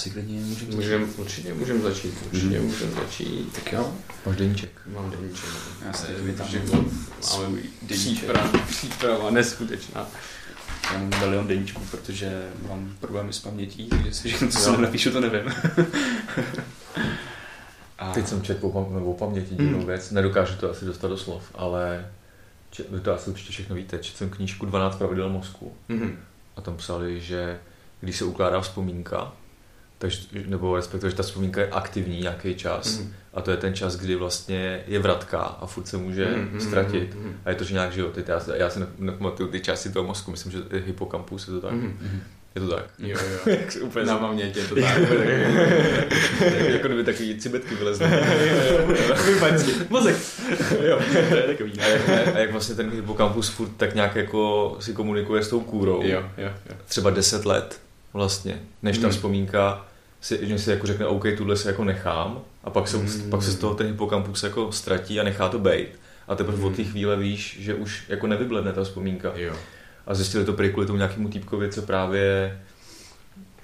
asi klidně můžeme Můžem, určitě můžeme začít, určitě Mhm. můžeme začít. Tak jo, Máš deníček. Mám deníček. Já si. Máme svůj deníček. příprava, příprava neskutečná. Já mám milion deníčků, protože mám problémy s pamětí, takže si všechno, co se napíšu, to nevím. A Teď jsem četl o, pam- o paměti divnou věc, nedokážu to asi dostat do slov, ale če- vy to asi určitě všechno víte. Četl jsem knížku 12 pravidel mozku Mhm. a tam psali, že když se ukládá vzpomínka, takže, nebo respektive, že ta vzpomínka je aktivní nějaký čas Mhm. a to je ten čas, kdy vlastně je vratka a furt se může Mhm, ztratit. mhm, A je to, že nějak život. Já, si- já si ne- nepamatuju ty části toho mozku, myslím, že je hypokampus, je to tak. Mhm. Je to tak. Jo, jo. Úplně Na paměti je to tak. jako kdyby takový cibetky vylezly. Mozek. jo, to je takový. A jak, a jak vlastně ten hypokampus furt tak nějak jako si komunikuje s tou kůrou. Jo, jo, jo. Třeba 10 let vlastně, než ta Hmm. vzpomínka si, že si jako řekne, OK, tuhle si jako nechám a pak se, Hmm. pak se z toho ten hypokampus jako ztratí a nechá to bejt. A teprve Hmm. od té chvíle víš, že už jako nevybledne ta vzpomínka. Jo. A zjistili to prý kvůli tomu nějakému týpkovi, co právě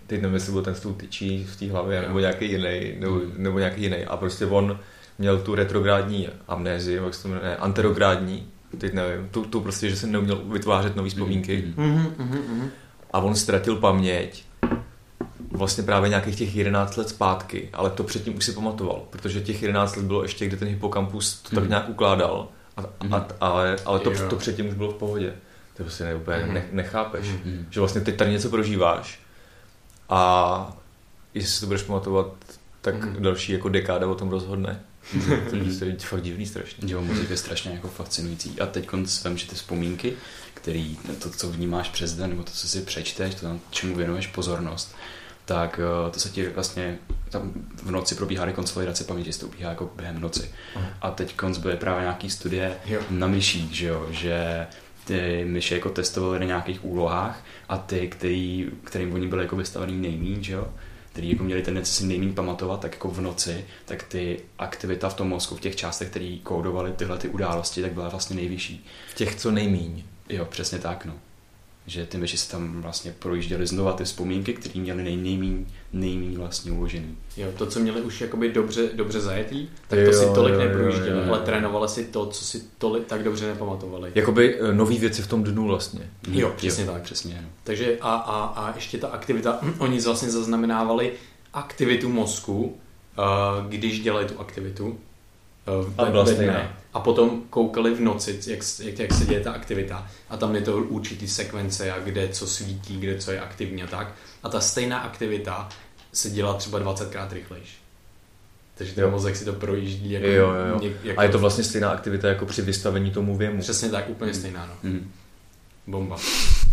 teď nevím, jestli byl ten s tou tyčí v té hlavě, nebo nějaký jiný, nebo, nebo nějaký jiný. A prostě on měl tu retrográdní amnézii, jak se to jmenuje, anterográdní, teď nevím, tu, tu prostě, že se neuměl vytvářet nové vzpomínky. Mhm, mhm, mhm. A on ztratil paměť vlastně právě nějakých těch 11 let zpátky, ale to předtím už si pamatoval, protože těch 11 let bylo ještě, kdy ten hypokampus to tak Mhm. nějak ukládal, a, a, ale, ale to, Jo. to předtím už bylo v pohodě. To prostě ne, úplně Mhm. ne, nechápeš. Mhm. Že vlastně teď tady něco prožíváš a jestli si to budeš pamatovat, tak Mhm. další jako dekáda o tom rozhodne. To je prostě fakt divný strašně. Jo, muzik je strašně jako fascinující. A teď vem, že ty vzpomínky, který, to, co vnímáš přes den, nebo to, co si přečteš, to, tam, čemu věnuješ pozornost, tak eh, to se ti vlastně, tam v noci probíhá rekonsolidace paměti, to probíhá jako během noci. Aha. A teď konc byly právě nějaký studie Jo. na myších, že jo, že ty myši jako testovali na nějakých úlohách a ty, který, kterým oni byli jako vystavený nejmín, že jo, který jako měli tendenci si nejméně pamatovat, tak jako v noci, tak ty aktivita v tom mozku, v těch částech, které kódovaly tyhle ty události, tak byla vlastně nejvyšší. V těch, co nejmíň. Jo, přesně tak, no. Že ty myši se tam vlastně projížděly znova ty vzpomínky, které měly nej, nejmíň, nejmíň vlastně uložený. Jo, to, co měli už jakoby dobře, dobře zajetý, tak Jo, to si tolik jo, jo, neprojížděli, jo, jo. ale trénovali si to, co si tolik tak dobře nepamatovali. Jakoby eh, nový věci v tom dnu vlastně. Jo, přesně tak. Přesně. Takže a, a, a ještě ta aktivita, oni vlastně zaznamenávali aktivitu mozku, eh, když dělají tu aktivitu. Eh, A ve- byla ve stejná. A potom koukali v noci, jak, jak, jak se děje ta aktivita. A tam je to určitý sekvence, a kde co svítí, kde co je aktivní a tak. A ta stejná aktivita se dělá třeba 20krát rychlejš. Takže ten Jo. mozek si to projíždí jako, Jo, jo, jo. něk- jako A je to vlastně stejná aktivita jako při vystavení tomu věmu. Přesně tak, úplně stejná, no. Mhm. Bomba.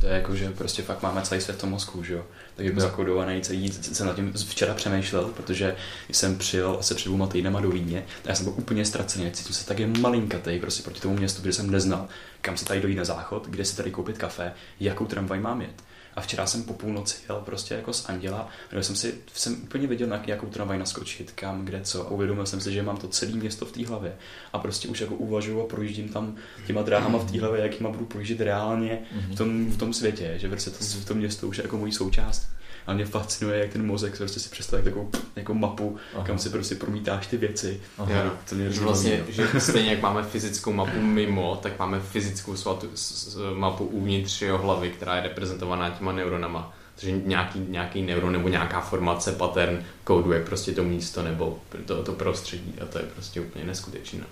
To je jako, že prostě fakt máme celý svět v tom mozku, že jo? Tak jako zakodovaný celý, jsem nad tím včera přemýšlel, protože jsem přijel asi před dvouma týdnama do Vídně a já jsem byl úplně ztracený, cítím se tak je malinkatej prostě proti tomu městu, kde jsem neznal, kam se tady dojít na záchod, kde si tady koupit kafe, jakou tramvaj mám jet. A včera jsem po půlnoci jel prostě jako z Anděla, kde jsem si jsem úplně věděl, na jakou tramvaj naskočit, kam, kde, co. A uvědomil jsem si, že mám to celé město v té hlavě. A prostě už jako uvažuju a projíždím tam těma dráhama v té hlavě, jakýma budu projíždět reálně v tom, v tom světě, že prostě to, v tom město už je jako mojí součást. A mě fascinuje, jak ten mozek prostě si představí takovou jako mapu, Aha. kam si prostě promítáš ty věci. Aha. Jo, no. To mě Že vlastně, baví, že stejně jak máme fyzickou mapu mimo, tak máme fyzickou svatu, s, s, mapu uvnitř jeho hlavy, která je reprezentovaná těma neuronama. Takže nějaký, nějaký neuron nebo nějaká formace, pattern kóduje prostě to místo nebo to, to prostředí a to je prostě úplně neskutečné.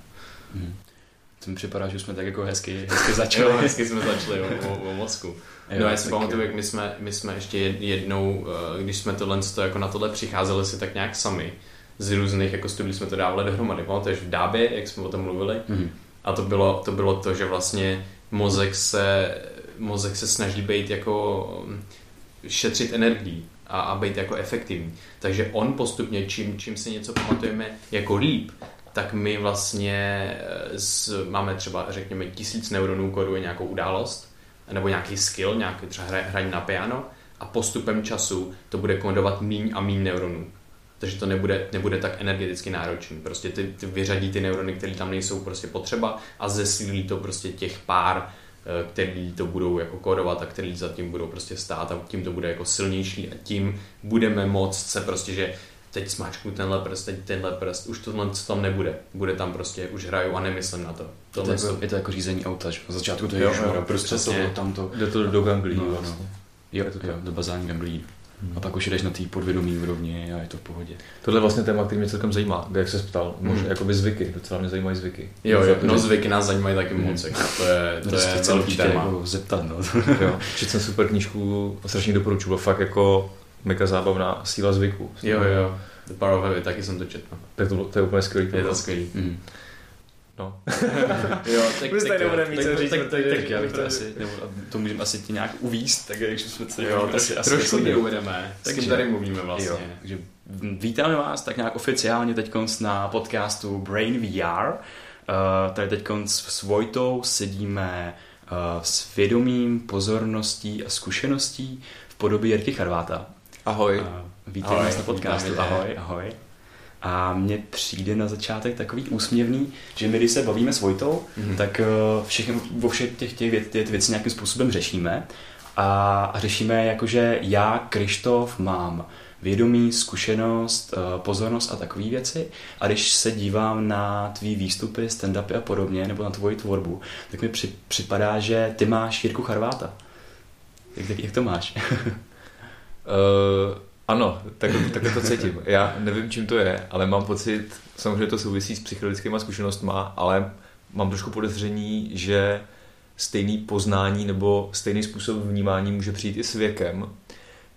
Mhm. To mi připadá, že jsme tak jako hezky, hezky Jo, začali. hezky jsme začali o, o, o mozku. Jo, no já si pamatuju, jak my jsme, my jsme ještě jed- jednou, eh, když jsme tohle, to jako na tohle přicházeli si tak nějak sami, z různých jako studií jsme to dávali dohromady. Pamatuješ v Dábě, jak jsme o tom mluvili? Mhm. A to bylo, to bylo to, že vlastně mozek se, mozek se snaží být jako mm, šetřit energii a, a být jako efektivní. Takže on postupně, čím, čím si něco pamatujeme jako líp, tak my vlastně eh, z, máme třeba, řekněme, tisíc neuronů koduje nějakou událost, nebo nějaký skill, nějaký třeba hra, hraní na piano a postupem času to bude kodovat míň a míň neuronů. Takže to nebude, nebude tak energeticky náročný. Prostě ty, ty vyřadí ty neurony, které tam nejsou prostě potřeba a zesílí to prostě těch pár eh, který to budou jako kodovat a který za tím budou prostě stát a tím to bude jako silnější a tím budeme moct se prostě, že teď smáčknu tenhle prst, teď tenhle prst, už tohle tam nebude. Bude tam prostě, už hraju a nemyslím na to. To je, jako, je to jako řízení auta, že? Na začátku to je, Jo, jo, jo, jo, prostě to, tam to. Jde to do ganglí No, vlastně. no. Jo, Je to jo, do bazální ganglí. A pak už jdeš na té podvědomí úrovni a je to v pohodě. Tohle je vlastně téma, který mě celkem zajímá, jak se ptal. Možná Mhm. jakoby zvyky, docela mě zajímají zvyky. Jo, jo, no zvyky nás zajímají taky Mhm. moc, jako to je, to To je velký téma. jako zeptat, no. jo. Četl jsem super knížku, strašně doporučuji, fakt jako mega zábavná síla zvyku. Jo, jo, The Power of Habit, taky jsem to četl. Tak to, to je úplně skvělý. Je to skvělý. Mhm. No. Jo, tak, nebudeme mít tak- co říct, tak- protože- tak- Tak já bych to asi, nebo to můžeme asi ti nějak uvíst, tak když jsme se Jo, asi, troš, trošku tě uvedeme, s Takže- kým tady mluvíme vlastně. Jo, takže vítáme vás tak nějak oficiálně teď na podcastu Brain VR. Uh, tady teď s Vojtou sedíme uh, s vědomím, pozorností a zkušeností v podobě Jirky Charváta. Ahoj. Uh, vítej Ahoj, na podcastu. Ahoj, ahoj. A mně přijde na začátek takový úsměvný, že my, když se bavíme s Vojtou, Mhm. tak uh, všechno, vo všech těch, těch věc, ty věci nějakým způsobem řešíme. A, a řešíme jakože já, Krištof, mám vědomí, zkušenost, eh, pozornost a takové věci. A když se dívám na tvý výstupy, stand-upy a podobně, nebo na tvoji tvorbu, tak mi při, připadá, že ty máš Jirku Charváta. Jak, jak to máš? Uh, ano, tak, takhle to cítím. Já nevím, čím to je, ale mám pocit, samozřejmě to souvisí s psychologickými zkušenostma, ale mám trošku podezření, že stejný poznání nebo stejný způsob vnímání může přijít i s věkem,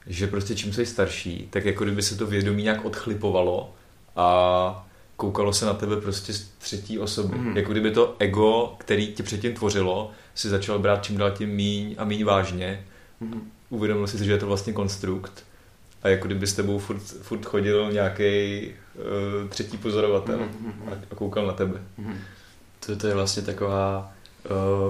že prostě čím jsi starší, tak jako kdyby se to vědomí nějak odchlipovalo a koukalo se na tebe prostě z třetí osoby. Mm. Jako kdyby to ego, který tě předtím tvořilo, si začal brát čím dál tím míň a míň vážně Mhm. Uvědomil si, že je to vlastně konstrukt a jako kdyby s tebou furt, furt chodil nějaký uh, třetí pozorovatel Mhm. a, a koukal na tebe. Mhm. To, to je vlastně taková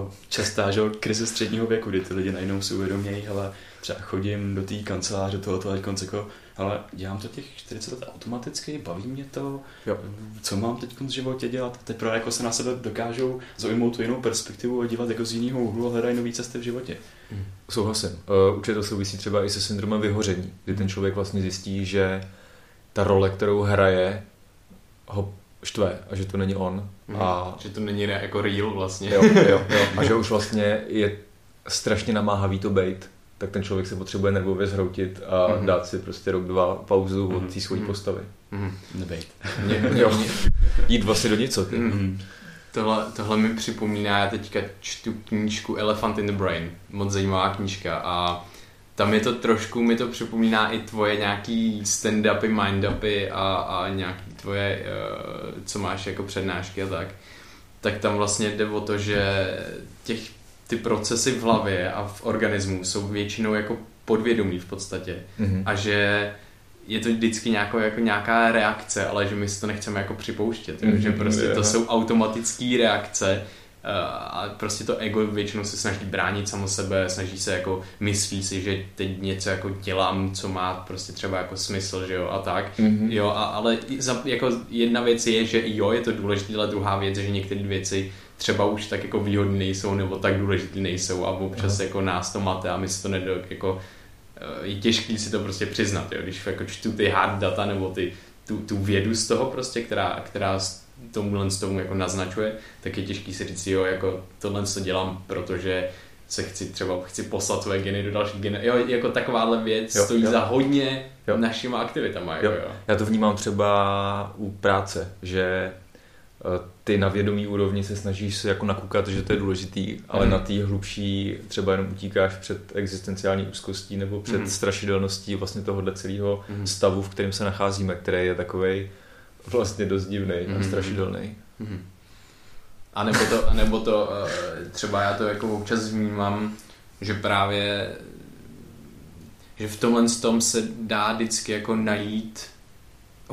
uh, častá že, krize středního věku, kdy ty lidi najednou si uvědomějí, ale třeba chodím do té kanceláře tohoto a teď jako, ale dělám to těch 40 let automaticky, baví mě to, Jo. co mám teď v životě dělat. Teprve jako se na sebe dokážou zaujmout tu jinou perspektivu a dívat jako z jiného úhlu a hledají nové cesty v životě. Souhlasím. Uh, určitě to souvisí třeba i se syndromem vyhoření, kdy ten člověk vlastně zjistí, že ta role, kterou hraje, ho štve a že to není on. Mhm. A, Že to není re- jako real vlastně. jo, jo, jo, a že už vlastně je strašně namáhavý to bejt, tak ten člověk se potřebuje nervově zhroutit a Mhm. dát si prostě rok, dva pauzu Mhm. od té svojí Mhm. postavy. Mhm. Nebejt. Mě, Jo. mě, Jít vlastně do nicoty. Mhm. Mm. Tohle, tohle mi připomíná, já teďka čtu knížku Elephant in the Brain, moc zajímavá knížka a tam je to trošku, mi to připomíná i tvoje nějaký stand-upy, mind-upy a, a nějaký tvoje, uh, co máš jako přednášky a tak. Tak tam vlastně jde o to, že těch, ty procesy v hlavě a v organismu jsou většinou jako podvědomí v podstatě Mhm. a že je to vždycky nějakou, jako nějaká reakce, ale že my si to nechceme jako připouštět, mm-hmm, Mhm, že prostě to jsou automatické reakce eh, a prostě to ego většinou se snaží bránit samo sebe, snaží se jako myslí si, že teď něco jako dělám, co má prostě třeba jako smysl, že jo, a tak. Mhm. Jo, a, ale za, jako jedna věc je, že jo, je to důležité, ale druhá věc je, že některé věci třeba už tak jako výhodné nejsou nebo tak důležité nejsou a občas jako nás to mate a my si to nedok, jako eh, je těžký si to prostě přiznat, jo? když jako čtu ty hard data nebo ty, tu, tu vědu z toho prostě, která, která tomuhle z tomu jako naznačuje, tak je těžký si říct, jo, jako tohle to dělám, protože se chci třeba chci poslat své geny do další geny. Jo, jako takováhle věc Jo, stojí jo. za hodně Jo. našima aktivitama. Jako, Jo. jo. Já to vnímám třeba u práce, že eh, ty na vědomí úrovni se snažíš se jako nakukat, že to je důležitý, ale Mhm. na té hlubší třeba jenom utíkáš před existenciální úzkostí nebo před Mhm. strašidelností vlastně tohohle celého Mhm. stavu, v kterém se nacházíme, který je takovej vlastně dost divný a Mhm. strašidelný. Mhm. A nebo to, nebo to eh, třeba já to jako občas vnímám, že právě že v tomhle tom se dá vždycky jako najít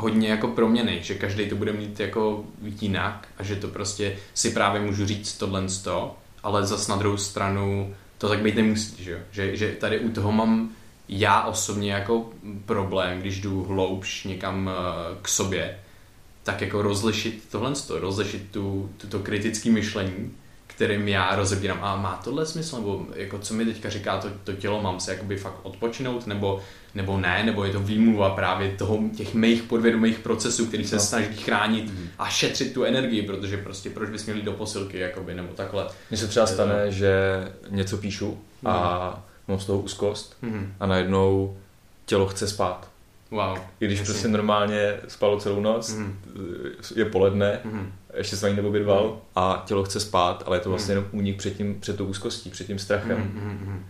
hodně jako proměny, že každý to bude mít jako jinak a že to prostě si právě můžu říct tohle to, ale zas na druhou stranu to tak být nemusí, že, že, že tady u toho mám já osobně jako problém, když jdu hloubš někam eh, k sobě, tak jako rozlišit tohle, rozlišit tu, tuto kritické myšlení, kterým já rozebírám, a má tohle smysl, nebo jako co mi teďka říká to, to tělo, mám se jakoby fakt odpočinout, nebo, nebo ne, nebo je to výmluva právě toho, těch mých podvědomých procesů, který se No. snaží chránit a šetřit tu energii, protože prostě proč bys měl do posilky, jakoby, nebo takhle. Mně se třeba stane, že něco píšu a mám z toho úzkost Mhm. a najednou tělo chce spát. Wow. I když Jasně. prostě normálně spalo celou noc, Mhm. je poledne, Mhm. ještě se ani neobědval a tělo chce spát, ale je to vlastně jenom únik před, tím, před tou úzkostí, před tím strachem. Mhm, mhm.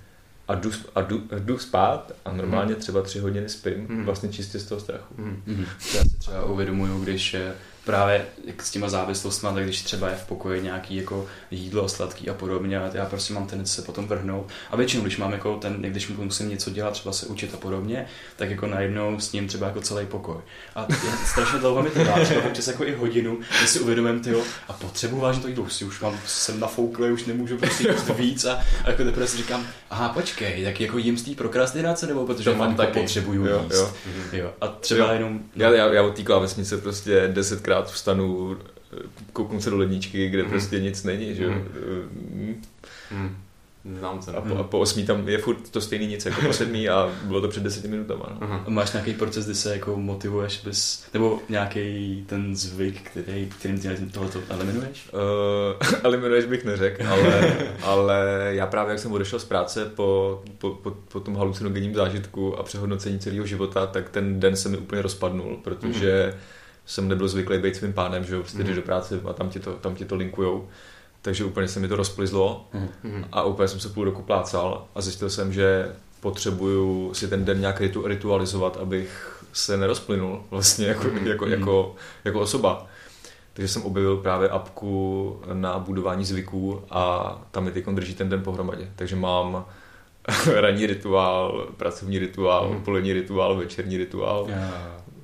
A jdu, a jdu, jdu spát a normálně třeba tři hodiny spím, Mhm. vlastně čistě z toho strachu. Mhm. Mhm. To Já si třeba uvědomuju, když eh, právě jak s těma závislostmi, tak když třeba je v pokoji nějaký jako jídlo sladký a podobně, a já prostě mám tendenci se potom vrhnout. A většinou, když mám jako ten, když musím něco dělat, třeba se učit a podobně, tak jako najednou s ním třeba jako celý pokoj. A strašně dlouho mi to dá, třeba občas jako i hodinu, že si uvědomím, tyjo, a potřebuji vážně to jídlo, si už mám, jsem nafouklý, už nemůžu prostě jíst víc a, a jako teprve si říkám, aha, počkej, tak jako jim z té prokrastinace, nebo protože To mám jako taky. potřebuju Jo, jíst. jo. Jo. A třeba Jo. jenom... Já, já, já od té klávesnice prostě desetkrát vstanu, kouknu se do ledničky, kde Mhm. prostě nic není, že jo. Mhm. Mhm. Znám to. A po, a po osmí tam je furt to stejný nic jako po sedmí a bylo to před deseti minutama. No. Aha. Máš nějaký proces, kdy se jako motivuješ, bys, nebo nějaký ten zvyk, který, kterým ty tohleto eliminuješ? Uh, eliminuješ bych neřekl, ale, ale já právě jak jsem odešel z práce po, po, po, po tom halucinogenním zážitku a přehodnocení celého života, tak ten den se mi úplně rozpadnul, protože jsem nebyl zvyklý být svým pánem, že jo, prostě Mhm. jdeš do práce a tam ti to, tam ti to linkujou. Takže úplně se mi to rozplizlo Mhm. a úplně jsem se půl roku plácal a zjistil jsem, že potřebuju si ten den nějak ritu, ritualizovat, abych se nerozplynul vlastně jako, Mhm. jako, jako, jako osoba. Takže jsem objevil právě apku na budování zvyků a tam mi teď drží ten den pohromadě. Takže mám ranní rituál, pracovní rituál, Mhm. odpolední rituál, večerní rituál.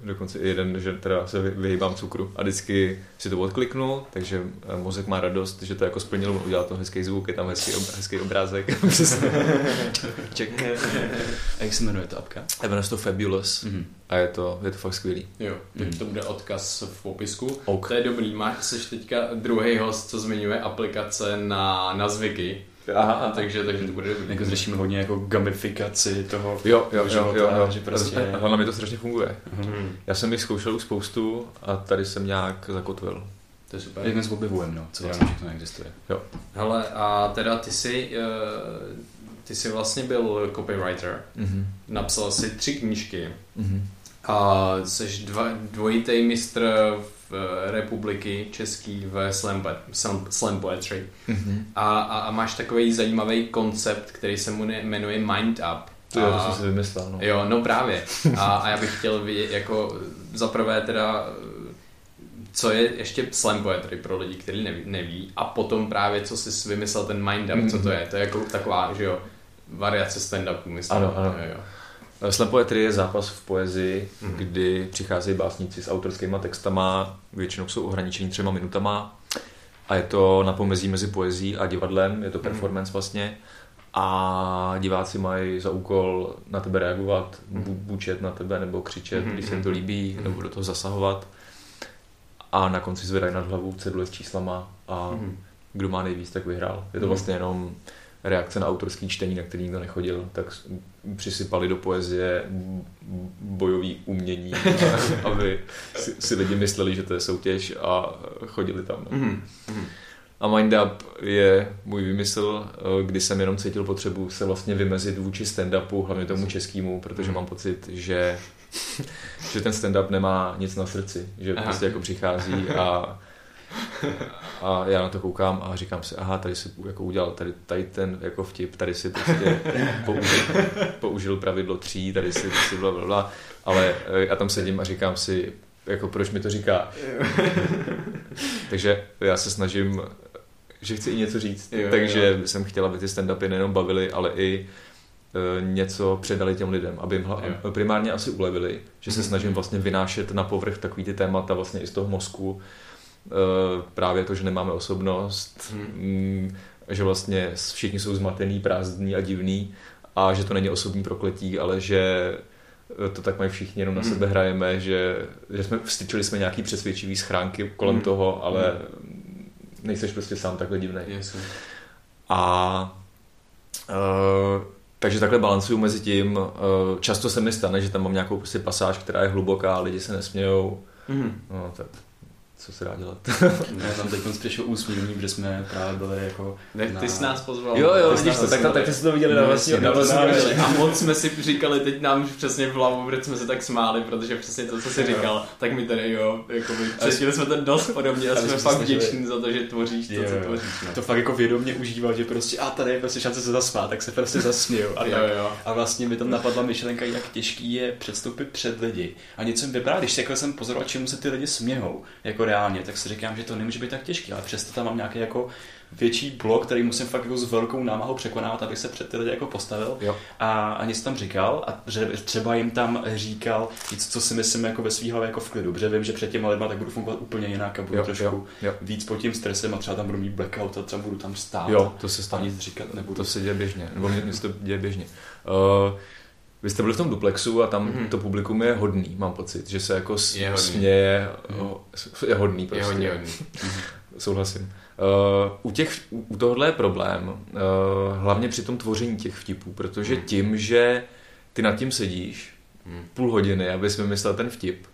Dokonce i jeden, že teda se vy- vyhýbám cukru a vždycky si to odkliknu, takže eh, mozek má radost, že to jako splnil, udělal to hezký zvuk, je tam hezký, ob, hezký obrázek. Check. A jak se jmenuje ta apka? A jmenuje se to Fabulous Mhm. a je to, je to fakt skvělý. Jo, tak Mhm. to bude odkaz v popisku. Ok. To je dobrý, máš jsi teďka druhý host, co zmiňuje aplikace na, na zvyky. Aha, takže, takže to bude dobrý. Jako řešíme hodně jako gamifikaci toho Jo, jo, jo, života, jo, jo. že prostě... A hlavně mi to strašně funguje. Mhm. Já jsem jich zkoušel už spoustu a tady jsem nějak zakotvil. To je super. Jak dnes objevujeme, no, co vlastně všechno existuje. Hele, a teda ty jsi, eh, ty jsi vlastně byl copywriter, Mhm. napsal jsi tři knížky Mhm. a jsi dva, dvojitý mistr v eh, republiky český v slam, slam, slam poetry. Mhm. A, a, a máš takový zajímavý koncept, který se mu jmenuje Mind Up. To, jo, to jsem si vymyslel. No. Jo, no právě. A, a já bych chtěl vědět, jako zaprvé teda, co je ještě slam poetry pro lidi, kteří neví, neví, a potom právě, co jsi vymyslel ten mind up, co to je. To je jako taková, že jo, variace stand-upu, myslím. Ano, ano. Jo, jo. Slam poetry je zápas v poezii, Mhm. kdy přicházejí básníci s autorskýma textama, většinou jsou ohraničení třema minutama a je to na pomezí mezi poezí a divadlem, je to performance vlastně a diváci mají za úkol na tebe reagovat, bu- bučet na tebe nebo křičet, Mhm, když se jim mhm. to líbí, Mhm. nebo do toho zasahovat a na konci zvedají nad hlavu cedule s číslama a Mhm. kdo má nejvíc, tak vyhrál. Je to Mhm. vlastně jenom reakce na autorský čtení, na který nikdo nechodil, tak přisypali do poezie bojový umění, aby si, si lidi mysleli, že to je soutěž a chodili tam. No. Mhm. Mhm. A Mind Up je můj výmysl, eh, kdy jsem jenom cítil potřebu se vlastně vymezit vůči stand-upu, hlavně tomu českému, protože mám pocit, že, že ten stand-up nemá nic na srdci, že Aha. prostě jako přichází a a já na to koukám a říkám si, aha, tady si jako udělal tady, tady ten jako vtip, tady si prostě použil, použil pravidlo tří, tady si, si bla, bla, bla, ale eh, já tam sedím a říkám si, jako proč mi to říká. Takže já se snažím, že chci i něco říct, Jo, takže jo. jsem chtěl, aby ty stand-upy nejenom bavily, ale i eh, něco předali těm lidem, aby jim hla, Jo. primárně asi ulevili, že se snažím vlastně vynášet na povrch takový ty témata vlastně i z toho mozku, Eh, právě to, že nemáme osobnost, Mhm. mm, že vlastně všichni jsou zmatený, prázdní a divný a že to není osobní prokletí, ale že eh, to tak mají všichni, jenom na Mhm. sebe hrajeme, že, že jsme vstyčili jsme nějaký přesvědčivý schránky kolem Mhm. toho, ale nejseš prostě sám takhle divný. Jasně. A uh, takže takhle balancuju mezi tím. Uh, často se mi stane, že tam mám nějakou prostě pasáž, která je hluboká, lidi se nesmějou. Mhm. No, tak co se dá dělat? Já tam teď přišel úsměvný, protože jsme právě byli jako... Tak ty jsi nás pozval. jo, jo, vidíš to, tak, tak, tak jste to viděli na No, vlastní na vlastní jsme. A moc jsme si říkali teď nám už přesně v hlavu, protože jsme se tak smáli, protože přesně to, co jsi říkal, tak my tady jo, jako cítili jsme to dost podobně a jsme jsme fakt vděční za to, že tvoříš to, co tvoříš. No. To fakt jako vědomě užíval, že prostě a tady je prostě šance se zasmát, tak se prostě zasměju. A, Jo, tak. jo. a vlastně mi tam napadla myšlenka, jak těžký je předstoupit před lidi. A něco mi vypadá, když jako jsem pozoroval, čemu se ty lidi smějou, jako reálně, tak si říkám, že to nemůže být tak těžký, ale přesto tam mám nějaký jako větší blok, který musím fakt jako s velkou námahou překonávat, abych se před ty lidi jako postavil. Jo. A, a něco tam říkal a že třeba jim tam říkal něco, co si myslím jako ve svý hlavě jako v klidu, protože vím, že před těma lidma tak budu fungovat úplně jinak a budu Jo, trošku jo, jo. víc pod tím stresem a třeba tam budu mít blackout a třeba budu tam stát. Jo, to se stane. nic říkat nebudu. To se děje běžně, nebo mně se to děje běžně. Uh, vy jste byli v tom duplexu a tam Mhm. to publikum je hodný, mám pocit, že se jako s- Je hodný. směje, o, je hodný Je prostě. hodně hodně. Souhlasím. Uh, u, těch, u tohohle je problém, uh, hlavně při tom tvoření těch vtipů, protože Mhm. tím, že ty nad tím sedíš Mhm. půl hodiny, abys vymyslel ten vtip,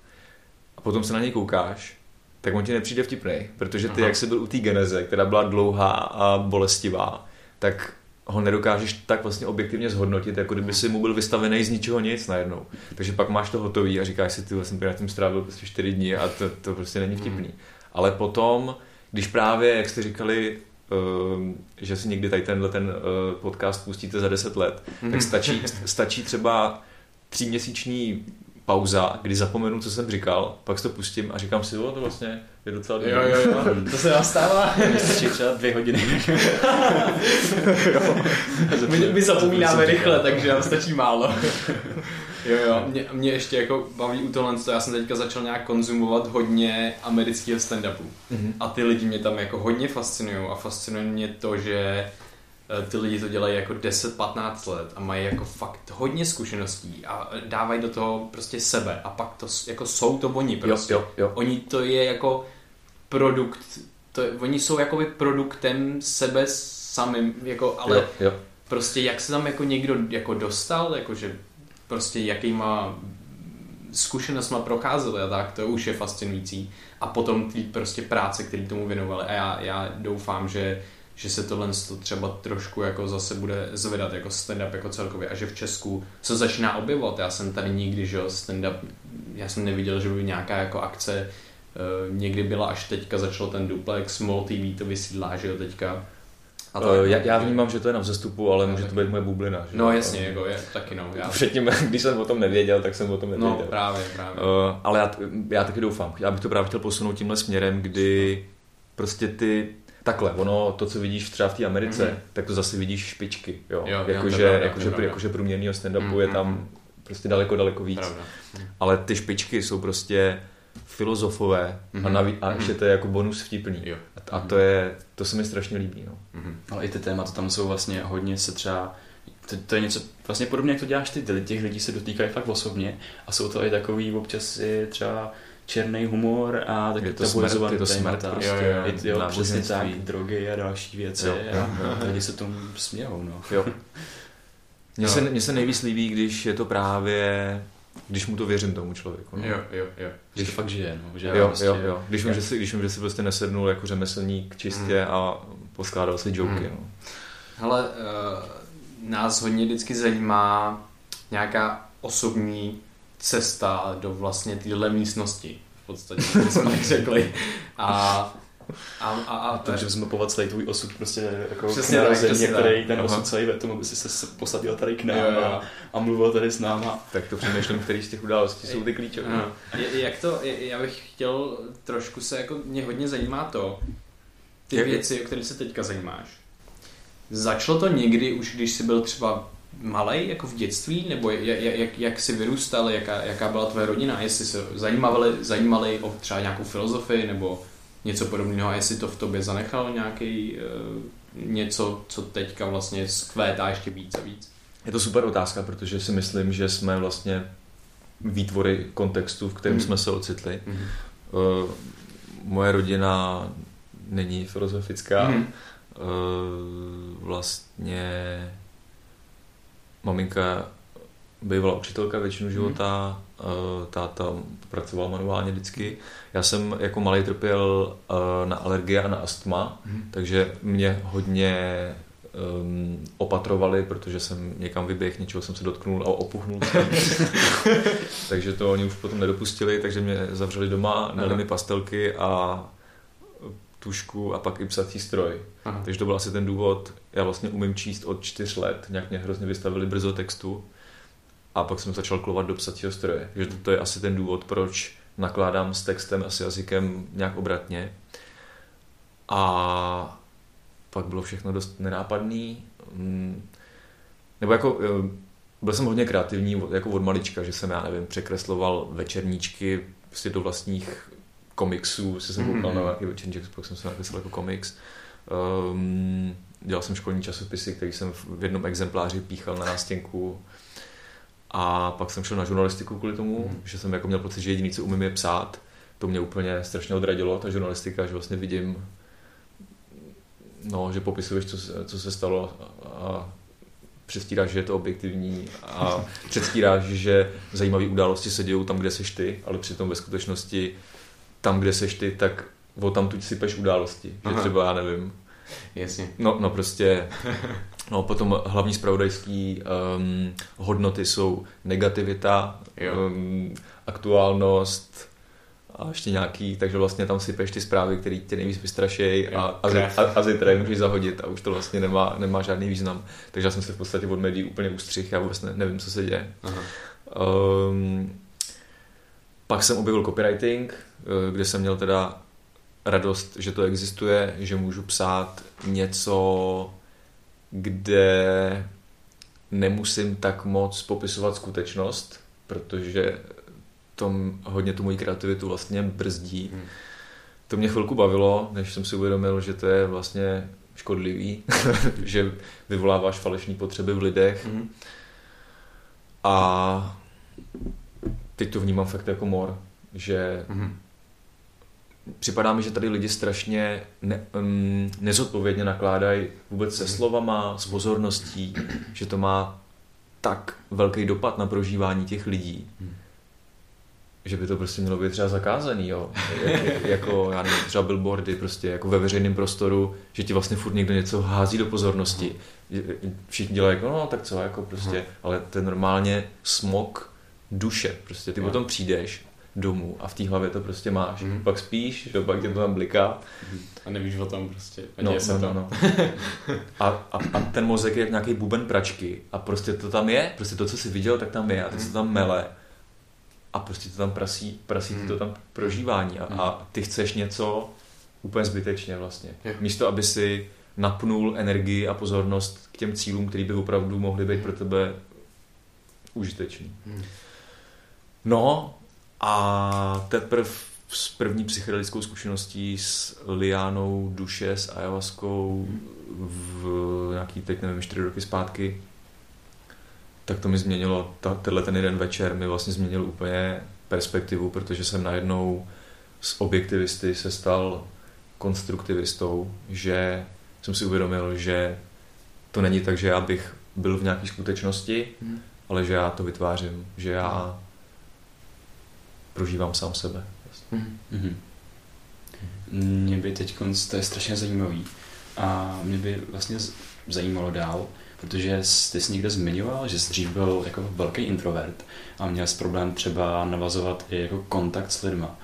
a potom se na něj koukáš, tak on ti nepřijde vtipný, protože ty, Aha. jak jsi byl u té geneze, která byla dlouhá a bolestivá, tak ho nedokážeš tak vlastně objektivně zhodnotit, jako kdyby si mu byl vystavený z ničeho nic najednou. Takže pak máš to hotový a říkáš si, ty jsem tady na tím strávil prostě čtyři dny a to, to prostě není vtipný. Ale potom, když právě, jak jste říkali, ehm, že si někdy tady tenhle ten eh, podcast pustíte za 10 let, tak stačí, stačí třeba tříměsíční pauza, kdy zapomenu, co jsem říkal, pak si to pustím a říkám si, o, to vlastně je docela Jo, jo, jo, to se nám stává. Stačí třeba dvě hodiny. My, my zapomínáme rychle, takže nám stačí málo. Jo, jo, mě, mě ještě jako baví u tohle, já jsem teďka začal nějak konzumovat hodně amerického stand-upu. Mhm. A ty lidi mě tam jako hodně fascinují a fascinuje mě to, že eh, ty lidi to dělají jako 10-15 let a mají jako fakt hodně zkušeností a dávají do toho prostě sebe a pak to jako jsou to oni prostě. jo, jo. Oni to je jako produkt, to je, oni jsou jakoby produktem sebe samým, jako, ale jo, jo. prostě jak se tam jako někdo jako dostal, jakože prostě jakýma zkušenostma procházeli a tak, to už je fascinující. A potom ty prostě práce, které tomu věnovali. A já, já doufám, že, že se tohle to třeba trošku jako zase bude zvedat jako stand-up jako celkově a že v Česku se začíná objevovat. Já jsem tady nikdy, že jo, stand-up, já jsem neviděl, že by nějaká jako akce někdy byla až teďka začal ten duplex, MOL TV to vysílá, že jo, teďka. A Eh, já, no, já vnímám, že to je na vzestupu, ale No, může to být moje bublina. Že? No jasně, jako je, taky no. Já, Předtím, když jsem o tom nevěděl, tak jsem o tom nevěděl. no právě, právě. Uh, ale já, já taky doufám. Já bych to právě chtěl posunout tímhle směrem, kdy prostě ty Takhle, ono, to, co vidíš třeba v té Americe, Mhm. tak to zase vidíš špičky, jo. Jo, to jakože, pravda, to je jakože, pravda. jakože průměrného stand-upu Mhm, je tam mhm. prostě daleko, daleko víc. Pravda. Ale ty špičky jsou prostě filozofové a, Mhm, naví, a mhm. ještě to je jako bonus vtipný. Jo. A to je, to se mi strašně líbí, no. Mhm. Ale i ty témata tam jsou vlastně hodně se třeba to, to je něco vlastně podobně, jak to děláš ty, těch lidí se dotýkají fakt osobně a jsou to i takový občas i třeba černý humor a taky Je to smrt, je to smrt prostě, Jo, jo, jo. Jo, přesně tak, drogy a další věci Jo, jo, a lidi se tomu smějou, no. Jo. Mně se, mně se nejvíc líbí, když je to právě, když mu to věřím tomu člověku. No. Jo, jo, jo. Když to fakt žije, no. Že Jo, prostě, jo, jo. Když vím, že si, když vím, že si prostě nesednul jako řemeslník čistě a poskládal si joky. Mm. No. Hele, uh, nás hodně vždycky zajímá nějaká osobní cesta do vlastně téhle místnosti. V podstatě, jak jsme tak řekli. A, a, a, a Takže zmapovat celý tvůj osud prostě jako Přesně k tak, narození, přesně který tak. ten Aha. osud celý ve tom, aby si se posadil tady k nám Jo, jo. A, a mluvil tady s náma. Tak to přemýšlím, který z těch událostí jsou ty klíčové. Je- Jak to, je- já bych chtěl trošku se, jako mě hodně zajímá to, ty Jak- věci, o kterých se teďka zajímáš. Začalo to někdy už, když jsi byl třeba malý, jako v dětství, nebo jak, jak, jak jsi vyrůstal, jaká, jaká byla tvoje rodina, jestli se zajímali, zajímali o třeba nějakou filozofii nebo něco podobného, a jestli to v tobě zanechalo nějaký uh, něco, co teďka vlastně skvétá ještě víc a víc. Je to super otázka, protože si myslím, že jsme vlastně výtvory kontextu, v kterém Mhm. jsme se ocitli. Mhm. Uh, moje rodina není filozofická. Mhm. Eh, Vlastně maminka bývala učitelka většinu života, eh, táta pracoval manuálně vždycky. Já jsem jako malý trpěl eh, na alergie a na astma, Mhm. takže mě hodně um, opatrovali, protože jsem někam vyběhl, něčeho jsem se dotknul a opuchnul jsem. takže to oni už potom nedopustili, takže mě zavřeli doma, dali mi pastelky a tušku a pak i psací stroj. Aha. Takže to byl asi ten důvod. Já vlastně umím číst od čtyř let, nějak mě hrozně vystavili brzo textu a pak jsem začal klovat do psacího stroje. Takže to, to je asi ten důvod, proč nakládám s textem a s jazykem nějak obratně. A pak bylo všechno dost nenápadný. Mm, Nebo jako, eh, byl jsem hodně kreativní jako od malička, že jsem, já nevím, překresloval večerníčky prostě do vlastních komiksů, si jsem koukal Mhm. na nějaký večerníček, pak jsem se nakreslil jako komiks. Um, dělal jsem školní časopisy, který jsem v jednom exempláři píchal na nástěnku a pak jsem šel na žurnalistiku kvůli tomu, Mhm. že jsem jako měl pocit, že jediný, co umím, je psát. To mě úplně strašně odradilo, ta žurnalistika, že vlastně vidím, no, že popisuješ, co se, co se stalo a, předstíráš, že je to objektivní a předstíráš, že zajímavé události se dějou tam, kde seš ty, ale přitom ve skutečnosti tam, kde seš ty, tak o tam tu sypeš události. Že Aha. třeba, já nevím, Jasně. No, no prostě, no potom hlavní spravodajský um, hodnoty jsou negativita, Jo. um, aktuálnost a ještě nějaký, takže vlastně tam sypeš ty zprávy, které tě nejvíc vystrašejí a, a, a, a zítra je můžeš zahodit a už to vlastně nemá, nemá žádný význam. Takže já jsem se v podstatě od médií úplně ustřih, já vůbec ne, nevím, co se děje. Aha. Um, pak jsem objevil copywriting, eh, kde jsem měl teda radost, že to existuje, že můžu psát něco, kde nemusím tak moc popisovat skutečnost, protože to hodně tu moji kreativitu vlastně brzdí. Mhm. To mě chvilku bavilo, než jsem si uvědomil, že to je vlastně škodlivý, že vyvoláváš falešné potřeby v lidech Mhm. a teď to vnímám fakt jako mor, že Mhm. Připadá mi, že tady lidi strašně ne, um, nezodpovědně nakládají vůbec se slovama, s pozorností, že to má tak velký dopad na prožívání těch lidí, že by to prostě mělo být třeba zakázaný, jo. Jak, jako, já nevím, třeba billboardy prostě jako ve veřejném prostoru, že ti vlastně furt někdo něco hází do pozornosti. Všichni dělají jako, no tak co, jako prostě, ale to je normálně smog duše, prostě ty Jo. potom přijdeš domů a v té hlavě to prostě máš. Mhm. Pak spíš, že pak tě to tam bliká. A nevíš o tom prostě. A No, se no, to. no, no. A, a, a, ten mozek je jak nějaký buben pračky a prostě to tam je, prostě to, co jsi viděl, tak tam je a teď se to tam mele a prostě to tam prasí, prasí ti to Mhm. tam prožívání a, Mhm. a ty chceš něco úplně zbytečně vlastně. Jo. Místo, aby si napnul energii a pozornost k těm cílům, které by opravdu mohly být pro tebe užitečný. Mhm. No a teprve s první psychedelickou zkušeností s liánou duše, s ayahuaskou v nějaký, teď nevím, čtyři roky zpátky, tak to mi změnilo, ta, tenhle ten jeden večer mi vlastně změnil úplně perspektivu, protože jsem najednou z objektivisty se stal konstruktivistou, že jsem si uvědomil, že to není tak, že já bych byl v nějaké skutečnosti, Mhm. ale že já to vytvářím, že já prožívám sám sebe. Mhm. Mhm. Mě by teď, to je strašně zajímavý a mě by vlastně zajímalo dál, protože jsi- ty jsi někde zmiňoval, že jsi dřív byl jako velký introvert a měl jsi problém třeba navazovat i jako kontakt s lidma.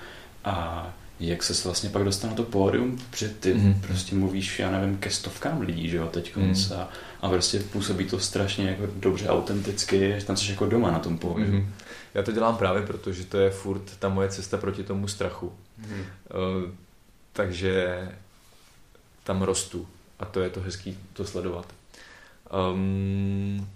A jak se vlastně pak dostal na to pódium, protože ty Mhm. prostě mluvíš, já nevím, ke stovkám lidí, že jo, teď Mhm. a, a prostě působí to strašně jako dobře, autenticky, že tam jsi jako doma na tom pódiu. Mhm. Já to dělám právě proto, že to je furt ta moje cesta proti tomu strachu. Mhm. Eh, takže tam rostu a to je to hezký to sledovat. Um,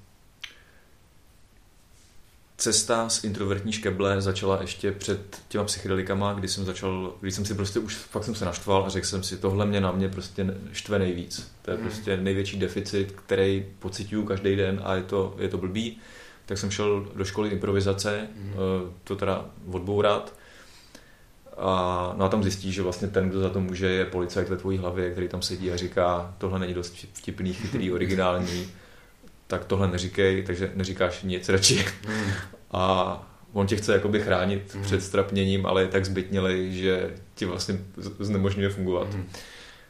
cesta z introvertní škeble začala ještě před těma psychedelikama, kdy jsem začal, když jsem si prostě už fakt jsem se naštval a řekl jsem si, tohle mě na mě prostě štve nejvíc. To je Mhm. prostě největší deficit, který pocituju každý den a je to, je to blbý. Tak jsem šel do školy improvizace, Mhm. eh, to teda odbourat. A, no a tam zjistí, že vlastně ten, kdo za to může, je policajt ve tvojí hlavě, který tam sedí a říká, tohle není dost vtipný, chytrý, originální, tak tohle neříkej, takže neříkáš nic radši. Hmm. A on tě chce jakoby chránit mm. před strapněním, ale je tak zbytnělej, že ti vlastně znemožňuje fungovat. Mm.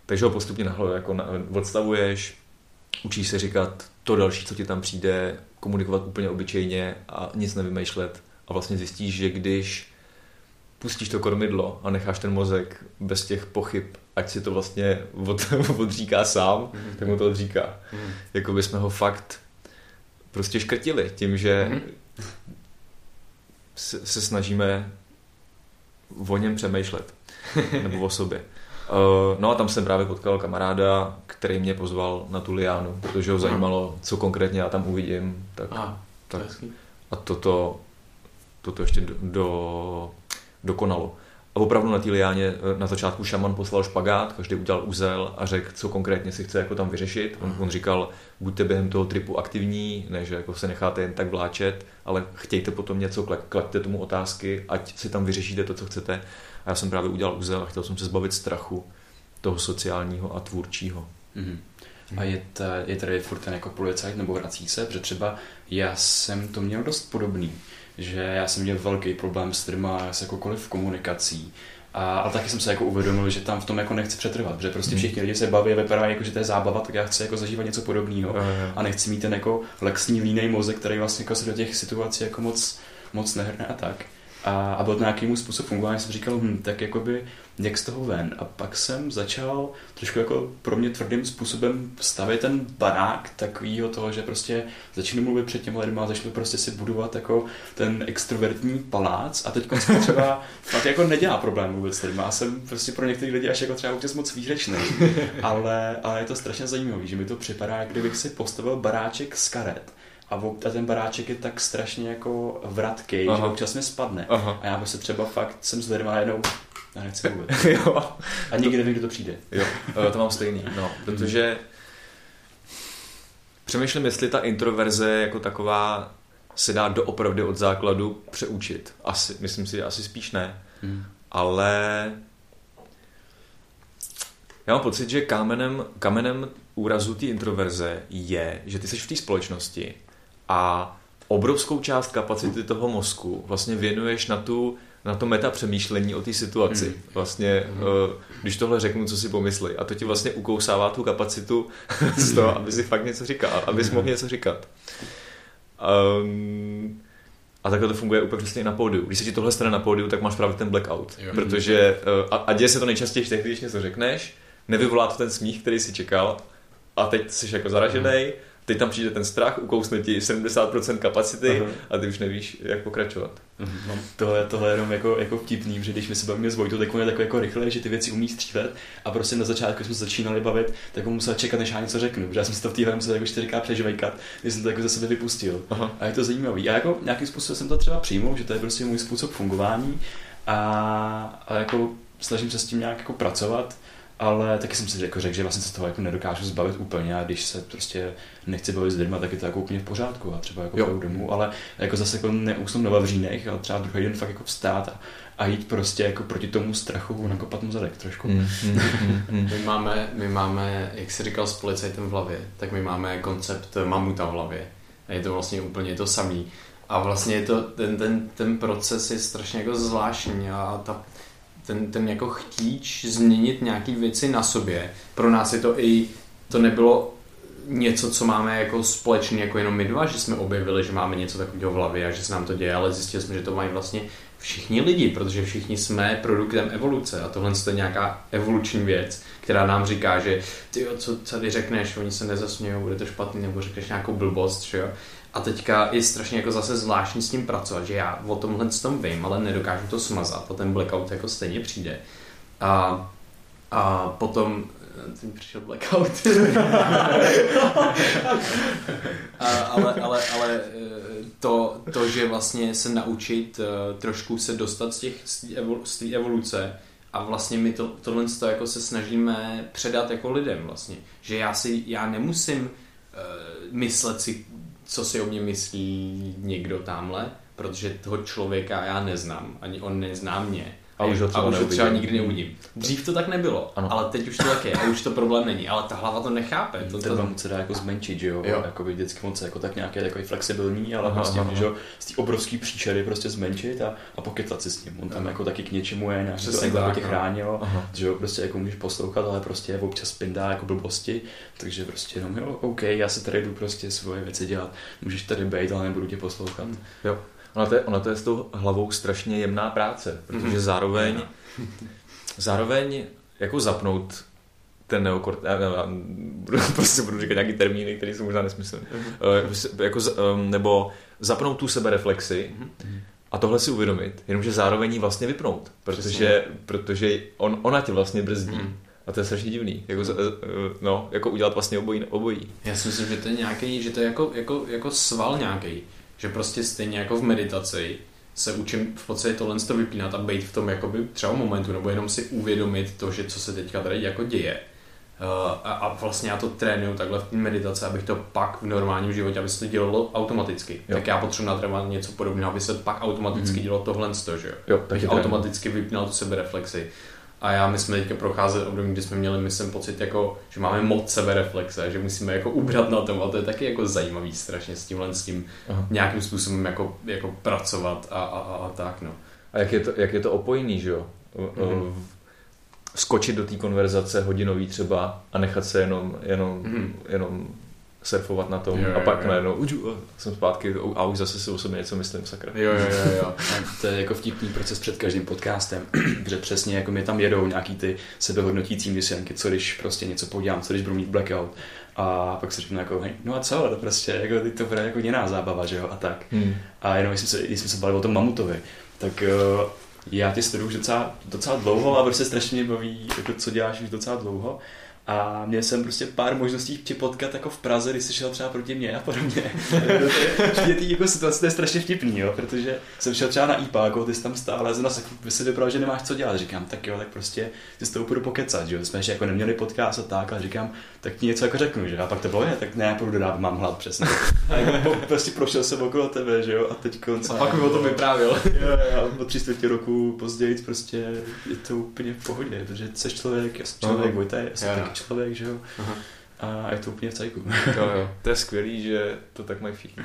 Takže ho postupně nahle jako na, odstavuješ, učíš se říkat to další, co ti tam přijde, komunikovat úplně obyčejně a nic nevymýšlet. A vlastně zjistíš, že když pustíš to kormidlo a necháš ten mozek bez těch pochyb, ať si to vlastně od, odříká sám, mm. tak mu to odříká. Mm. Jako by jsme ho fakt prostě škrtili tím, že mm se, snažíme o něm přemýšlet. nebo o sobě. Uh, no a tam jsem právě potkal kamaráda, který mě pozval na tu liánu, protože ho zajímalo, co konkrétně já tam uvidím. Tak, a, tak, a toto, toto ještě do, do, dokonalo. A opravdu na té liáně eh, na začátku šaman poslal špagát, každý udělal uzel a řekl, co konkrétně si chce jako tam vyřešit. On, on říkal, buďte během toho tripu aktivní, ne, že jako se necháte jen tak vláčet, ale chtějte potom něco, klaďte tomu otázky, ať si tam vyřešíte to, co chcete. A já jsem právě udělal uzel a chtěl jsem se zbavit strachu toho sociálního a tvůrčího. Mm-hmm. A je, ta, je tady furt ten jako policajt nebo vrací se, protože třeba já jsem to měl dost podobný že já jsem měl velký problém s trma, s jakokoliv komunikací. A, ale taky jsem se jako uvědomil, že tam v tom jako nechci přetrvat, že prostě hmm. všichni lidi se baví a vypadá jako, že to je zábava, tak já chci jako zažívat něco podobného a nechci mít ten jako lexní línej mozek, který vlastně jako se do těch situací jako moc, moc nehrne a tak. A, a byl to nějaký můj způsob fungování, jsem říkal, hm, tak jakoby jak z toho ven. A pak jsem začal trošku jako pro mě tvrdým způsobem stavět ten barák takovýho toho, že prostě začnu mluvit před těmi lidmi a začnu prostě si budovat jako ten extrovertní palác a teď třeba fakt jako nedělá problém mluvit s lidmi. Já jsem prostě pro některé lidi až jako třeba občas moc výřečný, ale, ale je to strašně zajímavé, že mi to připadá, kdybych si postavil baráček z karet a, a ten baráček je tak strašně jako vratký, že občas mi spadne. Aha. A já prostě třeba fakt jsem s lidmi jednou já nechci vůbec. jo. A nikdy nevím, kdo to přijde. Jo, to mám stejný. No, protože přemýšlím, jestli ta introverze jako taková se dá doopravdy od základu přeučit. Asi, myslím si, asi spíš ne. Hmm. Ale já mám pocit, že kamenem, kamenem úrazu té introverze je, že ty jsi v té společnosti a obrovskou část kapacity toho mozku vlastně věnuješ na tu na to meta přemýšlení o té situaci. Mm. Vlastně, mm. když tohle řeknu, co si pomyslí. A to ti vlastně ukousává tu kapacitu z toho, aby si fakt něco říkal, aby si mohl něco říkat. Um, a takhle to funguje úplně přesně na pódiu. Když se ti tohle stane na pódiu, tak máš právě ten blackout. Jo. Protože, eh, a, a děje se to nejčastěji tehdy, když něco řekneš, nevyvolá to ten smích, který si čekal, a teď jsi jako zaražený, mm teď tam přijde ten strach, ukousne ti 70% kapacity uh-huh. a ty už nevíš, jak pokračovat. Uh-huh. No, tohle, tohle je jenom jako, jako vtipný, že když my se bavíme s Vojtou, tak on je takový jako rychle, že ty věci umí střílet a prostě na začátku, jsme začínali bavit, tak on musel čekat, než já něco řeknu, protože já jsem si to v té musel jako čtyřikrát přežvejkat, když jsem to jako za sebe vypustil. Uh-huh. A je to zajímavý. A jako nějakým způsobem jsem to třeba přijmul, že to je prostě můj způsob fungování a, a jako snažím se s tím nějak jako pracovat ale taky jsem si jako řekl, že vlastně se toho jako nedokážu zbavit úplně a když se prostě nechci bavit s lidmi, tak je to jako úplně v pořádku a třeba jako jo. domů, ale jako zase jako neusnu na vavřínech, ale třeba druhý den fakt jako vstát a, a jít prostě jako proti tomu strachu nakopat mu zadek trošku. Mm, mm, mm, mm. my, máme, my máme, jak jsi říkal, s policajtem v hlavě, tak my máme koncept mamuta v hlavě. A je to vlastně úplně to samý. A vlastně je to, ten, ten, ten proces je strašně jako zvláštní a ta ten, ten jako chtíč změnit nějaké věci na sobě. Pro nás je to i, to nebylo něco, co máme jako společný, jako jenom my dva, že jsme objevili, že máme něco takového v hlavě a že se nám to děje, ale zjistili jsme, že to mají vlastně všichni lidi, protože všichni jsme produktem evoluce a tohle je nějaká evoluční věc, která nám říká, že ty co tady řekneš, oni se nezasmějou, bude to špatný, nebo řekneš nějakou blbost, že jo. A teďka je strašně jako zase zvláštní s tím pracovat, že já o tomhle tom vím, ale nedokážu to smazat ten blackout jako stejně přijde. A, a potom teď přišel blackout. a, ale, ale, ale eh, to, to, že vlastně se naučit uh, trošku se dostat z těch z té evoluce a vlastně my to, tohle to jako se snažíme předat jako lidem vlastně. Že já si, já nemusím myslet si co si o mě myslí někdo tamhle, protože toho člověka já neznám, ani on nezná mě. A už ho třeba, a už ho třeba nikdy neuvidím. Dřív to tak nebylo, Ano. ale teď už to tak je a už to problém není, ale ta hlava to nechápe. To, Ten to, vám se dá jako zmenšit, že jo? Jo. Jako by vždycky moc jako tak nějaké takový flexibilní, ale Aha, prostě aha, může ho z té obrovské příšery prostě zmenšit a, a pokecat si s ním. On tam Aha. jako taky k něčemu je, nějak to Přesně jako tak, tě no. chránilo, Aha. že jo, prostě jako můžeš poslouchat, ale prostě občas pindá jako blbosti, takže prostě jenom jo, OK, já se tady jdu prostě svoje věci dělat, můžeš tady být, ale nebudu tě poslouchat. Jo. Ona to, je, ona to je s tou hlavou strašně jemná práce, protože Mhm. zároveň, zároveň jako zapnout ten neokort, já, já, budu, prostě budu říkat nějaký termíny, které jsou možná nesmyslné, uh, jako, um, nebo zapnout tu sebereflexi a tohle si uvědomit, jenomže zároveň ji vlastně vypnout, protože, protože on, ona tě vlastně brzdí. Mhm. A to je strašně divný, jako, eh, no, jako udělat vlastně obojí, obojí. Já si myslím, že to je nějaký, že to je jako, jako, jako sval nějaký, že prostě stejně jako v meditaci se učím v podstatě tohle to vypínat a být v tom jakoby třeba momentu, nebo jenom si uvědomit to, že co se teďka tady jako děje. Uh, a, a vlastně já to trénuju takhle v té meditaci, abych to pak v normálním životě, aby se to dělalo automaticky. Jo. Tak já potřebuji natrénovat něco podobného, aby se pak automaticky Mhm. dělalo tohle, z toho, že jo? Jo, taky trénuju. automaticky vypínal tu sebereflexi. A já, my jsme teďka procházeli období, kdy jsme měli, myslím, pocit, jako, že máme moc sebereflexe, že musíme jako ubrat na tom a to je taky jako zajímavý strašně s tímhle, s tím Aha. nějakým způsobem jako, jako pracovat a, a, a, a tak, no. A jak je to, jak je to opojný, že jo? Mhm. Skočit do té konverzace hodinový třeba a nechat se jenom, jenom, Mhm. jenom surfovat na tom Jo, a jo, pak jo. najednou uđu, a jsem zpátky a už zase si o sobě něco myslím, sakra. Jo, jo, jo, jo. A to je jako vtipný proces před každým podcastem, že přesně jako mi tam jedou nějaký ty sebehodnotící myšlenky, co když prostě něco podělám, co když budu mít blackout. A pak si řeknu jako, hej, no a co, to prostě, jako, teď to bude jako jiná zábava, že jo, a tak. Hmm. A jenom když jsme se, když jsme se bavili o tom mamutovi, tak uh, já tě sleduju už docela, docela dlouho a prostě strašně mě baví, jako co děláš už docela dlouho. A měl jsem prostě pár možností tě potkat jako v Praze, když jsi šel třeba proti mně a podobně. Přijde ty jako situace, to je strašně vtipný, jo, protože jsem šel třeba na IPáko, ty jsi tam stál, a zase by se vypadal, že nemáš co dělat. Říkám, tak jo, tak prostě ty s tou půjdu pokecat, že jo. Jsme ještě jako neměli podcast a tak, ale říkám, tak ti něco jako řeknu, že? A pak to bylo, ne, tak ne, já půjdu dodávat, mám hlad přesně. A jako po, prostě prošel jsem okolo tebe, že jo, a teď konc. A pak mi o tom vyprávěl. Jo, jo, o tři čtvrtě roku později prostě je to úplně v pohodě, protože jsi člověk, já jsem člověk, Aha. Vojta je jsem Jo, jo. taky člověk, že jo. Aha. A je to úplně v cajku. Jo, jo. To je skvělý, že to tak mají všichni.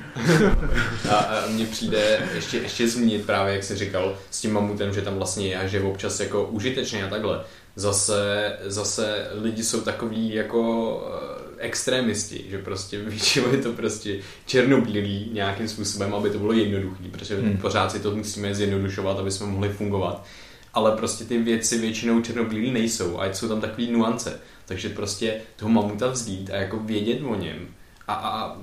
A, a mně přijde ještě, ještě zmínit právě, jak jsi říkal, s tím mamutem, že tam vlastně je a že občas jako užitečně a takhle. Zase, zase lidi jsou takový jako eh, extrémisti, že prostě většinou je to prostě černobílý nějakým způsobem, aby to bylo jednoduché, protože Hmm. pořád si to musíme zjednodušovat, aby jsme mohli fungovat. Ale prostě ty věci většinou černobílý nejsou a jsou tam takový nuance. Takže prostě toho mamuta vzít a jako vědět o něm a, a, a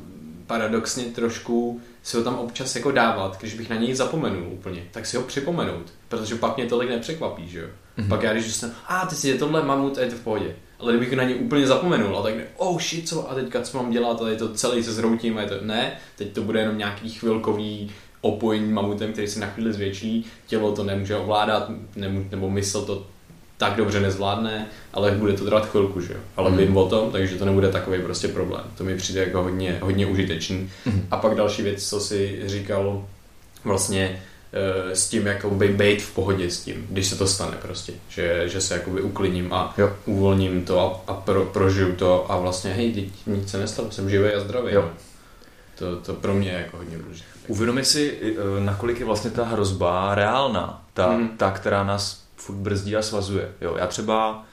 paradoxně trošku si ho tam občas jako dávat, když bych na něj zapomenul úplně, tak si ho připomenout, protože pak mě tolik nepřekvapí, že jo. Mhm. Mm-hmm. Pak já když jsem, a ty si je tohle mamut a je to v pohodě. Ale kdybych na něj úplně zapomenul a tak ne, oh shit, co a teďka co mám dělat, a je to celý se zhroutím a je to, ne, teď to bude jenom nějaký chvilkový opojení mamutem, který se na chvíli zvětší, tělo to nemůže ovládat, nemů, nebo mysl to tak dobře nezvládne, ale bude to trvat chvilku, že jo. Ale Mhm. vím o tom, takže to nebude takový prostě problém. To mi přijde jako hodně, hodně užitečný. Mhm. A pak další věc, co si říkal vlastně s tím, jako by být v pohodě s tím, když se to stane prostě, že, že se jakoby uklidním a Jo. uvolním to a, a pro, prožiju to a vlastně hej, teď nic se nestalo, jsem živý a zdravý. Jo. no. To, to pro mě je jako hodně důležité. Uvědomi si, eh, nakolik je vlastně ta hrozba reálná, ta, Mhm. ta která nás furt brzdí a svazuje. Jo, já třeba,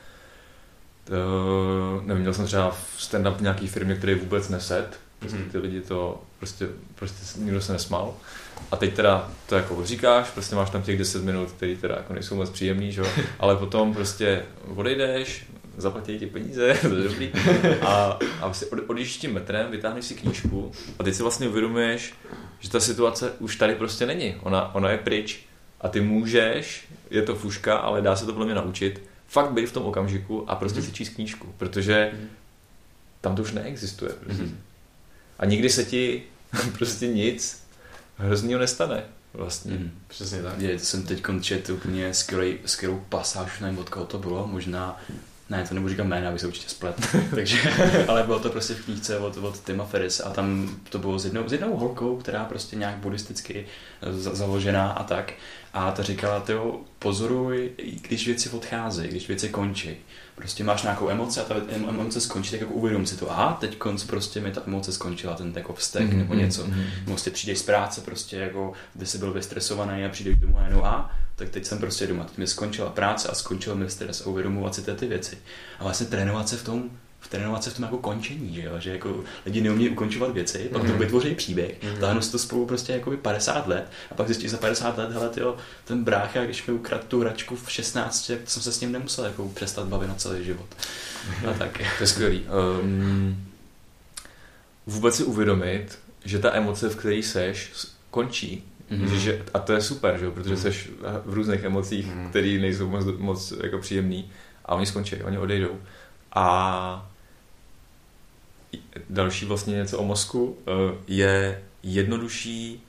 uh, nevím, měl jsem třeba v stand-up v nějaký firmě, který vůbec neset, prostě Mhm. ty lidi to, prostě, prostě nikdo se nesmál. A teď teda to jako říkáš, prostě máš tam těch 10 minut, které teda jako nejsou moc příjemný, že? ale potom prostě odejdeš, zaplatí ti peníze, to je dobrý, a, a si od, odjíždíš tím metrem, vytáhneš si knížku a teď si vlastně uvědomuješ, že ta situace už tady prostě není, ona, ona je pryč a ty můžeš, je to fuška, ale dá se to podle mě naučit, fakt být v tom okamžiku a prostě Mhm. si číst knížku, protože Mhm. tam to už neexistuje. Prostě. Mhm. A nikdy se ti prostě nic hroznýho nestane vlastně. Mhm. Přesně tak. Je, to jsem teď čet úplně skvělý, skvělou pasáž, nevím od koho to bylo, možná Ne, to nebudu říkat jména, aby se určitě splet. Takže, ale bylo to prostě v knížce od, od Tima Ferris a tam to bylo s jednou, s jednou holkou, která prostě nějak buddhisticky za, založená a tak. A ta říkala, ty pozoruj, když věci odcházejí, když věci končí. Prostě máš nějakou emoci a ta emoce skončí, tak jako uvědom si to. Aha, teď konc prostě mi ta emoce skončila, ten jako vztek mm-hmm, nebo něco. Mm-hmm. Prostě přijdeš z práce, prostě jako, kde jsi byl vystresovaný a přijdeš domů a jenom a tak teď jsem prostě doma. Teď mi skončila práce a skončil mi stres a uvědomovat si ty, ty věci. A vlastně trénovat se v tom, v trénovat se v tom jako končení, že, jo? že jako lidi neumí ukončovat věci, pak mm. to vytvoří příběh, mm. táhnu si to spolu prostě jako 50 let a pak zjistíš za 50 let, hele tyjo, ten brácha, když mi ukradl tu hračku v 16, tak jsem se s ním nemusel jako přestat bavit na celý život. A tak. To je skvělý. Um, vůbec si uvědomit, že ta emoce, v které seš, končí Mm-hmm. Že, a to je super, že? protože jsi v různých emocích, mm-hmm. které nejsou moc, moc jako příjemný a oni skončí, oni odejdou. A další vlastně něco o mozku eh, je jednodušší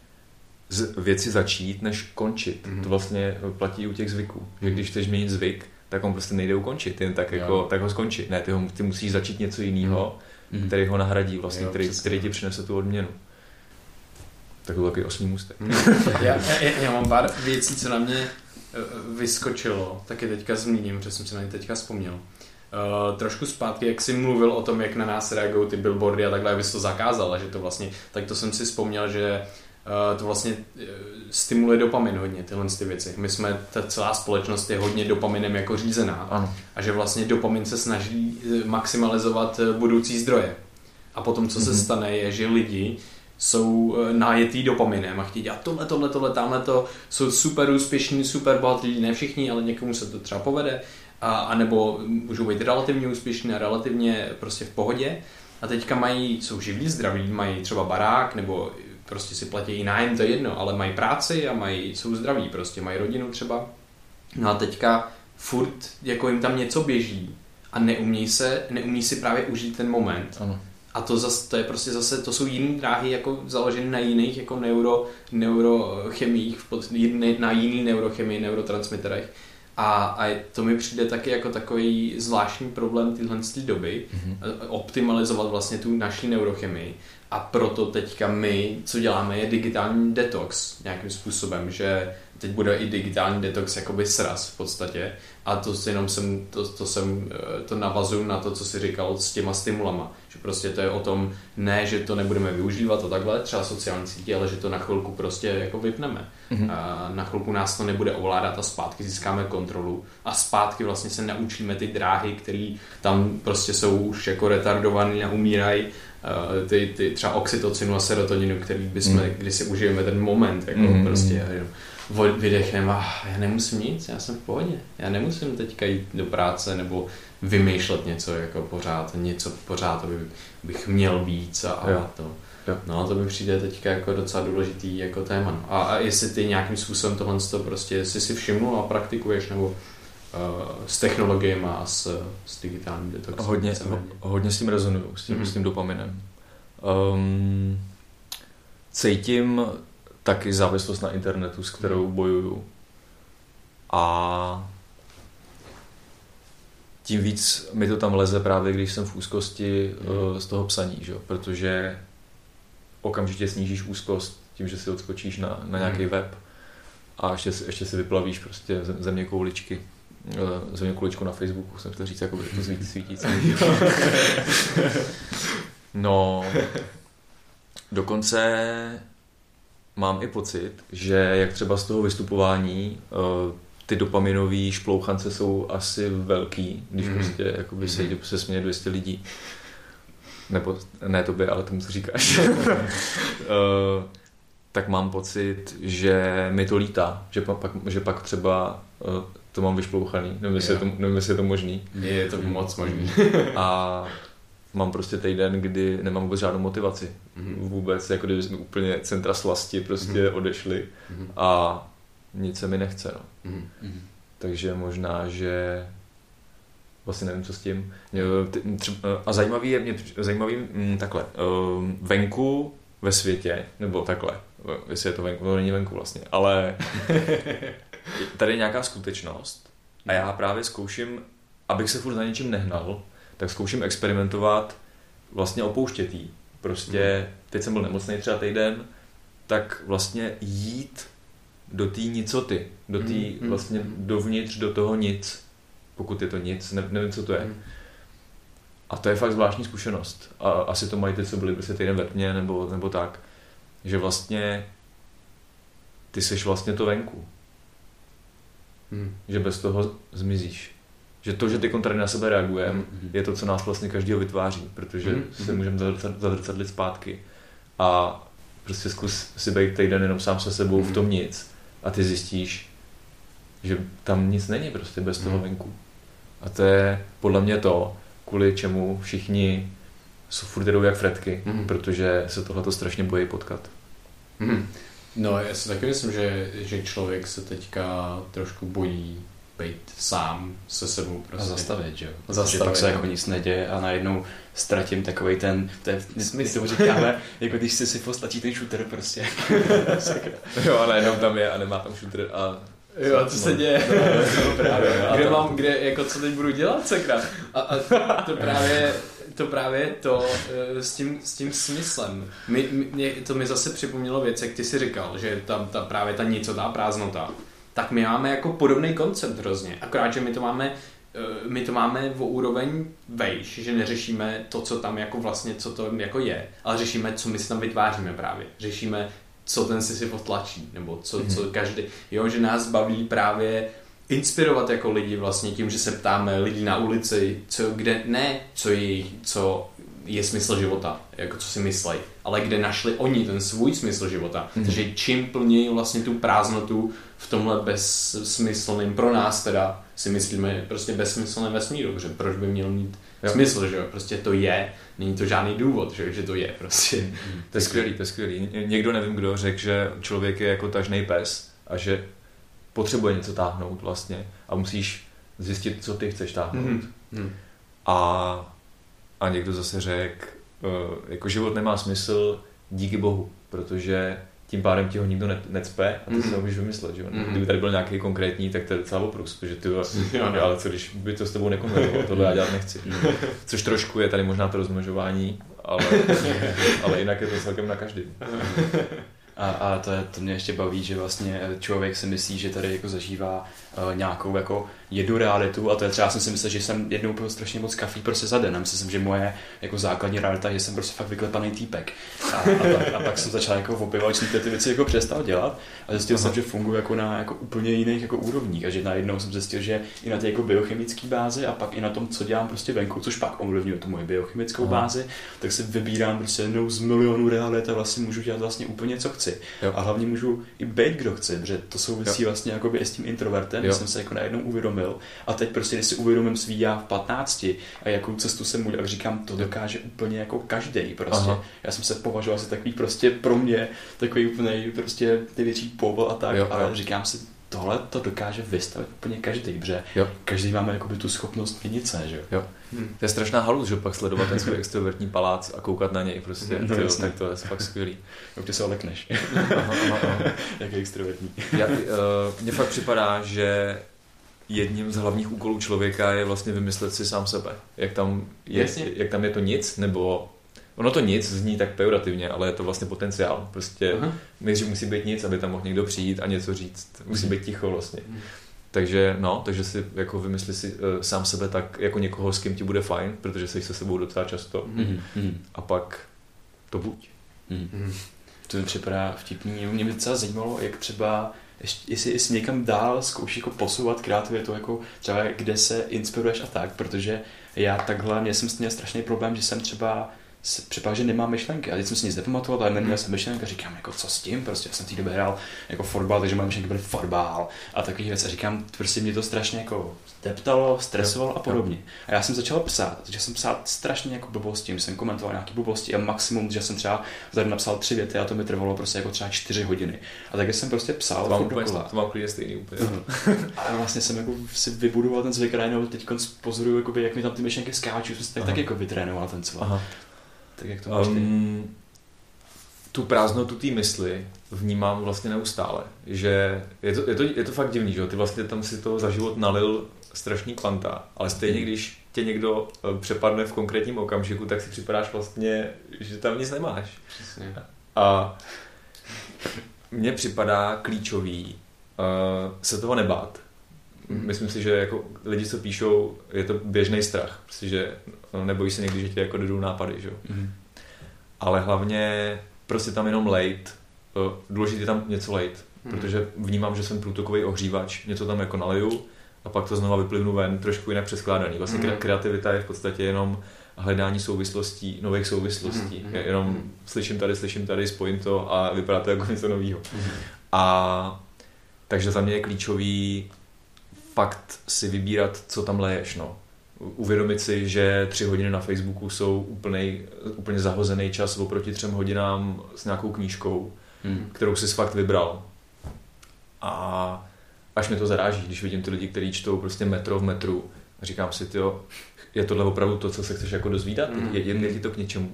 z věci začít, než končit. Mm-hmm. To vlastně platí u těch zvyků. Že když chceš změnit zvyk, tak on prostě nejde ukončit, jen tak, jako, tak ho skončit. Ne, ty, ho, ty musíš začít něco jiného, mm-hmm. který ho nahradí, vlastně, jo, který, který ti přinese tu odměnu. Tak to takový osmý můstek. Hmm. já, já, já, mám pár věcí, co na mě eh, vyskočilo, taky teďka zmíním, protože jsem si na ně teďka vzpomněl. Uh, trošku zpátky, jak jsi mluvil o tom, jak na nás reagují ty billboardy a takhle, aby to zakázal, že to vlastně, tak to jsem si vzpomněl, že uh, to vlastně uh, stimuluje dopamin hodně, tyhle ty věci. My jsme, ta celá společnost je hodně dopaminem jako řízená ano. a že vlastně dopamin se snaží maximalizovat budoucí zdroje. A potom, co mm-hmm. se mhm. stane, je, že lidi jsou nájetý dopaminem a chtějí dělat tohle, tohle, tohle, tamhle to, jsou super úspěšní, super bohatí lidi, ne všichni, ale někomu se to třeba povede, a, a nebo můžou být relativně úspěšní a relativně prostě v pohodě a teďka mají, jsou živí, zdraví, mají třeba barák nebo prostě si platí i nájem, to je jedno, ale mají práci a mají, jsou zdraví, prostě mají rodinu třeba. No a teďka furt jako jim tam něco běží a neumí se, neumí si právě užít ten moment. Ano. A to, zase, to je prostě zase, to jsou jiné dráhy jako založené na jiných jako neuro, neurochemiích, na jiný neurochemii, neurotransmiterech. A, a to mi přijde taky jako takový zvláštní problém tyhle doby, mm-hmm. optimalizovat vlastně tu naší neurochemii. A proto teďka my, co děláme, je digitální detox nějakým způsobem, že teď bude i digitální detox jakoby sraz v podstatě. A to jenom jsem, to, to jsem, eh, to navazuju na to, co si říkal s těma stimulama že prostě to je o tom, ne, že to nebudeme využívat a takhle, třeba sociální sítě, ale že to na chvilku prostě jako vypneme. Mm-hmm. A na chvilku nás to nebude ovládat a zpátky získáme kontrolu a zpátky vlastně se naučíme ty dráhy, které tam prostě jsou už jako retardované a umírají, ty, ty třeba oxytocinu a serotoninu, který bychom, mm. kdy si užijeme ten moment, jako mm. prostě vydechneme a já nemusím nic, já jsem v pohodě. Já nemusím teďka jít do práce nebo vymýšlet něco jako pořád, něco pořád, aby bych měl víc a, a to. Jo. No to mi přijde teďka jako docela důležitý jako téma. No. A, a jestli ty nějakým způsobem tohle to prostě, jestli si všimnul a praktikuješ, nebo s technologiemi a s, s digitálním detoxem. Hodně, ho, hodně s tím rezonuju, s tím, mm-hmm. s tím dopaminem. Um, cítím taky závislost na internetu, s kterou mhm. bojuju. A tím víc mi to tam leze právě, když jsem v úzkosti mm. z toho psaní, že? protože okamžitě snížíš úzkost tím, že si odskočíš na, na nějaký mm. web a ještě, ještě si vyplavíš prostě země kouličky eh, země kuličku na Facebooku, jsem chtěl říct, jako to svítí, svítí No, dokonce mám i pocit, že jak třeba z toho vystupování eh, ty dopaminové šplouchance jsou asi velký, když mm. prostě jakoby se, se směje 200 lidí. Nebo ne tobě, ale tomu, co říkáš. uh, tak mám pocit, že mi to lítá, že pak, že pak třeba to mám vyšplouchaný. Nevím, jestli, je to, nevím, jestli je to možný. Je to moc možný. A mám prostě týden, kdy nemám vůbec žádnou motivaci. Mm-hmm. Vůbec, jako kdyby jsme úplně centra slasti prostě mm-hmm. odešli mm-hmm. a nic se mi nechce. No. Mm-hmm. Takže možná, že vlastně nevím, co s tím. A zajímavý je mě, zajímavý mm, takhle, ehm, venku ve světě, nebo takhle, jestli je to venku, to není venku vlastně, ale tady je nějaká skutečnost a já právě zkouším abych se furt za něčím nehnal, tak zkouším experimentovat, vlastně opouštět jí. Prostě, teď jsem byl nemocný třeba týden, tak vlastně jít do té nicoty, do té Mm, mm, vlastně dovnitř do toho nic, pokud je to nic, ne, nevím, co to je. A to je fakt zvláštní zkušenost. A asi to mají ty, co byli prostě týden ve tmě, nebo, nebo tak. Že vlastně ty seš vlastně to venku. Mm. Že bez toho zmizíš. Že to, že ty tady na sebe reagujeme, Mhm. je to, co nás vlastně každýho vytváří, protože Mhm. se můžeme zadrcadlit zpátky. A prostě zkus si být týden jenom sám se sebou v tom nic a ty zjistíš, že tam nic není prostě bez toho Mhm. venku. A to je podle mě to, kvůli čemu všichni jsou furt jak fretky, Mhm. protože se tohle strašně bojí potkat. Mhm. No, já si taky myslím, že, že člověk se teďka trošku bojí být sám se sebou A prostě. zastavit, že jo? Zastavit, pak se jako nic neděje a najednou ztratím takový ten, to je, my tomu říkáme, jako když si si postačí ten shooter prostě. Jo, ale jenom tam je a nemá tam shooter a Jo, a co se děje? No, právě, no. A kde to- mám, kde, jako co teď budu dělat, sakra? A, a to právě, to právě to eh, s tím, s tím smyslem. My, mě, to mi zase připomnělo věc, jak ty si říkal, že tam ta, právě ta nicotá prázdnota. Tak my máme jako podobný koncept hrozně, akorát, že my to máme eh, my to máme o úroveň vejš, že neřešíme to, co tam jako vlastně, co to jako je, ale řešíme, co my si tam vytváříme právě. Řešíme, co ten si si potlačí, nebo co, Mhm. co každý, jo, že nás baví právě inspirovat jako lidi vlastně tím, že se ptáme lidí na ulici, co, kde, ne, co je, co je smysl života, jako co si myslej, ale kde našli oni ten svůj smysl života. Mhm. Takže čím plnějí vlastně tu prázdnotu v tomhle bezsmyslným, pro nás teda si myslíme prostě bezsmyslném vesmíru, že proč by měl mít Jo. smysl, že jo, prostě to je, není to žádný důvod, že, že to je prostě. To je skvělý, to je skvělý. Ně- Někdo nevím kdo řekl, že člověk je jako tažný pes a že potřebuje něco táhnout vlastně a musíš zjistit, co ty chceš táhnout. Mhm. Mhm. A, a někdo zase řekl, uh, jako život nemá smysl díky bohu, protože tím pádem ti ho nikdo ne, necpe a ty Mhm. si ho můžeš vymyslet. Že? jo. Mhm. Kdyby tady byl nějaký konkrétní, tak to je docela oprus, protože ty Jo, no. ale co když by to s tebou nekonverzovalo, tohle já dělat nechci. Což trošku je tady možná to rozmnožování, ale, ale jinak je to celkem na každý. A, a to, je, to mě ještě baví, že vlastně člověk si myslí, že tady jako zažívá uh, nějakou jako jednu realitu a to je třeba, já jsem si myslel, že jsem jednou pil strašně moc kafí prostě za den a myslel jsem, že moje jako základní realita je, že jsem prostě fakt vyklepaný týpek. A, a, pak, a pak jsem začal jako objevovat, že ty věci jako přestal dělat a zjistil jsem, že funguji jako na jako úplně jiných jako úrovních a že najednou jsem zjistil, že i na té jako biochemické bázi a pak i na tom, co dělám prostě venku, což pak ovlivňuje tu moji biochemickou Aha. bázi, tak si vybírám prostě jednou z milionů realit a vlastně můžu dělat vlastně úplně co chci. Jo. A hlavně můžu i být kdo chci, protože to souvisí Jo. vlastně jakoby i s tím introvertem, Jo. jsem se jako najednou uvědomil. A teď prostě, když si uvědomím svý já v 15 a jakou cestu jsem udělal, tak říkám, to dokáže úplně jako každý prostě. Aha. Já jsem se považoval za takový prostě pro mě, takový úplně prostě největší povol a tak, Jo, ale jo. říkám si, tohle to dokáže vystavit úplně každý, protože Jo. každý máme jakoby tu schopnost měnit se, že jo. Jo. Hm. To je strašná halus, že pak sledovat ten svůj extrovertní palác a koukat na něj prostě. No, tyjo, tak to je fakt skvělý. Jak ty se olekneš, Aha, aha, aha. jak je extrovertní. Já, uh, mně fakt připadá, že jedním z hlavních úkolů člověka je vlastně vymyslet si sám sebe. Jak tam je, Jasně. jak tam je to nic, nebo ono to nic zní tak pejorativně, ale je to vlastně potenciál. Prostě Aha. nejdřív musí být nic, aby tam mohl někdo přijít a něco říct. Musí být ticho vlastně. Mhm. Takže no, takže si jako vymysli si uh, sám sebe tak jako někoho, s kým ti bude fajn, protože jsi se sebou docela často. Mhm. Mhm. A pak to buď. Mhm. Mhm. To mi připadá vtipný. Mě by docela zajímalo, jak třeba, ještě, jestli, jestli někam dál zkoušíš jako posouvat kreativitu, jako třeba kde se inspiruješ a tak, protože já takhle, mě jsem měl strašný problém, že jsem třeba se připadal, že nemám myšlenky. A teď jsem si nic nepamatoval, ale neměl jsem myšlenky a říkám, jako co s tím, prostě já jsem v té době hrál jako fotbal, takže moje myšlenky byly fotbal a takový věci. A říkám, prostě mě to strašně jako deptalo, stresovalo a podobně. A já jsem začal psát, začal jsem psát strašně jako blbosti, jsem komentoval nějaké blbosti a maximum, že jsem třeba tady napsal tři věty a to mi trvalo prostě jako třeba čtyři hodiny. A takže jsem prostě psal To mám, úplně, to mám klidně stejný úplně. A vlastně jsem jako si vybudoval ten zvyk, a teď pozoruju, jakoby, jak mi tam ty myšlenky skáčou, jsem tak, tak jako vytrénoval ten cvak. Tak jak to máš? Um, tu prázdnotu té mysli vnímám vlastně neustále. Že je to, je to, je to fakt divný, že? Ty vlastně tam si to za život nalil strašný kvanta, ale stejně když tě někdo eh, přepadne v konkrétním okamžiku, tak si připadáš vlastně, že tam nic nemáš. Přesně. A mně připadá klíčový uh, se toho nebát. Mhm. Myslím si, že jako lidi, co píšou, je to běžný strach, protože nebojí se někdy, že tě jako jdou nápady, že. Mhm. Ale hlavně prostě tam jenom lejt. Uh, důležité je tam něco lejt, Mhm. protože vnímám, že jsem průtokový ohřívač, něco tam jako naliju a pak to znova vyplivnu ven, trošku jinak přeskládaný. Vlastně Mhm. kre- kreativita je v podstatě jenom hledání souvislostí, nových souvislostí. Mhm. Je Jenom Mhm. slyším tady, slyším tady, spojím to a vypadá to jako něco nového. Mhm. A takže za mě je klíčový fakt si vybírat, co tam leješ. No. Uvědomit si, že tři hodiny na Facebooku jsou úplnej, úplně zahozený čas oproti třem hodinám s nějakou knížkou, Mhm. kterou jsi fakt vybral. A až mě to zaráží, když vidím ty lidi, kteří čtou prostě metro v metru a říkám si, tyjo, je tohle opravdu to, co se chceš jako dozvídat? Mm. Je, je, je ti to k něčemu?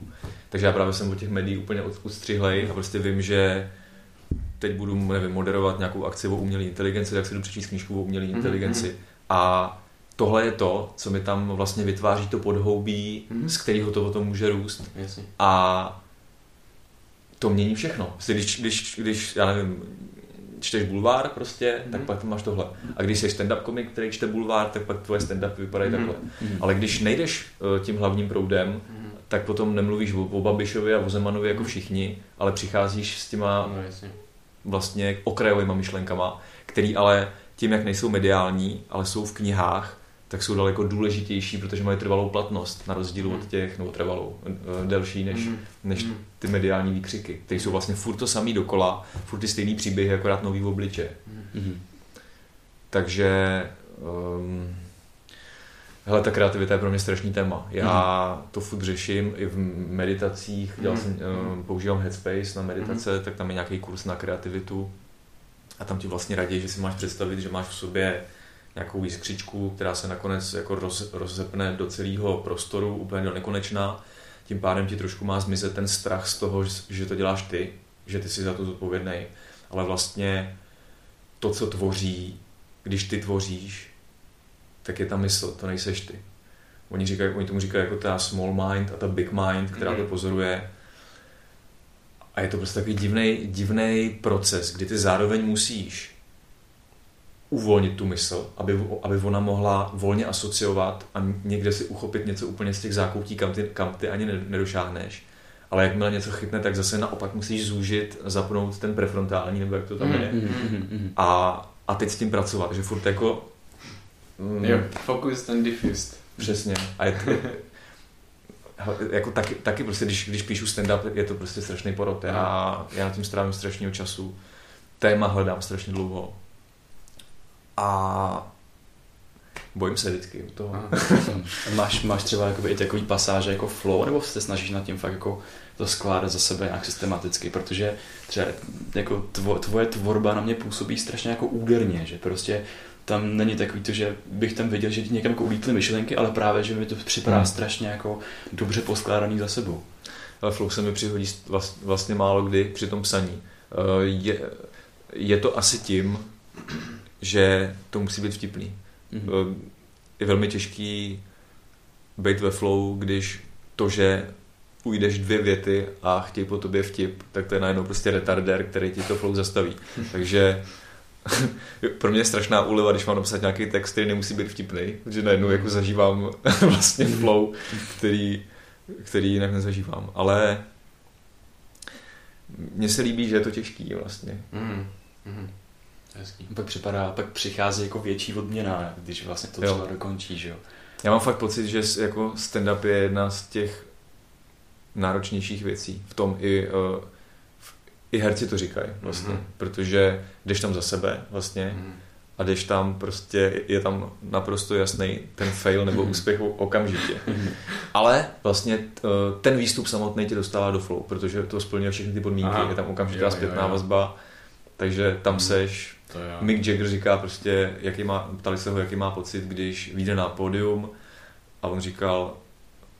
Takže já právě jsem od těch médií úplně od- ustřihlej a prostě vím, že teď budu, nevím, moderovat nějakou akci o umělé inteligenci, tak si jdu přečíst knížku o umělé Mhm, inteligenci. A tohle je to, co mi tam vlastně vytváří to podhoubí, Mhm. z kterého to potom může růst. Jasně. A to mění všechno. Prostě když, když, když, já nevím, čteš bulvár prostě, mm. tak pak máš tohle. A když jsi stand-up komik, který čte bulvár, tak pak tvoje stand-up vypadají Mhm. takhle. Mhm. Ale když nejdeš eh, tím hlavním proudem, Mhm. tak potom nemluvíš o, o Babišovi a o Zemanovi jako Mhm. všichni, ale přicházíš s těma No jasně. Vlastně okrajovými myšlenkama, který ale tím, jak nejsou mediální, ale jsou v knihách, tak jsou daleko důležitější, protože mají trvalou platnost, na rozdíl od Mhm. těch, nebo trvalou, eh, delší než, Mhm. než Mhm. ty mediální výkřiky, které jsou vlastně furt to samý dokola, furt ty stejný příběhy, akorát nový obliče. Mhm. Mhm. Takže um, hele, ta kreativita je pro mě strašný téma. Já to furt řeším i v meditacích, dělal Mhm. jsem, um, používám Headspace na meditace, tak tam je nějaký kurz na kreativitu a tam ti vlastně radí, že si máš představit, že máš v sobě nějakou jiskřičku, která se nakonec jako roz, rozepne do celého prostoru úplně do nekonečna. Tím pádem ti trošku má zmizet ten strach z toho, že- že to děláš ty, že ty jsi za to zodpovědný, ale vlastně to, co tvoří, když ty tvoříš, tak je ta mysl, to nejseš ty. Oni, říkají, oni tomu říkají jako ta small mind a ta big mind, která to Mhm. pozoruje. A je to prostě takový divný, divný proces, kdy ty zároveň musíš uvolnit tu mysl, aby, aby ona mohla volně asociovat a někde si uchopit něco úplně z těch zákoutí, kam ty, kam ty ani ne- nedošáhneš. Ale jakmile něco chytne, tak zase naopak musíš zúžit, zapnout ten prefrontální, nebo jak to tam je. Mhm. Mhm. Mhm. A, a teď s tím pracovat, že furt jako... Mm, Jo, focused and diffused. Přesně. A je to, jako taky, taky prostě, když, když píšu stand-up, je to prostě strašný porod. Já, já na tím strávím strašného času. Téma hledám strašně dlouho. A bojím se vždycky u toho. Aha. máš, máš třeba jakoby i takový pasáže jako flow, nebo se snažíš nad tím fakt jako to skládat za sebe nějak systematicky, protože třeba jako tvo, tvoje tvorba na mě působí strašně jako úderně, že prostě tam není takový to, že bych tam viděl, že ti někam jako ulítly myšlenky, ale právě, že mi to připadá Hmm. strašně jako dobře poskládaný za sebou. Ale flow se mi přihodí vlast- vlastně málo kdy při tom psaní. Eh, Je, je to asi tím, že to musí být vtipný. Eh, Je velmi těžký být ve flow, když to, že ujdeš dvě věty a chtějí po tobě vtip, tak to je najednou prostě retardér, který ti to flow zastaví. Takže pro mě je strašná úleva, když mám napsat nějaký text, který nemusí být vtipný, protože najednou jako zažívám vlastně flow, který, který jinak nezažívám. Ale mně se líbí, že je to těžký vlastně. Mhm. Mhm. Hezký. Pak připadá, pak přichází jako větší odměna, když vlastně to Jo. třeba dokončí, že jo. Já mám fakt pocit, že jako stand-up je jedna z těch náročnějších věcí. V tom i, uh, i herci to říkají vlastně, Mhm. protože jdeš tam za sebe vlastně Mhm. a jdeš tam prostě, je tam naprosto jasný ten fail nebo Mhm. úspěch okamžitě. Ale vlastně eh, ten výstup samotný tě dostává do flow, protože to splňuje všechny ty podmínky, Aha. je tam okamžitá zpětná jo. vazba, takže tam Mhm. seš. Mick Jagger říká prostě, jaký má, ptali se ho, jaký má pocit, když vyjde na pódium a on říkal,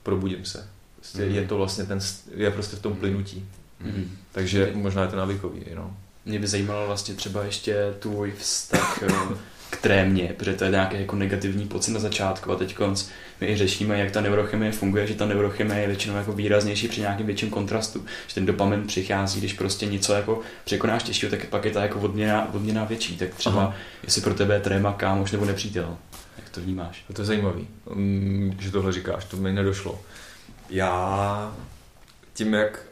probudím se. Prostě Mhm. Je to vlastně ten, je prostě v tom Mhm. plynutí. Mhm. Takže možná je to návykový, no. Mě by zajímalo vlastně třeba ještě tvůj vztah eh, k trémě, protože to je nějaký jako negativní pocit na začátku a teď my i řešíme, jak ta neurochemie funguje, že ta neurochemie je většinou jako výraznější při nějakém větším kontrastu, že ten dopamin přichází, když prostě něco jako překonáš těžšího, tak pak je ta jako odměna, odměna větší, tak třeba Aha. jestli pro tebe je tréma kámoš nebo nepřítel, jak to vnímáš? To je zajímavý, mm, že tohle říkáš, to mi nedošlo. Já tím, jak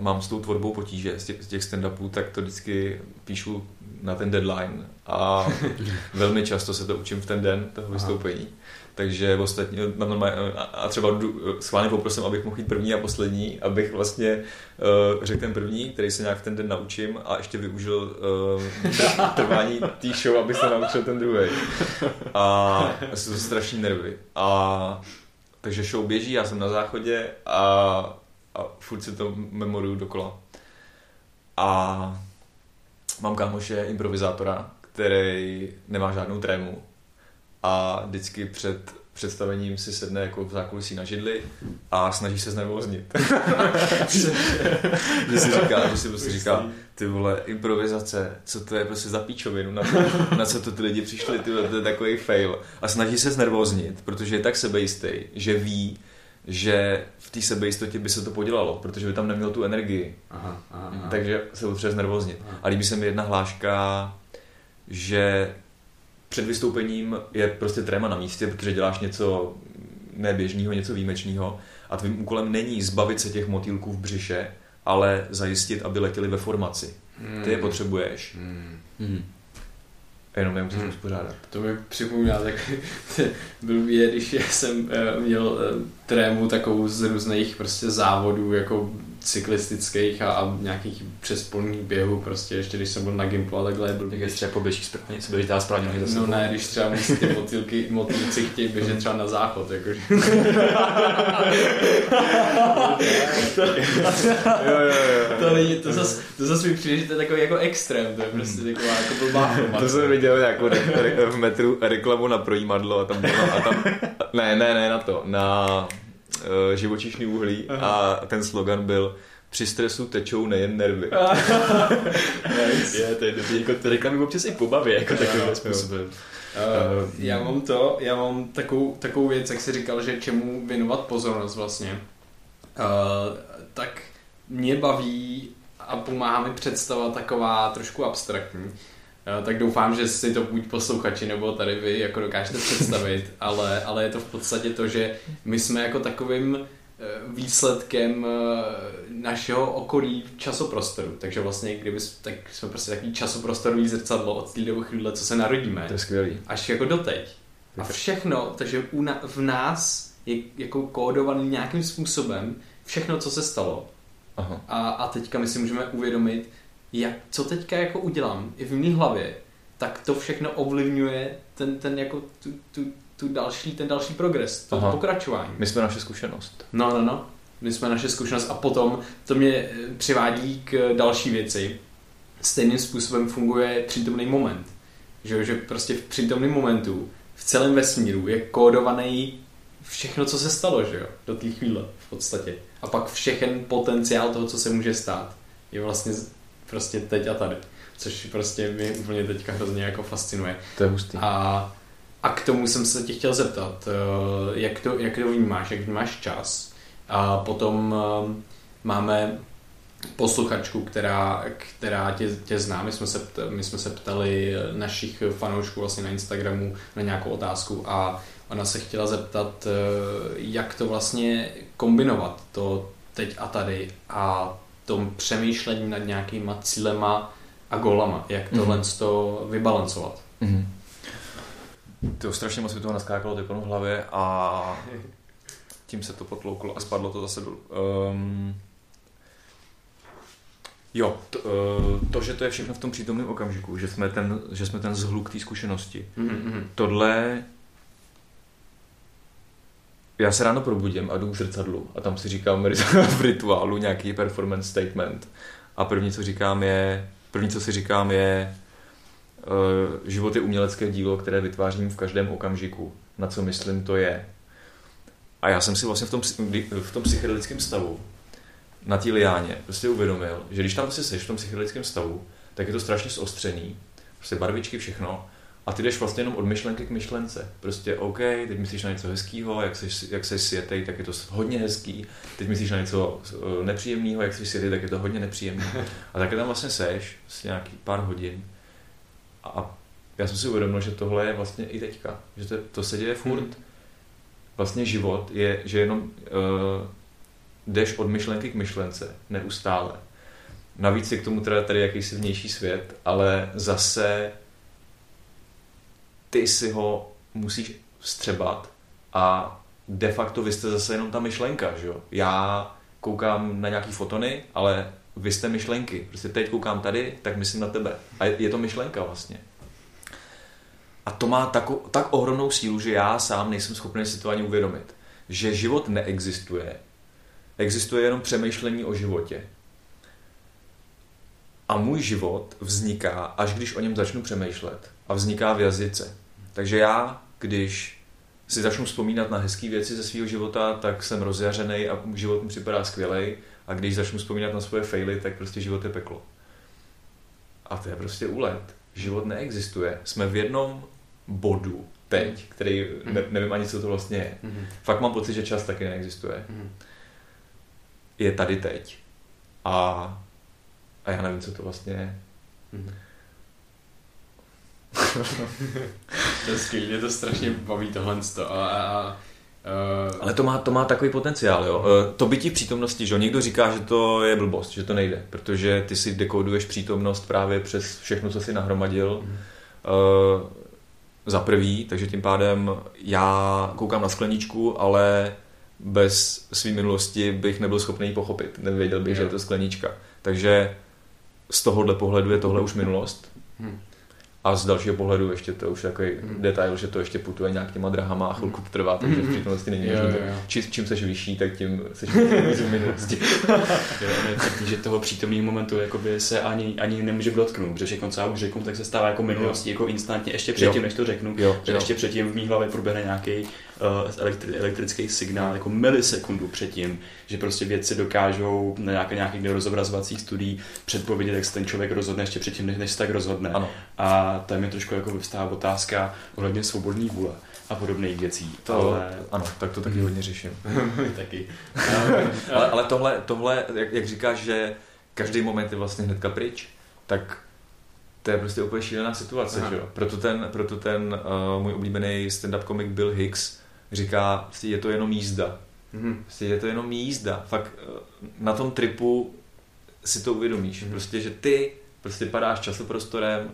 mám s tou tvorbou potíže z těch, z těch stand-upů, tak to vždycky píšu na ten deadline a velmi často se to učím v ten den toho vystoupení. Aha. Takže ostatní, a třeba schválně poprosím, abych mohl jít první a poslední, abych vlastně uh, řekl ten první, který se nějak v ten den naučím a ještě využil uh, trvání té show, abych se naučil ten druhý. A jsou to strašní nervy. A takže show běží, já jsem na záchodě a a furt si to memoruju dokola. A mám kámoše improvizátora, který nemá žádnou trému a vždycky před představením si sedne jako v zákulisí na židli a snaží se znervoznit. že si říká, že si prostě říká, ty vole, improvizace, co to je prostě za píčovinu, na, to, na co to ty lidi přišli, ty vole, to je takový fail. A snaží se znervoznit, protože je tak sebejistý, že ví, že v té sebejistotě by se to podělalo, protože by tam neměl tu energii. Aha, aha, aha. Takže se potřebuje znervoznit. A líbí se mi jedna hláška, že před vystoupením je prostě tréma na místě, protože děláš něco neběžného, něco výjimečného a tvým úkolem není zbavit se těch motýlků v břiše, ale zajistit, aby letěli ve formaci. Ty je hmm. potřebuješ. Hmm. Hmm. Jenom je musíš hmm. uspořádat. To mi připomíná, tak byl je, když jsem eh, měl eh, trému takovou z různých prostě závodů, jako cyklistických a, a nějakých přespolných běhů, prostě ještě když jsem byl na Gimplu a takhle. Byl, tak když třeba poběžíš správně, co běží dá správně nohy zase. No ne, když třeba musí ty motýlky, motýlci chtějí běžet třeba na záchod, jakože. jo, jo, jo. To, není, to zase to zas mi přijde, že to je takový jako extrém, to je prostě taková jako blbá To jsem viděl nějakou re, re, v metru reklamu na projímadlo a tam bylo, a tam, ne, ne, ne na to, na živočišný uhlí Aha. a ten slogan byl při stresu tečou nejen nervy. nice. Je, to je dobrý, jako ty reklamy občas i pobaví, jako takovým způsobem. Uh, já mám to, já mám takovou, takovou věc, jak jsi říkal, že čemu věnovat pozornost vlastně. Uh, tak mě baví a pomáhá mi představa taková trošku abstraktní. Tak doufám, že si to buď posluchači nebo tady vy jako dokážete představit, ale, ale je to v podstatě to, že my jsme jako takovým eh, výsledkem eh, našeho okolí časoprostoru. Takže vlastně, kdyby tak jsme prostě takový časoprostorový zrcadlo od té doby chvíle, co se narodíme. To je skvělý. Až jako doteď. A všechno, takže u na, v nás je jako kódovaný nějakým způsobem všechno, co se stalo. Aha. A, a teďka my si můžeme uvědomit, jak, co teďka jako udělám i v mé hlavě, tak to všechno ovlivňuje ten, ten jako tu, tu, tu další, ten další progres, to Aha. pokračování. My jsme naše zkušenost. No, no, no. My jsme naše zkušenost a potom to mě eh, přivádí k další věci. Stejným způsobem funguje přítomný moment. Že, že prostě v přítomném momentu v celém vesmíru je kódovaný všechno, co se stalo, že jo, do té chvíle v podstatě. A pak všechen potenciál toho, co se může stát, je vlastně prostě teď a tady. Což prostě mě úplně teďka hrozně jako fascinuje. To je hustý. A, a k tomu jsem se tě chtěl zeptat, eh, jak to, jak to vnímáš, jak vnímáš čas. A potom eh, máme posluchačku, která, která tě, tě zná. My jsme, se, my jsme se ptali našich fanoušků vlastně na Instagramu na nějakou otázku a ona se chtěla zeptat, eh, jak to vlastně kombinovat, to teď a tady a tom přemýšlení nad nějakýma cílema a golama, jak tohle mm-hmm. to vybalancovat. Mm-hmm. To strašně moc mi toho naskákalo teď v hlavě a tím se to potlouklo a spadlo to zase dolů. Um, jo, to, uh, to, že to je všechno v tom přítomném okamžiku, že jsme ten, že jsme ten zhluk té zkušenosti. Mm-hmm. Tohle já se ráno probudím a jdu k zrcadlu a tam si říkám v rituálu nějaký performance statement a první, co říkám je, první, co si říkám je uh, život je umělecké dílo, které vytvářím v každém okamžiku. Na co myslím, to je. A já jsem si vlastně v tom, v tom psychedelickém stavu na té liáně prostě uvědomil, že když tam prostě seš v tom psychedelickém stavu, tak je to strašně zostřený, prostě barvičky, všechno, a ty jdeš vlastně jenom od myšlenky k myšlence. Prostě OK, teď myslíš na něco hezkého, jak jsi, jak jsi světej, tak je to hodně hezký. Teď myslíš na něco eh, nepříjemného, jak jsi světej, tak je to hodně nepříjemné. A také tam vlastně seš, vlastně nějaký pár hodin. A já jsem si uvědomil, že tohle je vlastně i teďka. Že to, to se děje furt. Hmm. Vlastně život je, že jenom uh, jdeš od myšlenky k myšlence neustále. Navíc je k tomu teda tady jakýsi vnější svět, ale zase ty si ho musíš vstřebat a de facto vy jste zase jenom ta myšlenka, že jo? Já koukám na nějaký fotony, ale vy jste myšlenky. Prostě teď koukám tady, tak myslím na tebe. A je to myšlenka vlastně. A to má tak, tak ohromnou sílu, že já sám nejsem schopný si to ani uvědomit. Že život neexistuje. Existuje jenom přemýšlení o životě. A můj život vzniká, až když o něm začnu přemýšlet. A vzniká v jazyce. Takže já, když si začnu vzpomínat na hezké věci ze svého života, tak jsem rozjařený a život mi připadá skvělej. A když začnu vzpomínat na svoje faily, tak prostě život je peklo. A to je prostě úlet. Život neexistuje. Jsme v jednom bodu teď, který ne, mhm. nevím ani, co to vlastně je. Mm-hmm. Fakt mám pocit, že čas taky neexistuje. Mm-hmm. Je tady teď. A, a já nevím, co to vlastně je. Mm-hmm. To je skvělé, mě to strašně baví tohle. A, a, Uh, Ale to má, to má takový potenciál, jo. Uh, to bytí v přítomnosti, že někdo říká, že to je blbost, že to nejde, protože ty si dekoduješ přítomnost právě přes všechno, co si nahromadil. Uh, za prvý, takže tím pádem já koukám na skleničku, ale bez své minulosti bych nebyl schopný ji pochopit. Nevěděl bych, jo. že je to sklenička. Takže z tohohle pohledu je tohle už minulost. Hmm. A z dalšího pohledu ještě to už takový hmm. detail, že to ještě putuje nějak těma drahama a chvilku to trvá, takže v přítomnosti není jo, jo, jo. Či, čím seš vyšší, tak tím seš víc v minulosti. že toho přítomného momentu jakoby se ani, ani nemůže dotknout, protože všechno, co já už řeknu, tak se stává jako minulostí, jako instantně, ještě předtím, jo. než to řeknu, jo, že jo. ještě předtím v mý hlavě proběhne nějaký elektri- elektrický signál, jako milisekundu předtím, že prostě věci dokážou na nějaké, nějakých rozobrazovacích studií předpovědět, jak se ten člověk rozhodne ještě předtím, než se tak rozhodne. Ano. A tam je trošku jako vyvstává otázka ohledně svobodný vůle a podobných věcí. To, ale... Ano, tak to taky mm. hodně řeším. taky. ale, ale tohle, tohle jak, jak říkáš, že každý moment je vlastně hnedka pryč, tak to je prostě úplně šílená situace, že jo? Proto ten, proto ten uh, můj oblíbený stand-up komik Bill Hicks říká, je to jenom jízda. Mm-hmm. Prostě je to jenom jízda. Fakt uh, na tom tripu si to uvědomíš. Mm-hmm. Prostě, že ty prostě padáš časoprostorem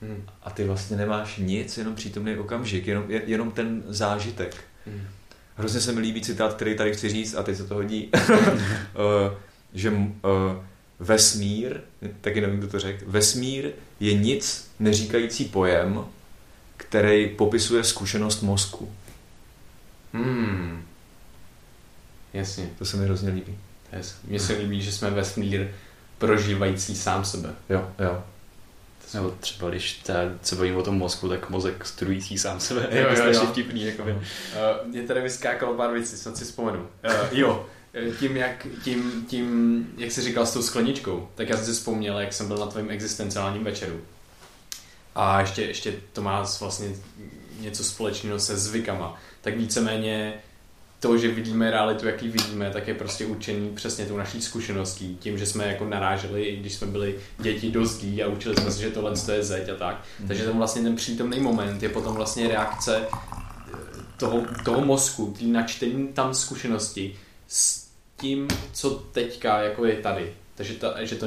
mm. a ty vlastně nemáš nic, jenom přítomný okamžik, jenom, jenom ten zážitek. Mm. Hrozně se mi líbí citát, který tady chci říct a teď se to hodí, uh, že uh, vesmír, taky nevím, kdo to řekl, vesmír je nic neříkající pojem, který popisuje zkušenost mozku. Hmm. Jasně. To se mi hrozně líbí. Mně se líbí, že jsme vesmír prožívající sám sebe. Jo, jo. Nebo třeba když ta, se bavím o tom mozku, tak mozek studující sám sebe. Jo, jo, jo. vtipný. Jako uh, mě tady vyskákalo pár věcí, snad si vzpomenu. Uh, jo, tím jak, tím, tím, jak jsi říkal s tou skleničkou, tak já jsem si vzpomněl, jak jsem byl na tvém existenciálním večeru. A ještě, ještě to má vlastně něco společného se zvykama. Tak víceméně to, že vidíme realitu, jaký vidíme, tak je prostě určený přesně tou naší zkušeností, tím, že jsme jako naráželi, i když jsme byli děti do zdí a učili jsme se, že tohle je zeď a tak. Mm. Takže ten vlastně ten přítomný moment je potom vlastně reakce eh, toho, toho mozku, tý načtení tam zkušenosti s tím, co teďka jako je tady. Takže to, že to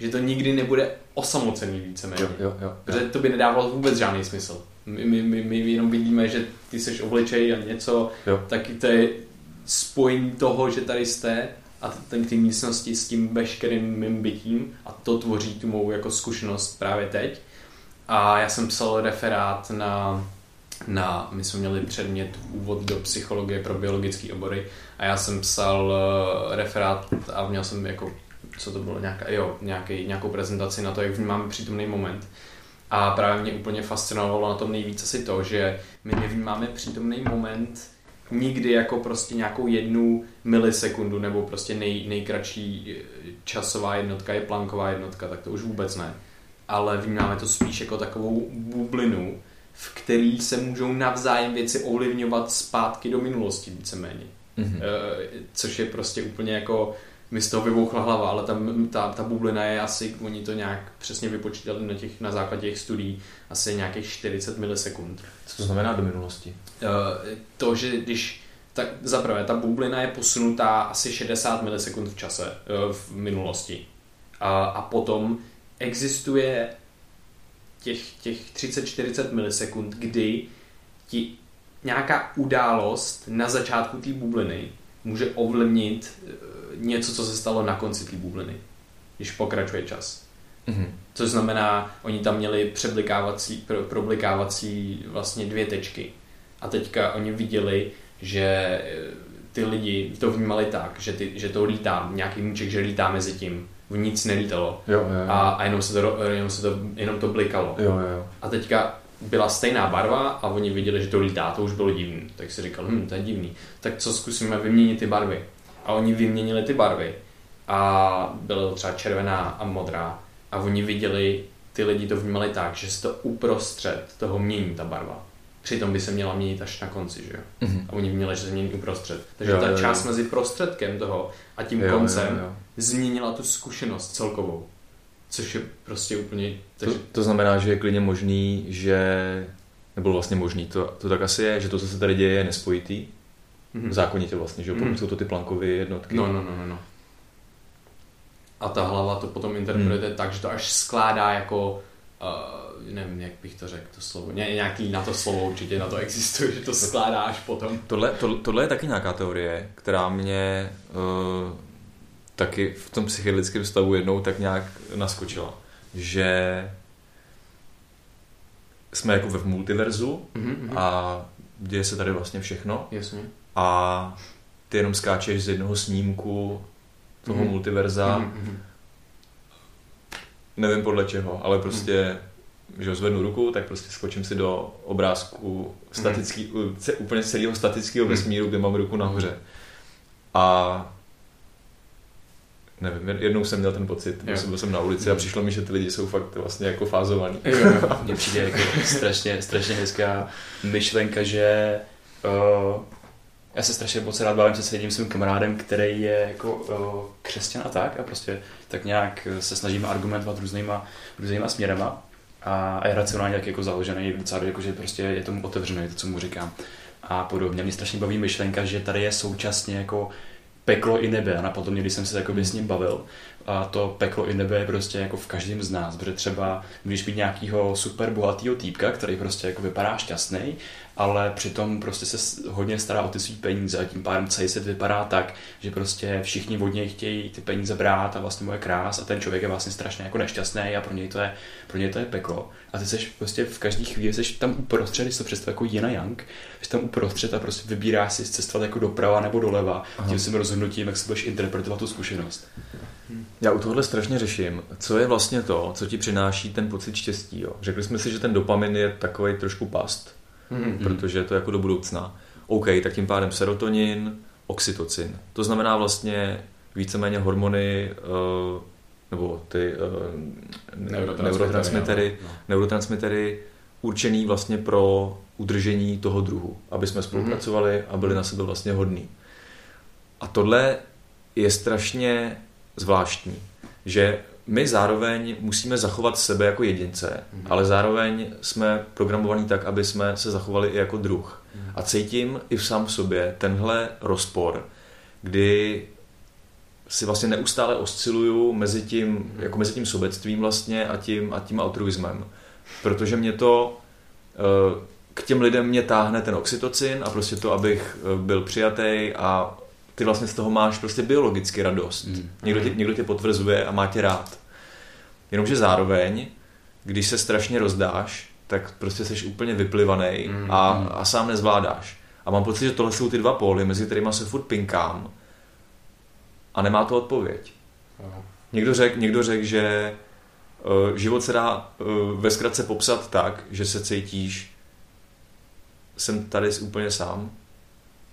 že to nikdy nebude osamocený víceméně. Jo, jo, jo. Protože to by nedávalo vůbec žádný smysl. My, my, my, my jenom vidíme, že ty jsi obličej a něco, jo. tak to je spojení toho, že tady jste a ten ty místnosti s tím veškerým mým bytím a to tvoří tu mou jako zkušenost právě teď. A já jsem psal referát na, na my jsme měli předmět úvod do psychologie pro biologické obory a já jsem psal eh, referát a měl jsem jako co to bylo, nějaká, jo, nějaký, nějakou prezentaci na to, jak vnímáme přítomný moment. A právě mě úplně fascinovalo na tom nejvíc asi to, že my nevnímáme přítomný moment nikdy jako prostě nějakou jednu milisekundu nebo prostě nej, nejkratší eh, časová jednotka je planková jednotka, tak to už vůbec ne. Ale vnímáme to spíš jako takovou bublinu, v který se můžou navzájem věci ovlivňovat zpátky do minulosti víceméně. Mm-hmm. Což je prostě úplně jako mi z toho vybouchla hlava, ale ta, ta, ta bublina je asi, oni to nějak přesně vypočítali na, těch, na základě těch studií, asi nějakých 40 milisekund. Co to znamená do minulosti? Uh, to, že když tak zaprvé, ta bublina je posunutá asi 60 milisekund v čase, uh, v minulosti. A, a potom existuje těch, těch 30-40 milisekund, kdy ti nějaká událost na začátku té bubliny může ovlivnit eh, něco, co se stalo na konci té bubliny, když pokračuje čas. Mm-hmm. Což znamená, oni tam měli přeblikávací, pro, problikávací vlastně dvě tečky. A teďka oni viděli, že eh, ty lidi to vnímali tak, že, ty, že to lítá, nějaký míček, že lítá mezi tím. Nic nelítalo. Jo, jo, jo. A, a jenom, se to, jenom, se to, jenom to blikalo. Jo, jo. A teďka byla stejná barva a oni viděli, že to lítá, to už bylo divný. Tak si říkal, hm, to je divný. Tak co zkusíme vyměnit ty barvy. A oni vyměnili ty barvy. A byla třeba červená a modrá. A oni viděli, ty lidi to vnímali tak, že se to uprostřed toho mění ta barva. Přitom by se měla měnit až na konci, že jo? Mm-hmm. A oni měli, že se mění uprostřed. Takže jo, ta jo, část jo. mezi prostředkem toho a tím jo, koncem jo, jo. změnila tu zkušenost celkovou. Což je prostě úplně... Takže... To, to znamená, že je klidně možný, že... Nebo vlastně možný, to, to tak asi je, že to, co se tady děje, je nespojitý. Mm-hmm. Zákonitě vlastně, že mm-hmm. jsou to ty plankové jednotky. No, no, no, no, no. A ta hlava to potom interpretuje mm. tak, že to až skládá jako uh, nevím, jak bych to řekl, to slovo, Ně, nějaký na to slovo určitě na to existuje, že to skládá až potom. Tohle, to, tohle je taky nějaká teorie, která mě uh, taky v tom psychedelickém stavu jednou tak nějak naskočila, že jsme jako ve multiverzu mm-hmm. a děje se tady vlastně všechno. Jasně. A ty jenom skáčeš z jednoho snímku toho mm-hmm. multiverza. Mm-hmm. Nevím podle čeho, ale prostě, mm. že zvednu ruku, tak prostě skočím si do obrázku statický, mm. úplně celého statického mm. vesmíru, kde mám ruku nahoře. A nevím, jednou jsem měl ten pocit, jo. byl jsem na ulici a přišlo mi, že ty lidi jsou fakt vlastně jako fázovaní. Mně přijde jako strašně, strašně hezká myšlenka, že uh, já se strašně moc rád bavím se s jedním svým kamarádem, který je jako uh, křesťan a tak a prostě tak nějak se snažíme argumentovat různýma, různýma směrama a, a je racionálně tak jako založený docela, jako, že prostě je tomu otevřený, to, co mu říkám. A podobně. Mě strašně baví myšlenka, že tady je současně jako peklo i nebe a napadlo mě, když jsem se jakoby s ním bavil. A to peklo i nebe je prostě jako v každém z nás, protože třeba když mít nějakého super bohatého týpka, který prostě jako vypadá šťastný, ale přitom prostě se hodně stará o ty svý peníze a tím pádem celý svět vypadá tak, že prostě všichni od něj chtějí ty peníze brát a vlastně mu je krás a ten člověk je vlastně strašně jako nešťastný a pro něj to je, pro něj to je peklo. A ty seš prostě v každé chvíli seš tam uprostřed, když to představ jako Jina Yang, jsi tam uprostřed a prostě vybíráš si cestovat jako doprava nebo doleva, Aha. tím svým rozhodnutím, jak si budeš interpretovat tu zkušenost. Já u tohle strašně řeším, co je vlastně to, co ti přináší ten pocit štěstí. Jo? Řekli jsme si, že ten dopamin je takový trošku past, mm-hmm. protože je to jako do budoucna. OK, tak tím pádem serotonin, oxytocin. To znamená vlastně víceméně hormony uh, nebo ty uh, neurotransmitery, no. neurotransmitery určený vlastně pro udržení toho druhu, aby jsme spolupracovali a byli na sebe vlastně hodní. A tohle je strašně zvláštní, že my zároveň musíme zachovat sebe jako jedince, mm-hmm. ale zároveň jsme programovaní tak, aby jsme se zachovali i jako druh. Mm-hmm. A cítím i v sám sobě tenhle rozpor, kdy si vlastně neustále osciluju mezi tím, mm-hmm. jako mezi tím sobectvím vlastně a tím, a tím altruismem. Protože mě to eh, k těm lidem mě táhne ten oxytocin a prostě to, abych eh, byl přijatý a ty vlastně z toho máš prostě biologicky radost. Mm. Někdo, tě, někdo tě potvrzuje a má tě rád. Jenomže zároveň, když se strašně rozdáš, tak prostě jsi úplně vyplivaný mm. a, a sám nezvládáš. A mám pocit, že tohle jsou ty dva póly, mezi kterými se furt pinkám a nemá to odpověď. Aha. Někdo řekl, někdo řek, že uh, život se dá uh, ve zkratce popsat tak, že se cítíš jsem tady úplně sám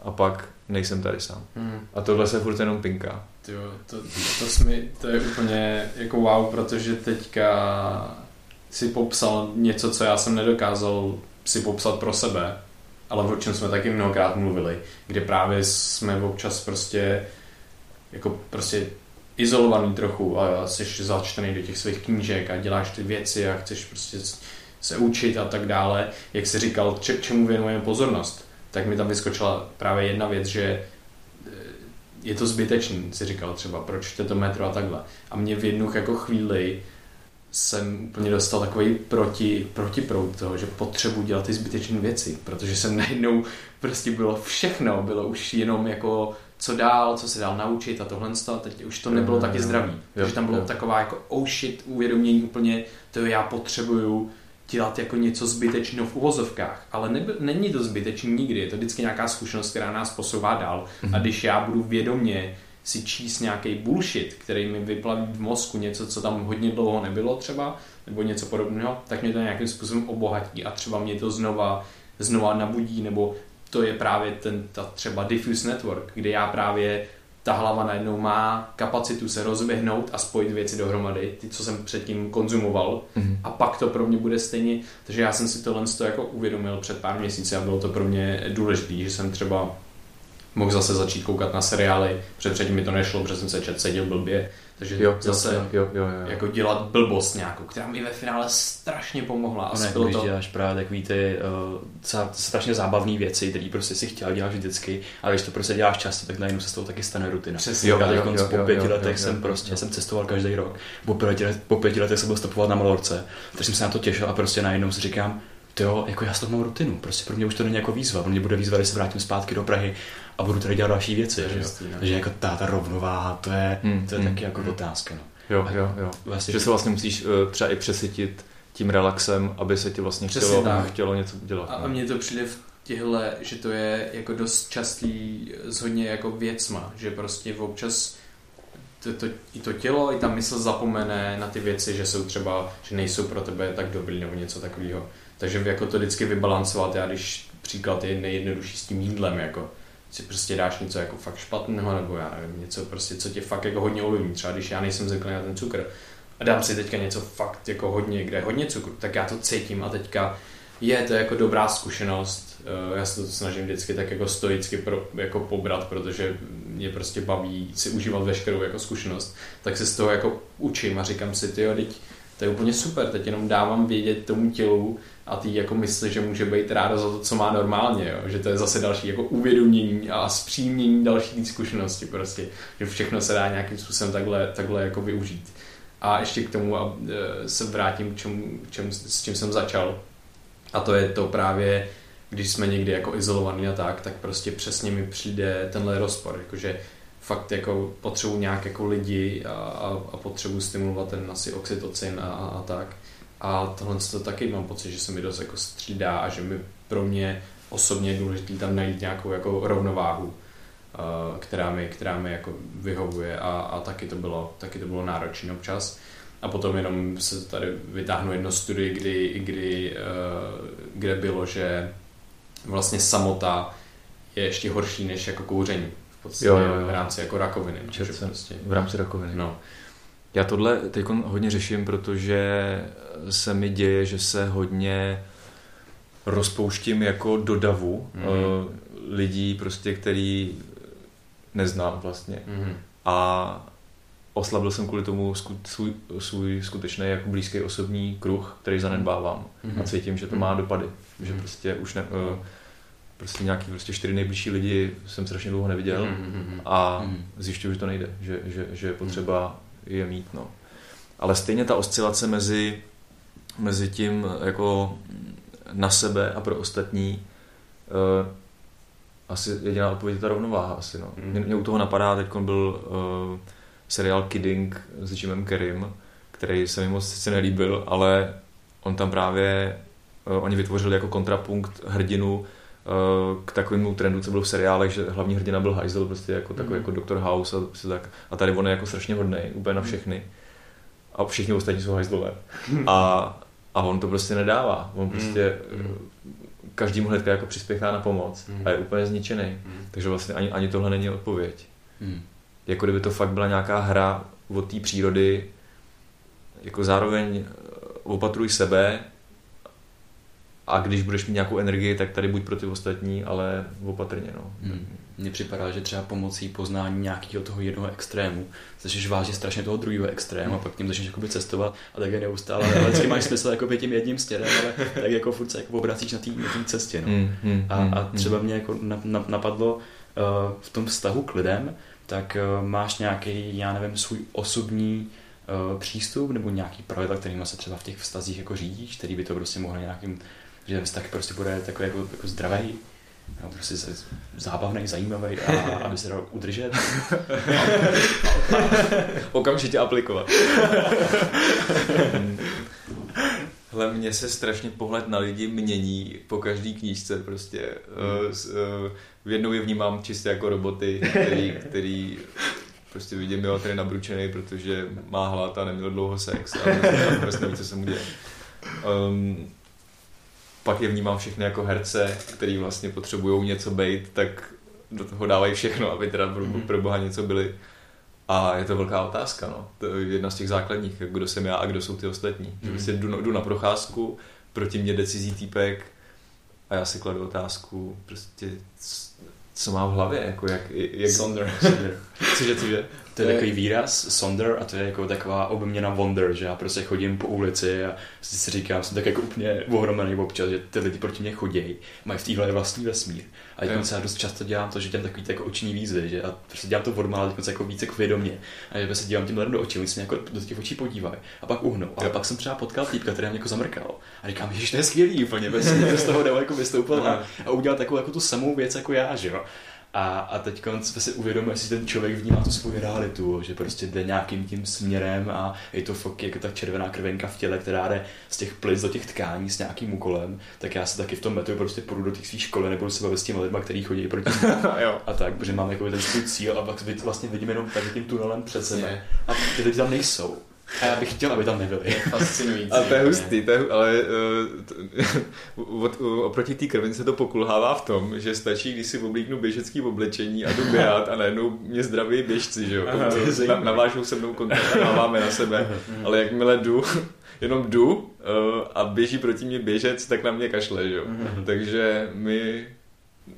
a pak nejsem tady sám. Hmm. A tohle se furt jenom pinká. Tyjo, to, to, to, jsme, to je úplně jako wow, protože teďka si popsal něco, co já jsem nedokázal si popsat pro sebe, ale o čem jsme taky mnohokrát mluvili, kde právě jsme občas prostě jako prostě izolovaný trochu a jsi začtený do těch svých knížek a děláš ty věci a chceš prostě se učit a tak dále. Jak jsi říkal, če, čemu věnujeme pozornost, tak mi tam vyskočila právě jedna věc, že e, je to zbytečný, si říkal třeba, proč to metro a takhle. A mě v jednu jako chvíli jsem úplně dostal takový proti, protiproud toho, že potřebuji dělat ty zbytečné věci, protože jsem najednou prostě bylo všechno, bylo už jenom jako co dál, co se dál naučit a tohle a teď už to nebylo taky zdravý. Takže tam bylo taková jako oh shit, uvědomění úplně, to já potřebuju dělat jako něco zbytečného v uvozovkách, ale nebyl, není to zbytečný nikdy, je to vždycky nějaká zkušenost, která nás posouvá dál. Mm-hmm. a když já budu vědomě si číst nějaký bullshit, který mi vyplaví v mozku, něco, co tam hodně dlouho nebylo třeba, nebo něco podobného, tak mě to nějakým způsobem obohatí. A třeba mě to znova, znova nabudí, nebo to je právě ten, ta třeba diffuse network, kde já právě ta hlava najednou má kapacitu se rozběhnout a spojit věci dohromady, ty, co jsem předtím konzumoval mm-hmm. a pak to pro mě bude stejně, takže já jsem si tohle jako uvědomil před pár měsíci a bylo to pro mě důležité, že jsem třeba mohl zase začít koukat na seriály, před předtím mi to nešlo, protože jsem se čet, seděl blbě, takže jo, zase jo, jo, jo, jo. jako dělat blbost nějakou, která mi ve finále strašně pomohla. A ne, když to... děláš právě takový ty uh, strašně zábavné věci, které prostě si chtěl dělat vždycky, ale když to prostě děláš často, tak najednou se z toho taky stane rutina. Přesně, jo, já teď po pěti letech jsem prostě, jo. jsem cestoval každý rok. Po pěti, po pěti letech jsem byl stopovat na Malorce, takže jsem se na to těšil a prostě najednou si říkám, jo, jako já s toho mám rutinu, prostě pro mě už to není jako výzva, pro mě bude výzva, když se vrátím zpátky do Prahy a budu tady dělat další věci. že jistý, no. Takže jako ta, ta rovnováha, to je, hmm, to je hmm, taky jako hmm. otázka. No. Jo, jo, jo. Vlastně, že se vlastně musíš uh, třeba i přesytit tím relaxem, aby se ti vlastně chtělo, chtělo něco dělat. A, a mně to přijde v těhle, že to je jako dost častý s hodně jako věcma, že prostě občas to, to, i to tělo, i ta mysl zapomene na ty věci, že jsou třeba, že nejsou pro tebe tak dobrý nebo něco takového. Takže jako to vždycky vybalancovat, já když příklad je nejjednodušší s tím jídlem, jako si prostě dáš něco jako fakt špatného, nebo já nevím, něco prostě, co tě fakt jako hodně ovlivní. Třeba když já nejsem zvyklý na ten cukr a dám si teďka něco fakt jako hodně, kde je hodně cukru, tak já to cítím a teďka je to jako dobrá zkušenost. Eh, já se to snažím vždycky tak jako stoicky pro, jako pobrat, protože mě prostě baví si užívat veškerou jako zkušenost. Tak se z toho jako učím a říkám si, ty teď to je úplně super, teď jenom dávám vědět tomu tělu, a ty jako myslí, že může být ráda za to, co má normálně, jo? že to je zase další jako uvědomění a zpřímnění další zkušenosti prostě, že všechno se dá nějakým způsobem takhle, takhle jako využít. A ještě k tomu a, e, se vrátím k čemu, čem, s čím jsem začal. A to je to právě, když jsme někdy jako izolovaní a tak, tak prostě přesně mi přijde tenhle rozpor, jakože fakt jako potřebuji nějak jako lidi a, a, a potřebuji stimulovat ten asi oxytocin a, a, a tak. A tohle to taky mám pocit, že se mi dost jako střídá a že mi pro mě osobně je důležité tam najít nějakou jako rovnováhu, která mi, která mi jako vyhovuje a, a taky to bylo, taky to bylo náročné občas. A potom jenom se tady vytáhnu jedno studii, kdy, kdy, kde bylo, že vlastně samota je ještě horší než jako kouření v podstatě jo, jo, jo. v rámci jako rakoviny. Prostě, v rámci rakoviny. No. Já tohle teď hodně řeším, protože se mi děje, že se hodně rozpouštím jako do davu mm-hmm. lidí, prostě, který neznám vlastně. Mm-hmm. A oslabil jsem kvůli tomu svůj, svůj skutečný jako blízký osobní kruh, který zanedbávám. Mm-hmm. A cítím, že to má dopady. Mm-hmm. Že prostě už ne, uh, prostě nějaký prostě čtyři nejbližší lidi jsem strašně dlouho neviděl mm-hmm. a mm-hmm. zjišťuju, že to nejde, že, že, že je potřeba je mít. No. Ale stejně ta oscilace mezi, mezi tím jako na sebe a pro ostatní uh, asi jediná odpověď je ta rovnováha asi, no. Mm. Mě, mě, u toho napadá, teď byl uh, seriál Kidding s Jimem Kerim, který se mi moc sice nelíbil, ale on tam právě, uh, oni vytvořili jako kontrapunkt hrdinu k takovému trendu, co byl v seriálech, že hlavní hrdina byl hajzel, prostě jako takový mm. jako Dr. House a, prostě tak. a tady on je jako strašně hodný, úplně na všechny. A všichni ostatní jsou hajzlové. A, a on to prostě nedává. On prostě mm. každému hnedka jako přispěchá na pomoc Hmm. a je úplně zničený. Hmm. Takže vlastně ani, ani tohle není odpověď. Hmm. Jako kdyby to fakt byla nějaká hra od té přírody, jako zároveň eh, opatruj sebe a když budeš mít nějakou energii, tak tady buď pro ty ostatní, ale opatrně. No. Hmm. Mně připadá, že třeba pomocí poznání nějakého toho jednoho extrému začneš vážit strašně toho druhého extrému a pak tím začneš jakoby cestovat a tak je neustále. Ale vždycky máš smysl jakoby tím jedním směrem, ale tak jako furt se jako obracíš na té cestě. No. Hmm, hmm, A, hmm, a třeba mě jako na- na- napadlo uh, v tom vztahu k lidem, tak uh, máš nějaký, já nevím, svůj osobní uh, přístup nebo nějaký pravidla, kterými se třeba v těch vztazích jako řídíš, který by to prostě mohlo nějakým, že ten vztah prostě bude takový jako, jako zdravý, no, prostě zábavný, zajímavý a aby se dal udržet. Okamžitě aplikovat. Hele, mně se strašně pohled na lidi mění po každý knížce prostě. Uh, s, uh, v jednou je vnímám čistě jako roboty, který, který prostě vidím, jo, ten je nabručený, protože má hlad a neměl dlouho sex a prostě, a prostě neví, co se mu děje. Um, pak je vnímám všechny jako herce, který vlastně potřebují něco bejt, tak do toho dávají všechno, aby teda pro, pro boha něco byli. A je to velká otázka, no. To je jedna z těch základních, kdo jsem já a kdo jsou ty ostatní. Že Mhm. prostě jdu, jdu na procházku, proti mě decizí týpek a já si kladu otázku, prostě, co má v hlavě, jako jak, jak Sonder. cože, cože? To je takový výraz, sonder, a to je jako taková obměna wonder, že já prostě chodím po ulici a si si říkám, jsem tak jako úplně ohromený občas, že ty lidi proti mě chodí, mají v téhle vlastní vesmír. A teď já dost často dělám to, že dělám takový jako oční výzvy, že a prostě dělám to odmála, teď jako více jako vědomě. A že se dívám tím lidem do očí, oni se mě jako do těch očí podívají a pak uhnou. A Jo. pak jsem třeba potkal týpka, který mě jako zamrkal. A říkám, že to je skvělý úplně, prostě z toho dal jako vystoupil a, a udělal takovou jako tu samou věc jako já, že jo. A, a teď jsme si uvědomili, jestli ten člověk vnímá tu svou realitu, že prostě jde nějakým tím směrem a je to fakt jako ta červená krvenka v těle, která jde z těch plic do těch tkání s nějakým úkolem, tak já se taky v tom metru prostě půjdu do těch svých školy, nebudu se bavit s těmi lidmi, kteří chodí proti jo. a tak, protože mám jako ten svůj cíl a pak vlastně vidím jenom tady tím tunelem před sebe. Jasně. A ty lidi tam nejsou. A já bych chtěl, aby tam nebyli. Fascinující. A to je hustý, to je, ale uh, t, od, uh, oproti té krvince to pokulhává v tom, že stačí, když si oblíknu běžecký oblečení a jdu běhat a najednou mě zdraví běžci, že jo. Na, navážou se mnou kontakt a máváme na sebe. Ale jakmile jdu, jenom jdu uh, a běží proti mě běžec, tak na mě kašle, že jo. Takže my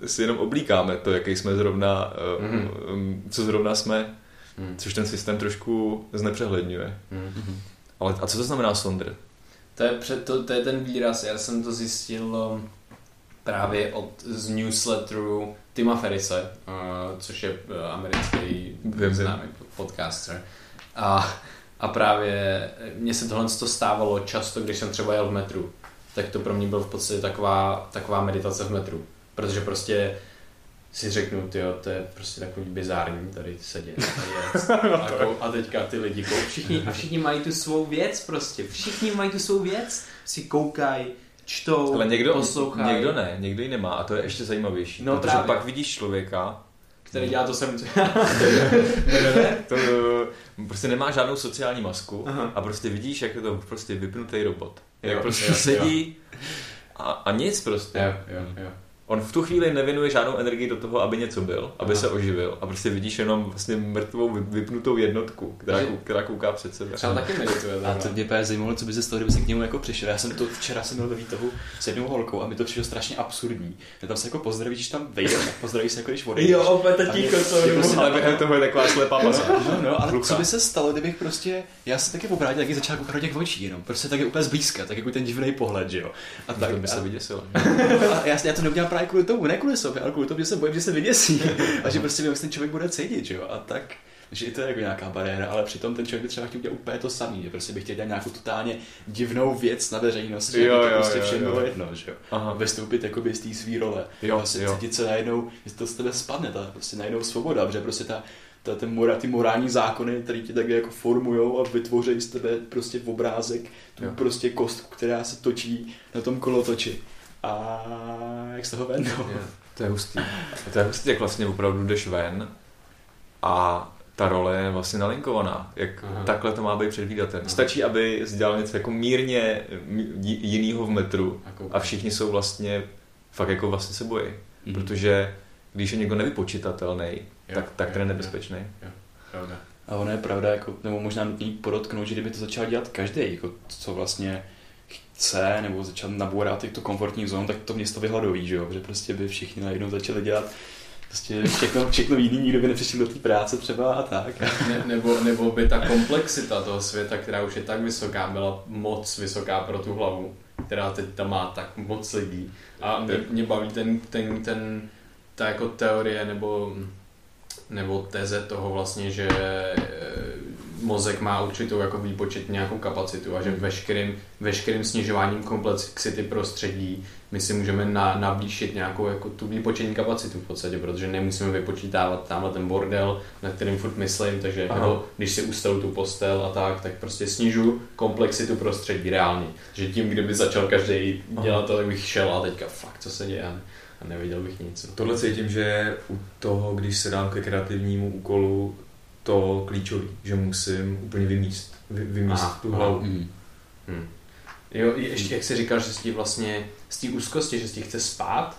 si jenom oblíkáme to, jaký jsme zrovna, uh, Mhm. um, co zrovna jsme, Hmm. což ten systém trošku znepřehledňuje. Hmm. Ale a co to znamená sondr? To je, před, to, to je ten výraz, já jsem to zjistil um, právě od, z newsletteru Tima Ferrise, uh, což je uh, americký Vím, známý podcaster. A, a právě mně se tohle to stávalo často, když jsem třeba jel v metru. Tak to pro mě byl v podstatě taková, taková meditace v metru. Protože prostě si řeknu, tyjo, to je prostě takový bizární tady sedět a jet. A, kou- a teďka ty lidi kou, všichni, a všichni mají tu svou věc prostě. Všichni mají tu svou věc, si koukají, čtou, Ale někdo, poslouchají. někdo ne, někdo ji nemá a to je ještě zajímavější. No protože právě. pak vidíš člověka, Který dělá to sem. to prostě nemá žádnou sociální masku Aha. a prostě vidíš, jak je to prostě vypnutý robot. Jo, jak prostě jo, sedí a, a nic prostě. jo, jo, jo. On v tu chvíli nevěnuje žádnou energii do toho, aby něco byl, aby Aha. se oživil a prostě vidíš jenom vlastně mrtvou vy- vypnutou jednotku, která, kou- která kouká před sebe. Třeba taky medituje. A to mě právě zajímalo, co by se stalo, kdyby se k němu jako přišel. Já jsem to včera jsem byl ve výtahu s jednou holkou a mi to přišlo strašně absurdní. Že tam se jako pozdravíš, když tam vejdeš, tak pozdravíš se jako když odejdeš. opět A mě- je prostě Ale během toho je taková slepá masa. No, no, ale co by se stalo, kdybych prostě, já se taky obrátil, taky začal koukat do těch očí jenom, prostě taky úplně zblízka, tak jako ten divný pohled, že jo. A tak, by se a, vyděsil. a já, já, to neudělám právě kvůli tomu, ne kvůli sobě, ale kvůli tomu, že se bojím, že se vyděsí. a že prostě vím, jak ten člověk bude cítit, že jo. A tak, že i to je jako nějaká bariéra, ale přitom ten člověk by třeba chtěl udělat úplně to samý, že prostě by chtěl dělat nějakou totálně divnou věc na veřejnosti, Jo, by to jo, prostě všem bylo jedno, že jo. Aha. Vystoupit jako z té svý role. Jo, vlastně jo. cítit se najednou, že to z tebe spadne, ta prostě najednou svoboda, protože prostě ta, ta, ten mora, ty morální zákony, které ti tak jako formujou a vytvoří z tebe prostě v obrázek, tu Jo. prostě kostku, která se točí na tom kolotoči. A jak z toho ven, no. To je hustý. A to je hustý, jak vlastně opravdu jdeš ven a ta role je vlastně nalinkovaná. Jak Aha. takhle to má být předvídatelné. Stačí, aby dělal něco jako mírně jinýho v metru A všichni jsou vlastně fakt jako vlastně se bojí. Mhm. Protože když je někdo nevypočitatelný, Jo, tak, tak jo, ten je jo. nebezpečný. Pravda. A ono je pravda, jako, nebo možná nutný podotknout, že kdyby to začal dělat každý, jako, co vlastně chce, nebo začal nabourat tu komfortní zónu, tak to město vyhladoví, že jo? Že prostě by všichni najednou začali dělat prostě všechno, všechno jiný, nikdo by nepřišel do té práce třeba a tak. Ne, nebo, nebo by ta komplexita toho světa, která už je tak vysoká, byla moc vysoká pro tu hlavu, která teď tam má tak moc lidí. A mě, mě baví ten, ten, ten, ta jako teorie nebo, nebo teze toho vlastně, že eh, mozek má určitou jako výpočet nějakou kapacitu a že veškerým, veškerým snižováním komplexity prostředí my si můžeme na, navýšit nějakou jako tu výpočetní kapacitu v podstatě, protože nemusíme vypočítávat tamhle ten bordel, na kterým furt myslím, takže Aha. jako, když si ustavu tu postel a tak, tak prostě snižu komplexitu prostředí reálně. Že tím, kdyby začal každý dělat to, tak bych šel a teďka fakt, co se děje a nevěděl bych nic. Tohle cítím, že u toho, když se dám ke kreativnímu úkolu, to klíčový, že musím úplně vymíst, vy, vymíst Aha, tu hlavu. Mhm. Hmm. Jo, ještě jak jsi říkal, že si vlastně z té úzkosti, že si chce spát,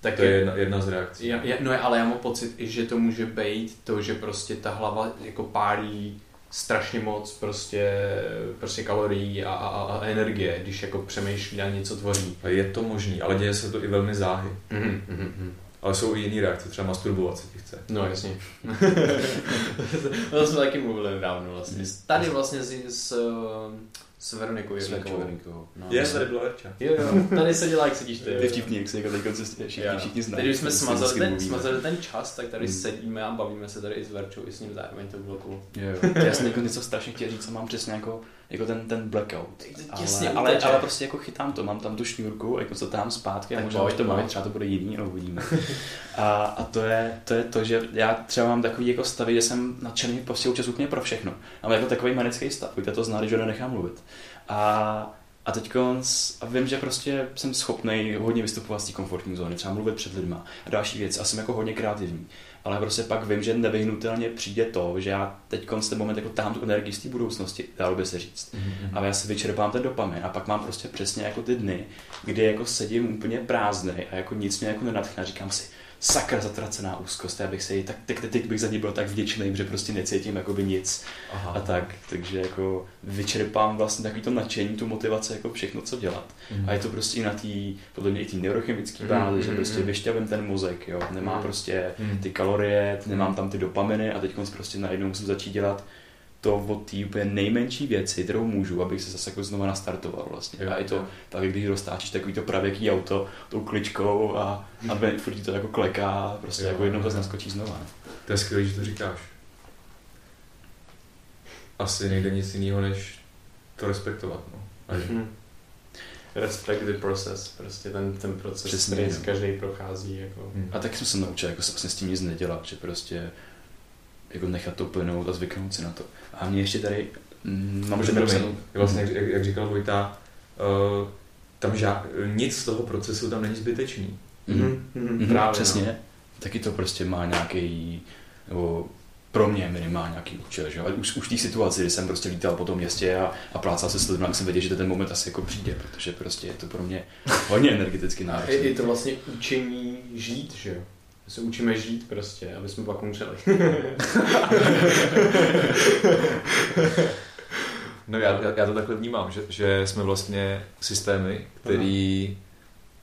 tak To je jedna, jedna z reakcí. Já, já, no ale já mám pocit, že to může být to, že prostě ta hlava jako pálí strašně moc prostě, prostě kalorií a, a, a energie, když jako přemýšlí a něco tvoří. Je to možný, ale děje se to i velmi záhy. Mhm, mhm, mhm. Ale jsou i jiné reakce, třeba masturbovat se ti chce. No jasně. to jsme taky mluvili nedávno vlastně. Tady vlastně s, s, s Veronikou. Veronikou. No, Je, jsme- tady byla Verča. Jo, jo, tady se dělá, jak sedíš ty. To je vtipný, jak se jako teď se všichni, všichni znají. Už jsme smazali ten, smazali ten čas, tak tady Hmm. sedíme a bavíme se tady i s Verčou, i s ním zároveň, to bylo cool. Jo, jo. Já jsem jako něco strašně chtěl říct, co mám přesně jako, jako ten, ten blackout. Těsně Ale, ale, ale, prostě jako chytám to, mám tam tu šňůrku, jako se tam zpátky a Tak možná pojď, už to baví, třeba to bude jiný, no uvidíme. A, a to, je, to je to, že já třeba mám takový jako stavy, že jsem nadšený prostě občas úplně pro všechno. Mám jako takový manický stav, víte to zná, když ho nenechám mluvit. A, a teď a vím, že prostě jsem schopný hodně vystupovat z té komfortní zóny, třeba mluvit před lidma a další věc a jsem jako hodně kreativní. Ale prostě pak vím, že nevyhnutelně přijde to, že já teď ten moment jako táhnu tu energii z té budoucnosti, dalo by se říct. Mhm. A já si vyčerpám ten dopamin a pak mám prostě přesně jako ty dny, kdy jako sedím úplně prázdnej a jako nic mě jako nenadchne. Říkám si, sakra zatracená úzkost, já bych se jí, tak, tak teď bych za ní byl tak vděčný, že prostě necítím jakoby nic Aha. a tak. Takže jako vyčerpám vlastně takový to nadšení, tu motivaci, jako všechno, co dělat. Mhm. A je to prostě i na té, podle mě i té neurochemické bázi, že mhm, prostě mhm. vyšťavím ten mozek, jo, nemá Mhm. prostě Mhm. ty kalorie, nemám tam ty dopaminy a teď prostě najednou musím začít dělat to od té úplně nejmenší věci, kterou můžu, abych se zase jako znova nastartoval vlastně. Jo, a je to jo. tak, když roztáčíš takový to pravěký auto tou kličkou a, a furt to jako kleká a prostě Jo, jako jednou zase naskočí znova. ne? To je skvělé, že to říkáš. Asi nejde nic jiného, než to respektovat. No. A že- Hmm. Respect the process, prostě ten, ten proces, Přesně, který no. každý prochází. Jako. Hm. A tak jsem se naučil jako se vlastně s tím nic nedělat, že prostě jako nechat to plynout a zvyknout si na to. A mě ještě tady mm, mám Může že promiň, napsanou, vlastně, jak, jak říkal Vojta, uh, tam ža- nic z toho procesu tam není zbytečný. Mhm. Mhm, Mhm, právě, přesně. No. Taky to prostě má nějaký, nebo pro mě minimálně nějaký účel, že? Ať Už, už v té situaci, kdy jsem prostě lítal po tom městě a, a plácal se s lidmi, tak jsem věděl, že ten moment asi jako přijde, protože prostě je to pro mě hodně energeticky A náročné. je, je to vlastně učení žít, že jo? Se učíme žít prostě, aby jsme pak umřeli. No já, já, to takhle vnímám, že, že jsme vlastně systémy, který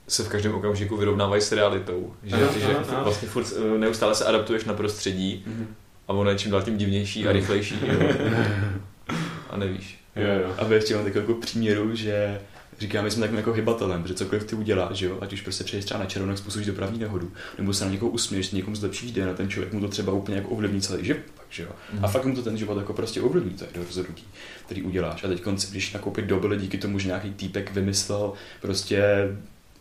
se v každém okamžiku vyrovnávají s realitou. Že, Aha, že aha, aha. vlastně furt eh, neustále se adaptuješ na prostředí Mhm. a ono je čím dál tím divnější a rychlejší. jo. A nevíš. Jo, jo. A ještě mám takovou jako příměru, že říkám, že jsme takovým jako hybatelem, protože cokoliv ty uděláš, že jo, ať už prostě přejdeš třeba na červenou, způsobíš dopravní nehodu, nebo se na někoho usměješ, někomu zlepšíš den a ten člověk mu to třeba úplně jako ovlivní celý život, pak, že jo. A Mhm. fakt mu to ten život jako prostě ovlivní, to je do rozhodnutí, který uděláš. A teď když nakoupit do byly díky tomu, že nějaký týpek vymyslel prostě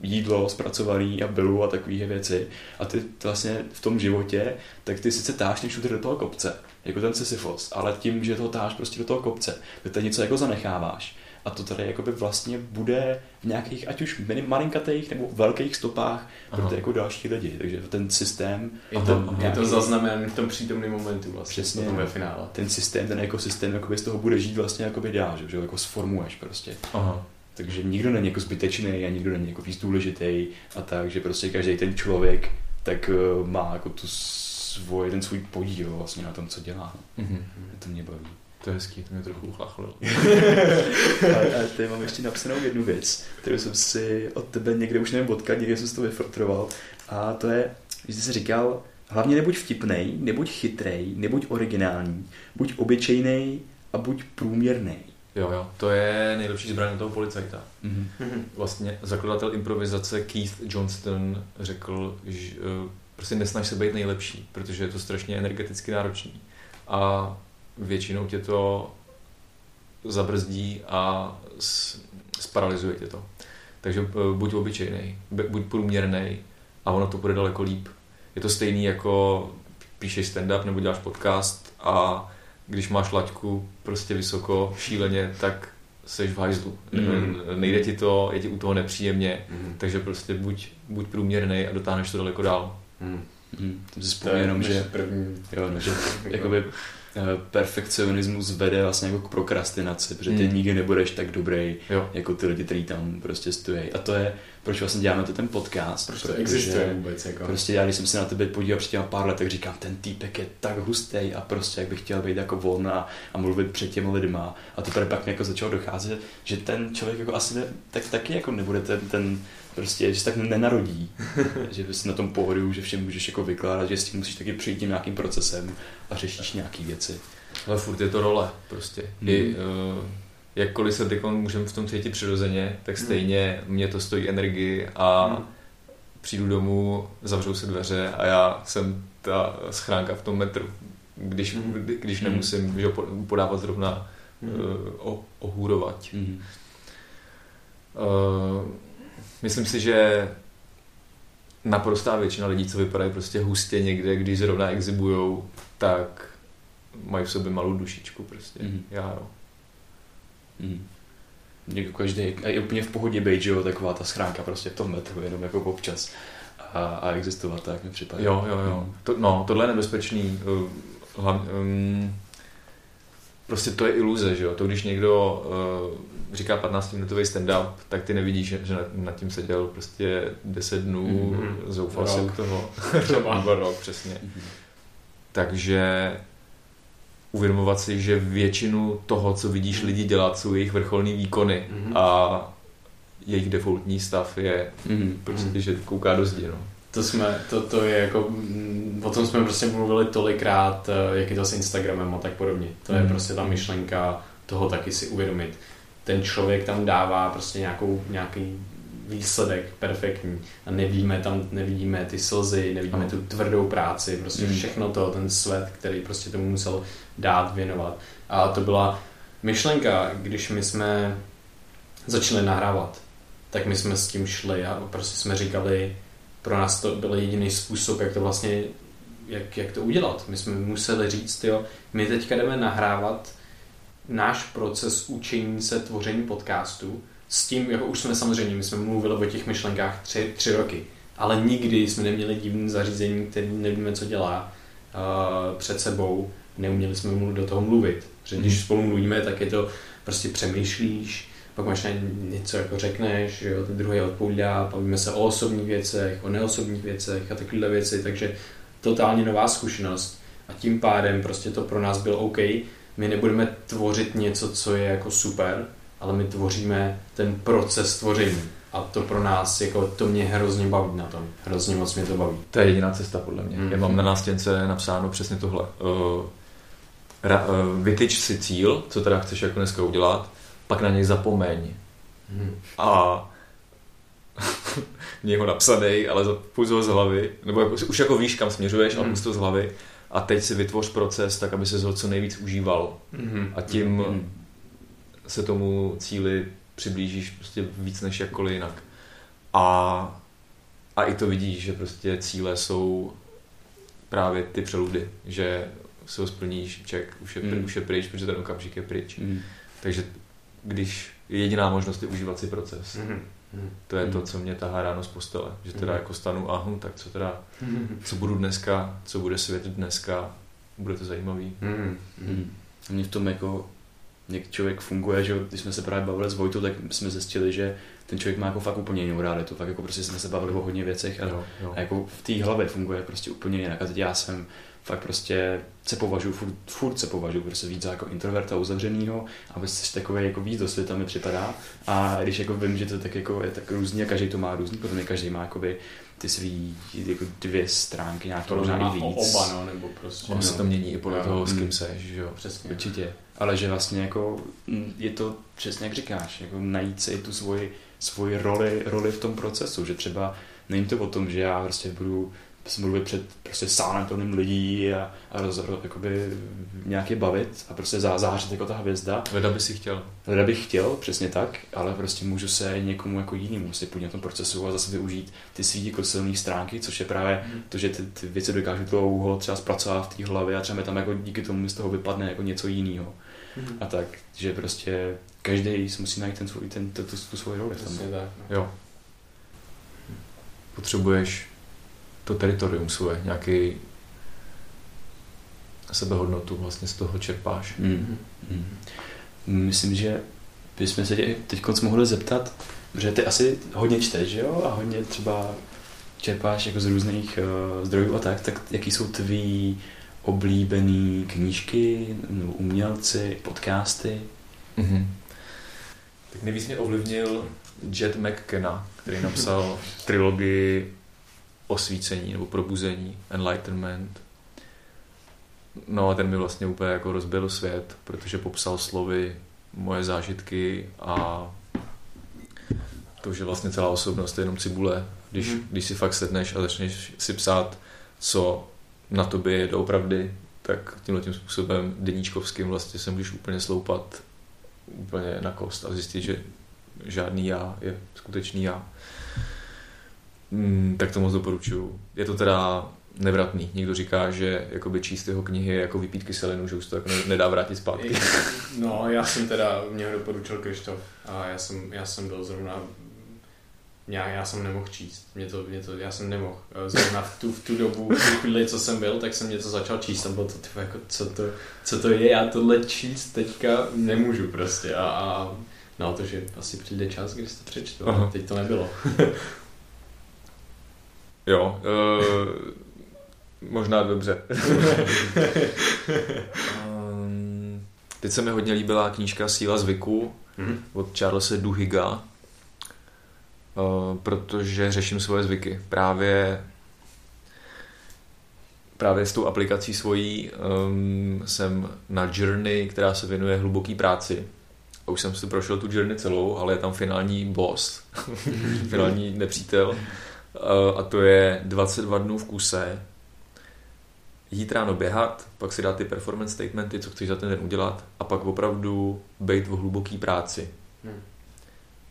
jídlo zpracovaný a bylu a takové věci. A ty vlastně v tom životě, tak ty sice táš ten do toho kopce, jako ten Sisyfos, ale tím, že to táš prostě do toho kopce, tak tady něco jako zanecháváš. A to tady jakoby vlastně bude v nějakých, ať už mini- malinkatých nebo velkých stopách pro ty jako další lidi. Takže ten systém, Je to, je to zaznamenané v tom přítomném momentu vlastně, Přesně. potom ve finále. ten systém, ten ekosystém jakoby z toho bude žít vlastně jakoby dál, že, že jako sformuješ prostě. Aha. Takže nikdo není jako zbytečný a nikdo není jako víc důležitý a tak, že prostě každý ten člověk tak uh, má jako tu svůj, ten svůj podíl vlastně na tom, co dělá. Mm-hmm. To mě baví. To je hezký, to mě trochu uchlachlilo. ale, ale tady mám ještě napsanou jednu věc, kterou jsem si od tebe někde už nevím odkud, někde jsem si to vyfiltroval. A to je, že jsi říkal, hlavně nebuď vtipnej, nebuď chytrej, nebuď originální, buď obyčejný a buď průměrný. Jo, jo, to je nejlepší zbraň toho policajta. Mm-hmm. Vlastně zakladatel improvizace Keith Johnston řekl, že eh, prostě nesnaž se být nejlepší, protože je to strašně energeticky náročný. A většinou tě to zabrzdí a sparalizuje tě to. Takže eh, buď obyčejný, buď průměrný a ono to bude daleko líp. Je to stejný jako píšeš stand-up nebo děláš podcast a když máš laťku prostě vysoko, šíleně, tak seš v hajzlu. Mm. Nejde ti to, je ti u toho nepříjemně, mm. takže prostě buď, buď průměrný a dotáhneš to daleko dál. Mm. Mm. To si vzpomínám, že, první, jo, že jakoby perfekcionismus vede vlastně jako k prokrastinaci, protože ty hmm. nikdy nebudeš tak dobrý jo. jako ty lidi, kteří tam prostě stojí. A to je, proč vlastně děláme to ten podcast. Proč to existuje vůbec? Jako? Prostě já, když jsem se na tebe podíval před těma pár let, tak říkám, ten týpek je tak hustý a prostě jak bych chtěl být jako volná a mluvit před těmi lidma. A to tady pak jako začalo docházet, že ten člověk jako asi ne, tak taky jako nebude ten, ten prostě, že se tak nenarodí, že bys na tom pohodu, že všem můžeš jako vykládat, že s tím musíš taky přijít tím nějakým procesem a řešíš nějaké věci. Ale furt je to role prostě. Hmm. I, uh, jakkoliv se teď můžeme v tom cítit přirozeně, tak hmm. stejně hmm. mě to stojí energii a hmm. přijdu domů, zavřou se dveře a já jsem ta schránka v tom metru. Když, hmm. když hmm. nemusím že, podávat zrovna hmm. uh, ohůrovat. Hmm. Uh, myslím si, že naprostá většina lidí, co vypadají prostě hustě někde, když zrovna exibujou, tak mají v sobě malou dušičku prostě. Mm-hmm. Já jo. Mm. Někdo každý, a je úplně v pohodě být, že jo, taková ta schránka prostě v tom metru, jenom jako občas a, a existovat, tak mi připadá. Jo, jo, jo. Mm. To, no, tohle je nebezpečný. Hlavně, um, prostě to je iluze, že jo. To, když někdo uh, říká 15-minutový stand-up, tak ty nevidíš, že nad, tím seděl prostě 10 dnů, mm-hmm. zoufal si u toho. Třeba. rok, přesně. Mm-hmm. Takže uvědomovat si, že většinu toho, co vidíš lidi dělat, jsou jejich vrcholní výkony mm-hmm. a jejich defaultní stav je mm-hmm. prostě, že kouká do zdi. No. To, jsme, to, to je jako, mm, o tom jsme prostě mluvili tolikrát, eh, jak je to s Instagramem a tak podobně. To mm. je mhm. prostě ta myšlenka toho taky si uvědomit. Ten člověk tam dává prostě nějakou, nějaký výsledek perfektní a nevíme tam, nevidíme ty slzy, nevidíme tu tvrdou práci, prostě mm. všechno to, ten svět, který prostě tomu musel dát, věnovat. A to byla myšlenka, když my jsme začali nahrávat, tak my jsme s tím šli a prostě jsme říkali, pro nás to byl jediný způsob, jak to vlastně, jak, jak to udělat. My jsme museli říct, jo, my teďka jdeme nahrávat náš proces učení se tvoření podcastu, s tím, jako už jsme samozřejmě, my jsme mluvili o těch myšlenkách tři, tři roky, ale nikdy jsme neměli divné zařízení, který nevíme, co dělá uh, před sebou, neuměli jsme mu do toho mluvit. Protože když mhm. spolu mluvíme, tak je to prostě přemýšlíš, pak máš něco jako řekneš, že jo, ten druhý odpovídá, bavíme se o osobních věcech, o neosobních věcech a takovéhle věci, takže totálně nová zkušenost a tím pádem prostě to pro nás bylo OK, my nebudeme tvořit něco, co je jako super, ale my tvoříme ten proces tvoření. A to pro nás, jako to mě hrozně baví na tom. Hrozně moc mě to baví. To je jediná cesta podle mě. Mm-hmm. Já mám na nástěnce napsáno přesně tohle. Uh, ra, uh, vytyč si cíl, co teda chceš jako dneska udělat, pak na něj zapomeň. Mm. A mě ho napsaný, ale zapůj ho z hlavy, nebo jako, už jako víš, kam směřuješ, mm. ale to z hlavy a teď si vytvoř proces tak, aby se ho co nejvíc užíval. Mm. A tím mm se tomu cíli přiblížíš prostě víc než jakkoliv jinak. A, a i to vidíš, že prostě cíle jsou právě ty přeludy, že se ho splníš, ček, už je, mm. už je pryč, protože ten okamžik je pryč. Mm. Takže když jediná možnost je užívat si proces. Mm. To je to, co mě tahá ráno z postele. Že teda mm. jako stanu a hm, tak co teda, mm. co budu dneska, co bude svět dneska, bude to zajímavý. Mm. Mm. Mě v tom jako jak člověk funguje, že když jsme se právě bavili s Vojtou, tak jsme zjistili, že ten člověk má jako fakt úplně jinou realitu, fakt jako prostě jsme se bavili o hodně věcech a, Jo, jo. a jako v té hlavě funguje prostě úplně jinak. A teď já jsem fakt prostě se považuji, furt, furt se považuji prostě víc za jako introverta uzavřenýho a prostě takový jako víc do světa mi připadá. A když jako vím, že to tak jako je tak různě, a každý to má různý, protože každý má jakoby ty svý jako dvě stránky, nějaké To možná i víc. oba, no, nebo prostě. Ono se to mění i podle toho, s kým Mm. seš, že jo. Přesně. Určitě. Ale že vlastně jako mm, je to přesně jak říkáš, jako najít si tu svoji, svoji roli, roli v tom procesu, že třeba není to o tom, že já prostě budu se budu před prostě sálem plným lidí a, a roz, roz, jakoby nějaký bavit a prostě zá, zářit jako ta hvězda. Leda by si chtěl. Leda bych chtěl, přesně tak, ale prostě můžu se někomu jako jinému si podívat na tom procesu a zase využít ty svý jako silné stránky, což je právě Mhm. to, že ty, ty věci dokážu dlouho třeba zpracovat v té hlavě a třeba mi tam jako díky tomu z toho vypadne jako něco jiného. Mhm. A tak, že prostě každý si musí najít ten svůj, ten, tu, tu, tu svoji roli. Přesně tak. No. Jo. Potřebuješ to teritorium svoje, nějaký sebehodnotu vlastně z toho čerpáš. Mm. Mm. Myslím, že bychom se tě teď mohli zeptat, že ty asi hodně čteš, že jo? A hodně třeba čerpáš jako z různých uh, zdrojů a tak, tak jaký jsou tvý oblíbený knížky, nebo umělci, podcasty? Mhm. Tak nejvíc mě ovlivnil Jet McKenna, který napsal trilogii Osvícení nebo Probuzení, Enlightenment. No a ten mi vlastně úplně jako rozbil svět, protože popsal slovy moje zážitky a to, že vlastně celá osobnost je jenom cibule. Když, Mhm. když si fakt sedneš a začneš si psát, co na tobě je doopravdy, tak tímhle tím způsobem deníčkovským vlastně se můžeš úplně sloupat úplně na kost a zjistit, že žádný já je skutečný já. Mm, tak to moc doporučuju. Je to teda nevratný. Někdo říká, že jakoby číst jeho knihy je jako vypít kyselinu, že už to jako ne- nedá vrátit zpátky. No, já jsem teda, mě ho doporučil Krištof a já jsem, já jsem byl zrovna já, já jsem nemohl číst. Mě to, mě to, já jsem nemohl. Zrovna v tu, v tu dobu, v tu chvíli, co jsem byl, tak jsem něco začal číst a bylo to, tyvo, jako, co to, co to je, já tohle číst teďka nemůžu prostě. A, a no, to, že asi přijde čas, kdy si to přečtu, Aha. teď to nebylo. Jo, uh, možná dobře. um, teď se mi hodně líbila knížka Síla zvyku Mhm. od Charlesa Duhiga, uh, protože řeším svoje zvyky. Právě právě s tou aplikací svojí um, jsem na journey, která se věnuje hluboký práci. A už jsem si prošel tu journey celou, ale je tam finální boss, finální nepřítel. Uh, a to je 22 dnů v kuse, jít ráno běhat, pak si dát ty performance statementy, co chceš za ten den udělat a pak opravdu být v hluboký práci. Hmm.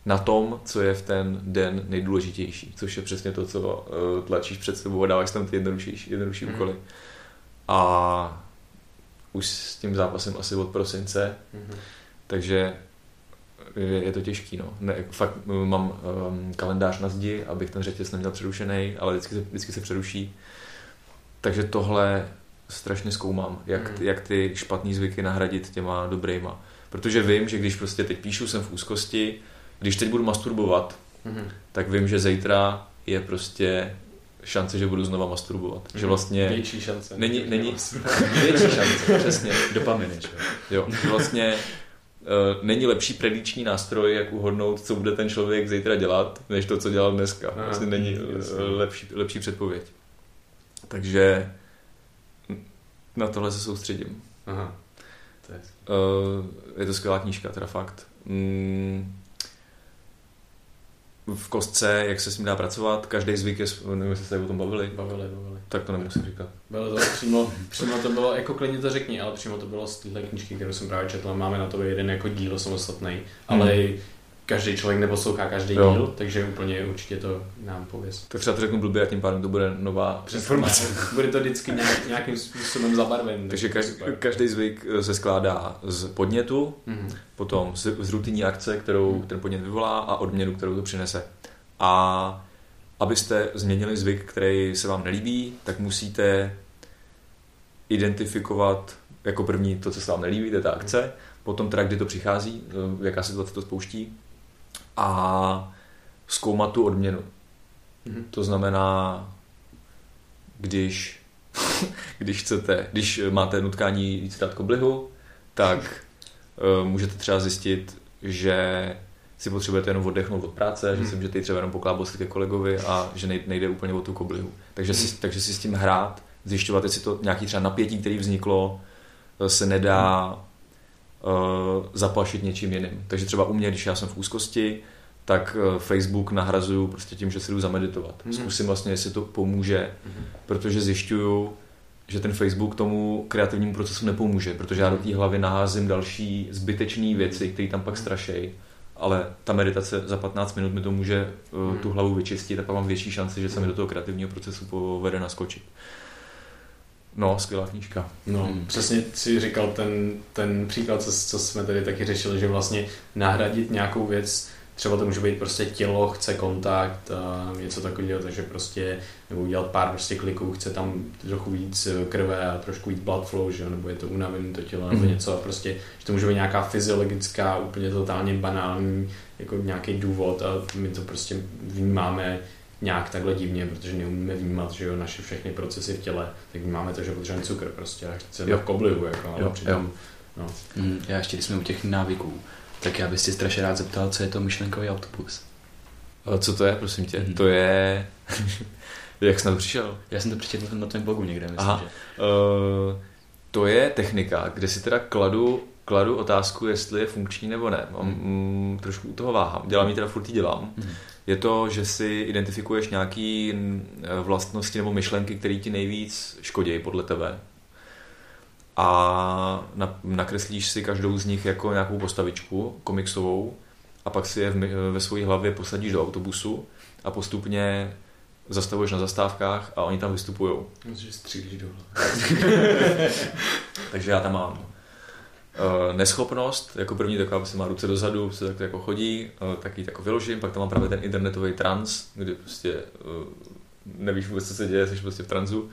Na tom, co je v ten den nejdůležitější, což je přesně to, co uh, tlačíš před sebou a dáváš tam ty jednodušší, jednodušší Hmm. úkoly. A už s tím zápasem asi od prosince, Mhm. takže je, je to těžký, no. Ne, fakt mám um, kalendář na zdi, abych ten řetěz neměl přerušený, ale vždycky se, vždycky se přeruší. Takže tohle strašně zkoumám, jak, Mm. jak ty špatný zvyky nahradit těma dobrýma. Protože vím, že když prostě teď píšu, jsem v úzkosti, když teď budu masturbovat, Mhm. tak vím, že zítra je prostě šance, že budu znova masturbovat. Že vlastně Větší šance. není, není větší šance, přesně. Dopaminy, že jo? Že vlastně není lepší predikční nástroj, jak uhodnout, co bude ten člověk zítra dělat, než to, co dělal dneska. Aha, Vlastně není uh, lepší, lepší předpověď. Takže na tohle se soustředím. Aha. To je Uh, je to skvělá knížka, teda fakt. Mm, v kostce, jak se s ním dá pracovat, každý zvyk je, nevím, jestli jste o tom bavili, Bavili, bavili. tak to nemusím říkat. Bylo to přímo, přímo to bylo, jako klidně to řekni, ale přímo to bylo z téhle knížky, kterou jsem právě četl. Máme na to jeden jako díl samostatný, ale každý člověk neposlouchá každý Jo. díl, takže úplně určitě to nám pověz. Tak třeba to řeknu blbě a tím pádem to bude nová informace. Bude to vždycky nějak, nějakým způsobem zabarven. Takže každý, každý zvyk eh, se skládá z podnětu, Mhm. potom z, z rutinní akce, kterou ten podnět vyvolá a odměnu, kterou to přinese. A abyste změnili zvyk, který se vám nelíbí, tak musíte identifikovat jako první to, co se vám nelíbí, to je ta akce, potom teda, kdy to přichází, eh, jaká situace to spouští a zkoumat tu odměnu. Mhm. To znamená, když, když chcete, když máte nutkání víc dát koblihu, tak uh, můžete třeba zjistit, že si potřebujete jenom oddechnout od práce, že Hmm. si můžete jít třeba jenom poklábost ke kolegovi a že nej- nejde úplně o tu koblihu. Takže si, takže si s tím hrát, zjišťovat, jestli to nějaký třeba napětí, který vzniklo, eh, se nedá zaplašit něčím jiným. Takže třeba u mě, když já jsem v úzkosti, tak eh, Facebook nahrazuju prostě tím, že si jdu zameditovat. Mhm. Zkusím vlastně, jestli to pomůže, Mhm. protože zjišťuju, že ten Facebook tomu kreativnímu procesu nepomůže, protože já do té hlavy naházím další zbytečné věci, které tam pak strašejí, ale ta meditace za 15 minut mi to může uh, Mhm. tu hlavu vyčistit a pak mám větší šanci, že se mi do toho kreativního procesu povede naskočit. No, skvělá knížka. No, Hmm. přesně si říkal ten, ten příklad, co, co jsme tady taky řešili, že vlastně nahradit nějakou věc, třeba to může být prostě tělo, chce kontakt, a něco takového, takže prostě, nebo udělat pár prostě kliků, chce tam trochu víc eh, krve a trošku víc blood flow, že jo, nebo je to unavený to tělo, nebo Mhm. něco a prostě, že to může být nějaká fyziologická, úplně totálně banální, jako nějaký důvod a my to prostě vnímáme nějak takhle divně, protože neumíme vnímat, že jo, naše všechny procesy v těle, tak vnímáme to, že potřebujeme cukr prostě a chceme Jo. koblihu, jako, ale Jo, přitom, no. Mm, já ještě, když jsme u těch návyků, tak já bych si strašně rád zeptal, co je to myšlenkový autobus. A co to je, prosím tě? Mhm. To je... Jak jsi na to přišel? Já jsem to přečetl na tvém blogu někde, myslím, Aha. že. Uh, to je technika, kde si teda kladu, kladu otázku, jestli je funkční nebo ne. Mám, mm, trošku u toho váhám. Dělám ji teda furt ji dělám. Mhm. Je to, že si identifikuješ nějaké vlastnosti nebo myšlenky, které ti nejvíc škodí podle tebe. A na, nakreslíš si každou z nich jako nějakou postavičku komiksovou a pak si je my- ve své hlavě posadíš do autobusu a postupně zastavuješ na zastávkách a oni tam vystupují. Že střílíš do Takže já tam mám neschopnost, jako první taková se má ruce dozadu, se tak jako chodí, uh, tak ji jako vyložím, pak tam mám právě ten internetový trans, kdy prostě uh, nevíš vůbec, co se děje, jsi prostě v transu.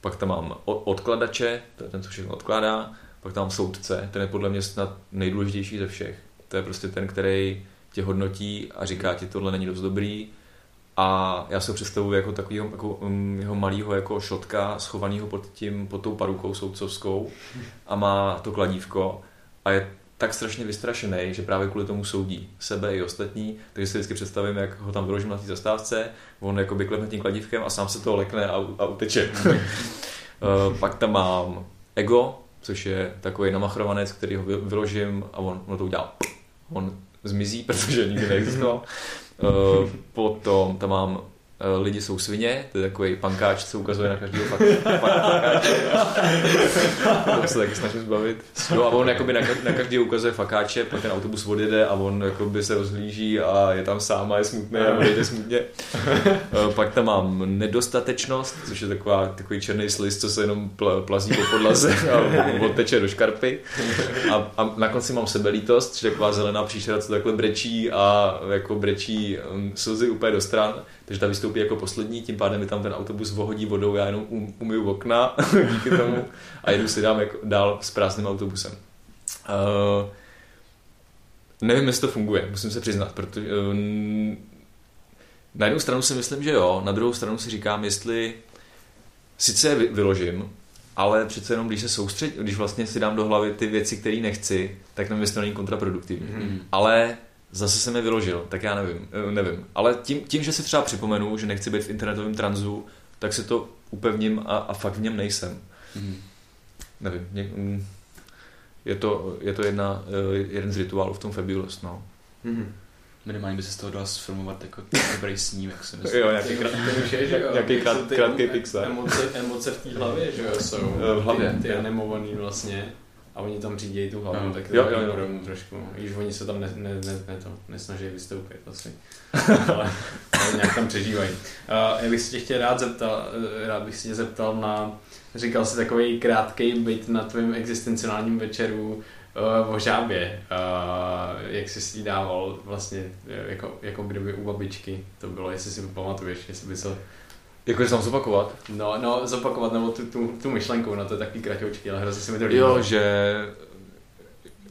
Pak tam mám odkladače, to je ten, co všechno odkládá, pak tam mám soudce, ten je podle mě snad nejdůležitější ze všech. To je prostě ten, který tě hodnotí a říká ti, tohle není dost dobrý, a já si ho představuji jako takového jako, um, jeho malého jako šotka schovaného pod, tím, pod tou parukou soudcovskou a má to kladívko a je tak strašně vystrašený, že právě kvůli tomu soudí sebe i ostatní, takže si vždycky představím, jak ho tam vyložím na té zastávce, on jako klepne tím kladívkem a sám se toho lekne a, a uteče. Eh, Pak tam mám ego, což je takový namachrovanec, který ho vy- vyložím a on, on to udělá. On zmizí, protože nikdy neexistoval. Eh, Potom tam mám Lidi jsou svině, to je takový pankáč, co ukazuje na každého fakt, pankáče. to se taky snažím zbavit. No a on jakoby na, na každého ukazuje fakáče, pak ten autobus odjede a on jakoby se rozhlíží a je tam sám a je smutný a odejde smutně. Eh, Pak tam mám nedostatečnost, což je taková, takový černý sliz, co se jenom pl, plazí po podlaze a odteče do škarpy. A, a na konci mám sebelítost, což je taková zelená příšera, co takhle brečí a jako brečí um, slzy úplně do stran. Takže ta vystoupí jako poslední, tím pádem mi tam ten autobus vohodí vodou, já jenom um, umyju okna díky tomu a jedu si dám jako dál s prázdným autobusem. Uh, nevím, jestli to funguje, musím se přiznat, protože um, na jednu stranu si myslím, že jo, na druhou stranu si říkám, jestli sice je vy- vyložím, ale přece jenom, když se soustředím, když vlastně si dám do hlavy ty věci, které nechci, tak nevím, jestli to není kontraproduktivní. Mhm. Ale zase jsem je vyložil, tak já nevím. eh, nevím. Ale tím, tím, že si třeba připomenu, že nechci být v internetovém tranzu, tak si to upevním a, a fakt v něm nejsem. Mhm. Nevím. Ně, mm, je to, je to jedna, eh, jeden z rituálů v tom Fabulous, no. Mhm. Minimálně by se z toho dal sfilmovat jako dobrý sním, jak si myslím. Jo, nějaký krát- Jsou ty krátký pixel. Emoce, emoce v té hlavě, že jo, jsou. Eh, v hlavě, Ty, ty animovaný vlastně. A oni tam řídějí tu hlavu, Jo. tak Jo, to jo, je jo. problém trošku. Když oni se tam ne, ne, ne, ne to, nesnaží vystoupit asi. ale, ale nějak tam přežívají. Uh, já bych se tě chtěl rád zeptal, eh, rád bych se tě zeptal na, říkal jsi takový krátký byt na tvém existenciálním večeru uh, o žábě. Uh, jak jsi si dával vlastně, jako, jako kdyby u babičky to bylo, jestli si to pamatuješ, jestli by se Jako, že se mám zopakovat? No, no, zopakovat nebo tu, tu, tu myšlenku, no to je takový kratoučký, ale hrozně se mi to líbilo. Jo, že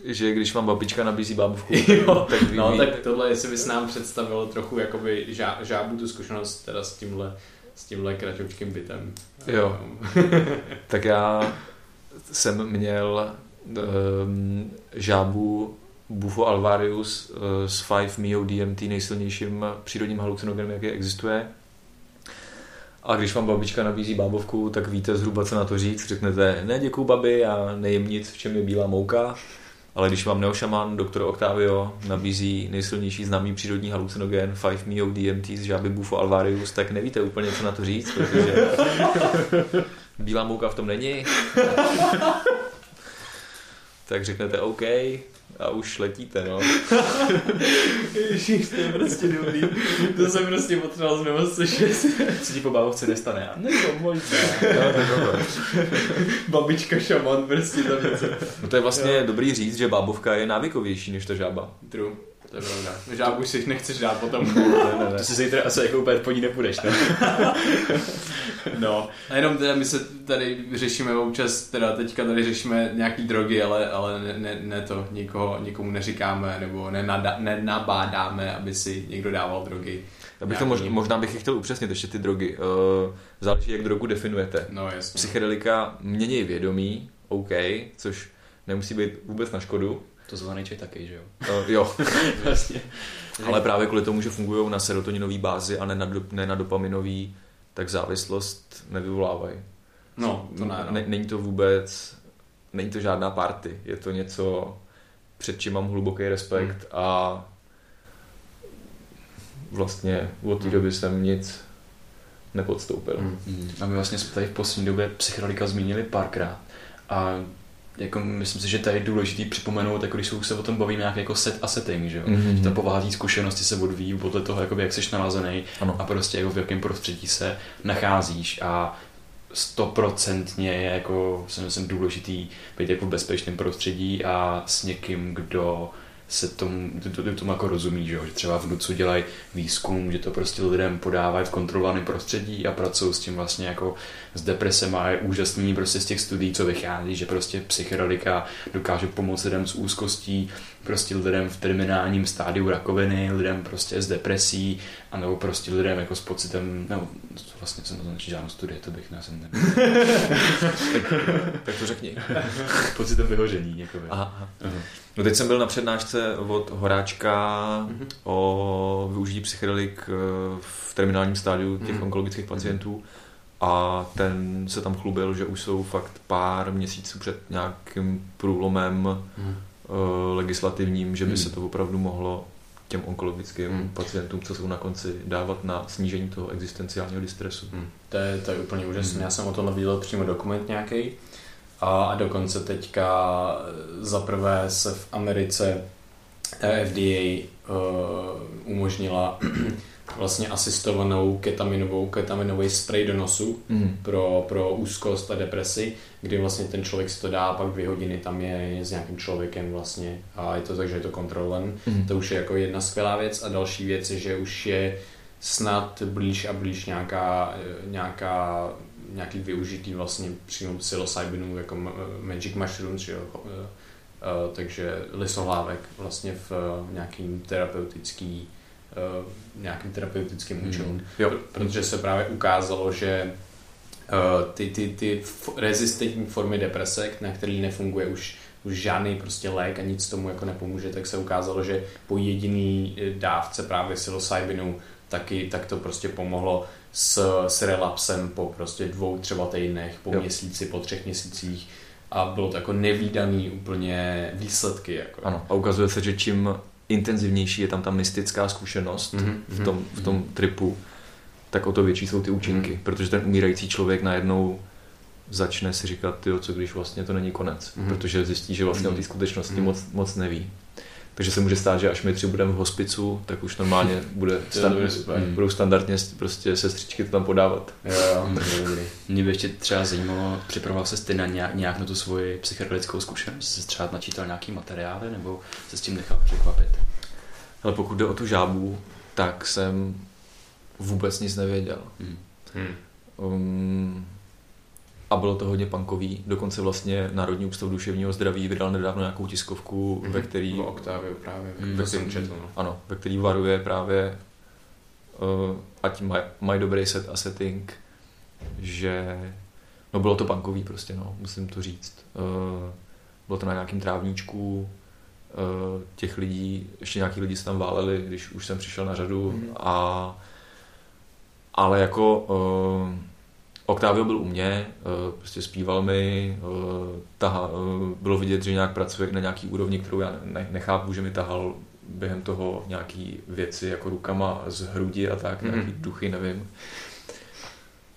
že když vám babička nabízí bábovku, Jo, tak vy no tak tohle, jestli bys nám představilo trochu jakoby žá, žábu tu zkušenost teda s tímhle, s tímhle kratoučkým bytem. Jo. tak já jsem měl um, žábu Bufo alvarius uh, s 5 Mio DMT nejsilnějším přírodním halucinogenem, jaký existuje. A když vám babička nabízí bábovku, tak víte zhruba, co na to říct. Řeknete, ne děkuju babi, já nejím nic, v čem je bílá mouka. Ale když vám neošaman, doktor Octavio, nabízí nejsilnější známý přírodní halucinogen 5 Mio DMT z žáby Bufo alvarius, tak nevíte úplně, co na to říct, protože bílá mouka v tom není. tak řeknete OK a už letíte, no. Ježíš, to je prostě dobrý. To jsem prostě potřeboval znovu slyšet. Co ti po bábovce nestane? Možná. no to je dobré. Babička šaman, prostě tam něco. No to je vlastně dobrý říct, že bábovka je návykovější než ta žába. True. To je pravda. Žábu si nechceš dát potom. Ne, ne, ne. To si zítra asi jako úplně po ní nepůjdeš, ne? No, a jenom teda my se tady řešíme občas, teda teďka tady řešíme nějaký drogy, ale, ale ne, ne, ne to, nikoho, nikomu neříkáme, nebo nenada, nenabádáme, aby si někdo dával drogy. Já bych to Nějaký- mož, možná bych je chtěl upřesnit ještě ty drogy. Uh, záleží, jak drogu definujete. No jasně. Psychedelika mění vědomí, OK, což nemusí být vůbec na škodu. To zvaný čaj taky, že jo? Uh, jo, Vlastně. ale právě kvůli tomu, že fungují na serotoninové bázi a ne na, do, ne na dopaminový, tak závislost nevyvolávají. No, to ne, no. ne, není to vůbec, není to žádná party, je to něco, před čím mám hluboký respekt Hmm. a vlastně od té Hmm. doby jsem nic nepodstoupil. Hmm. Mm. A my vlastně jsme tady v poslední době psychedelika zmínili párkrát. A jako myslím si, že tady je důležitý připomenout, jako když se- o tom bavíme nějaký jako set a setting, že jo? Mhm. Že ta povaha té zkušenosti se odvíjí podle toho, jakoby, jak jsi nalazený Ano. a prostě jako v jakém prostředí se nacházíš a stoprocentně je jako, si myslím, důležitý být jako v bezpečném prostředí a s někým, kdo se tomu, to, to, tomu jako rozumí, že, jo? že třeba v NUCu dělají výzkum, že to prostě lidem podávají v kontrolovaném prostředí a pracují s tím vlastně jako s depresem a je úžasný prostě z těch studií, co vychází, že prostě psychedelika dokáže pomoct lidem s úzkostí, prostě lidem v terminálním stádiu rakoviny, lidem prostě s depresí, a nebo prostě lidem jako s pocitem, nebo to vlastně jsem to žádnou studii, to bych jsem ne, Tak to řekni. pocitem vyhožení, jakoby. Aha, aha. Aha. No teď jsem byl na přednášce od Horáčka Mhm. o využití psychedelik eh, v terminálním stádiu těch Mhm. onkologických pacientů a ten se tam chlubil, že už jsou fakt pár měsíců před nějakým průlomem Hmm. Eh, legislativním, že by Mhm. se to opravdu mohlo těm onkologickým Mhm. pacientům, co jsou na konci, dávat na snížení toho existenciálního distresu. Hmm. To, je, to je úplně úžasné. Hmm. Já jsem o tom viděl přímo dokument nějaký. A, a dokonce teďka za prvé se v Americe eh, FDA uh, umožnila vlastně asistovanou ketaminovou, ketaminový spray do nosu Mhm. pro, pro úzkost a depresi, kdy vlastně ten člověk si to dá, pak dvě hodiny tam je s nějakým člověkem vlastně a je to tak, že je to kontrolovaný. Mhm. To už je jako jedna skvělá věc a další věc je, že už je snad blíž a blíž nějaká, eh, nějaká nějaký využitý vlastně přímo psilocybinů jako ma- magic mushrooms, že jo? Eh, eh, takže lisohlávek vlastně v eh, nějakým terapeutický eh, nějakým terapeutickým Mhm. účelům. Jo. Pr- Protože se právě ukázalo, že eh, ty, ty, ty rezistentní formy deprese, na který nefunguje už už žádný prostě lék a nic tomu jako nepomůže, tak se ukázalo, že po jediný eh, dávce právě psilocybinu taky, tak to prostě pomohlo s, s relapsem po prostě dvou třeba týdnech, po Jo. měsíci, po třech měsících a bylo to jako nevýdaný úplně výsledky. Jako. Ano, a ukazuje se, že čím intenzivnější je tam ta mystická zkušenost Mhm, v, tom, v tom tripu, tak o to větší jsou ty účinky, Mhm. protože ten umírající člověk najednou začne si říkat, tyjo, co když vlastně to není konec, Mhm. protože zjistí, že vlastně o té Mhm. skutečnosti Mhm. moc, moc neví. Takže se může stát, že až my tři budeme v hospicu, tak už normálně bude To je dobrý, super. stand, budou standardně prostě sestřičky to tam podávat. Jo, jo, to dobrý. Mě by ještě třeba zajímalo, připravoval se ty na nějak, nějak na tu svoji psychedelickou zkušenost? Jsi třeba načítal nějaký materiály nebo se s tím nechal překvapit? Ale pokud jde o tu žábu, tak jsem vůbec nic nevěděl. Hmm. Hmm. Um, a bylo to hodně punkový. Dokonce vlastně Národní ústav duševního zdraví vydal nedávno nějakou tiskovku, mm-hmm. ve který... O Octavio právě, ve jsem jsem četl. No. Ano, ve který varuje právě uh, ať mají maj dobrý set a setting, že no bylo to punkový prostě, no, musím to říct. Uh, bylo to na nějakým trávníčku, uh, těch lidí, ještě nějaký lidi se tam váleli, když už jsem přišel na řadu Mhm. a ale jako uh, Octavio byl u mě, uh, prostě zpíval mi, uh, taha, uh, bylo vidět, že nějak pracuje na nějaký úrovni, kterou já ne, nechápu, že mi tahal během toho nějaký věci jako rukama z hrudi a tak, Mhm. nějaký duchy, nevím.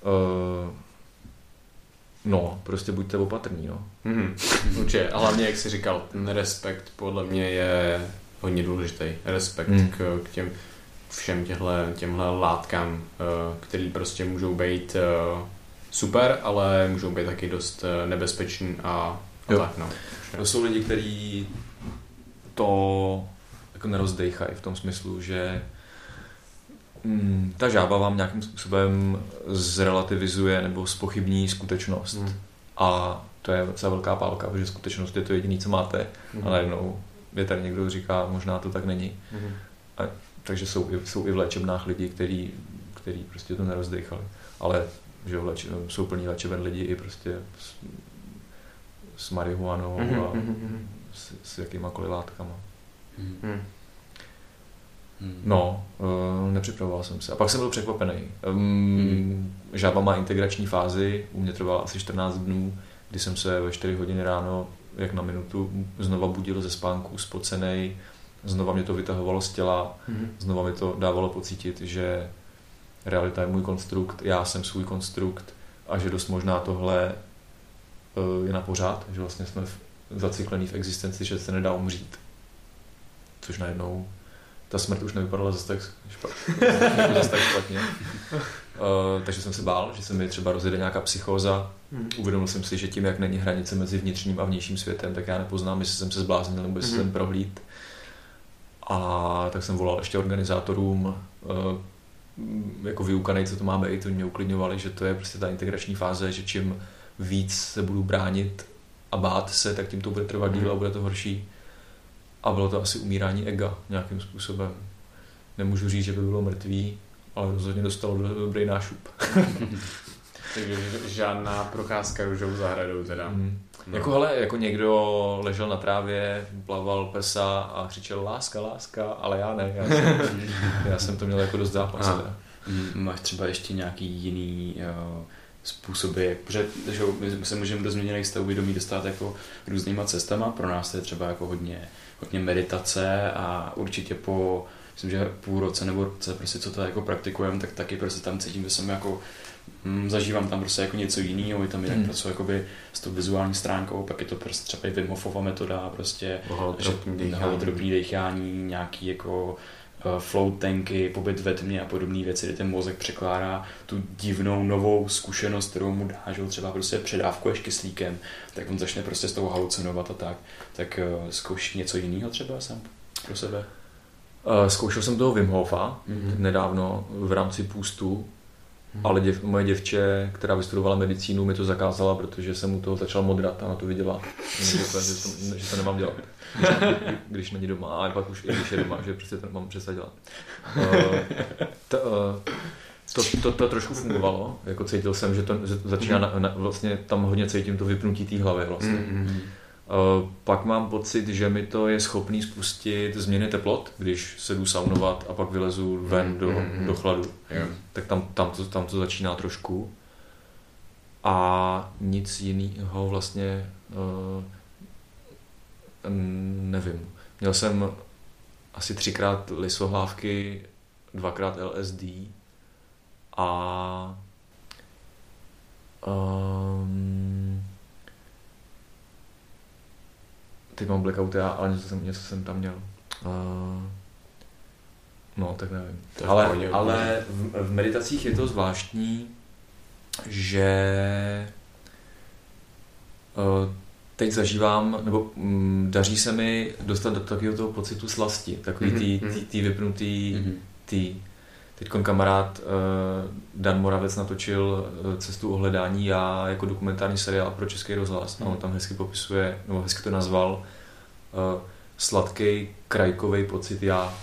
Uh, no, prostě buďte opatrní, no. Mhm. Určitě, a hlavně, jak jsi říkal, ten respekt podle mě je hodně důležitý. Respekt Hmm. k, k těm všem těhle, těmhle látkám, eh, který prostě můžou být eh, super, ale můžou být taky dost eh, nebezpečný a, a Jo. tak no. To jsou lidi, kteří to jako nerozdejchají v tom smyslu, že mm, ta žába vám nějakým způsobem zrelativizuje nebo spochybní skutečnost. Hmm. A to je docela velká pálka, protože skutečnost je to jediné, co máte. Mhm. A najednou je tady někdo kdo říká, možná to tak není. Mhm. Takže jsou, i- jsou i v léčebnách lidi, který, který prostě to nerozdechali. Ale že jo, léče, jsou plní léčeben lidi i prostě s, s marihuanou Mhm, a mhm, mhm. s, s jakýmakoliv látkama. Mhm. Mhm. Mhm. No, uh, nepřipravoval jsem se. A pak jsem byl překvapený. Um, Mhm. Žába má integrační fázi, u mě trvala asi 14 dnů, kdy jsem se ve 4 hodiny ráno, jak na minutu, znova budil ze spánku, spocenej, znova mě to vytahovalo z těla, Mhm. znova mi to dávalo pocítit, že realita je můj konstrukt, já jsem svůj konstrukt a že dost možná tohle eh, je na pořád, že vlastně jsme zaciklený v existenci, že se nedá umřít. Což najednou ta smrt už nevypadala zase tak špatně. zase tak špatně. Uh, takže jsem se bál, že se mi třeba rozjede nějaká psychóza. Mhm. Uvědomil jsem si, že tím, jak není hranice mezi vnitřním a vnějším světem, tak já nepoznám, jestli jsem se zbláznil nebo jestli Mhm. jsem prohlíd. A tak jsem volal ještě organizátorům, eh, jako vyukanej, co to má být, oni mě uklidňovali, že to je prostě ta integrační fáze, že čím víc se budu bránit a bát se, tak tím to bude trvat díl a bude to horší. A bylo to asi umírání ega nějakým způsobem. Nemůžu říct, že by bylo mrtvý, ale rozhodně dostalo do- dobrý nášup. Takže žádná procházka růžovou zahradou teda. Mm. No. Jako hele, jako někdo ležel na trávě, plaval pesa a křičel láska, láska, ale já ne, já jsem, já jsem to měl jako dost zápas. Mm, Máš třeba ještě nějaký jiný uh, způsoby, jak, protože že, my se můžeme do změněných stavů vědomí dostat jako různýma cestama. Pro nás to je třeba jako hodně, hodně meditace a určitě po myslím, že půl roce nebo roce, prostě co to jako praktikujeme, tak taky prostě tam cítím, že jsem jako mm, zažívám tam prostě jako něco jiného, je tam jinak Hmm. pracuji jakoby s tou vizuální stránkou, pak je to prostě třeba i Wim Hofova metoda, prostě Holotropní dechání, nějaký jako uh, float tanky, pobyt ve tmě a podobné věci, kdy ten mozek překládá tu divnou novou zkušenost, kterou mu dá, že ho třeba prostě předávkuješ kyslíkem, tak on začne prostě s tou halucinovat a tak. Tak uh, zkouš něco jiného třeba sám pro sebe? Uh, zkoušel jsem toho Wim Hofa Mhm. nedávno v rámci půstu, Mhm. ale děv, moje děvče, která vystudovala medicínu, mi to zakázala, protože jsem u toho začal modrat a na to viděla, že to, že to, že to nemám dělat. Když, když není doma, ale pak už i když je doma, že prostě to nemám přestat dělat. Uh, to, uh, to, to, to, trošku fungovalo, jako cítil jsem, že to to začíná, na, na, vlastně tam hodně cítím to vypnutí té hlavy vlastně. Mhm. Uh, pak mám pocit, že mi to je schopný spustit změny teplot, když se jdu saunovat a pak vylezu ven do, Mhm. do chladu. Jo. Tak tam, tam, to, tam to začíná trošku. A nic jiného vlastně uh, nevím. Měl jsem asi třikrát lisohlávky, dvakrát LSD a um, teď mám blackout já, ale něco jsem, něco jsem tam měl. Uh, no, tak nevím. V ale pohodě, ale v, v meditacích je to zvláštní, že uh, teď zažívám, nebo mm, daří se mi dostat do takového toho pocitu slasti, takový Mhm, tý, tý, tý vypnutý, Mhm. tý, Teď kamarád uh, Dan Moravec natočil uh, Cestu ohledání já jako dokumentární seriál pro Český rozhlas hmm. a on tam hezky popisuje, nebo hezky to nazval uh, sladký krajkový pocit já.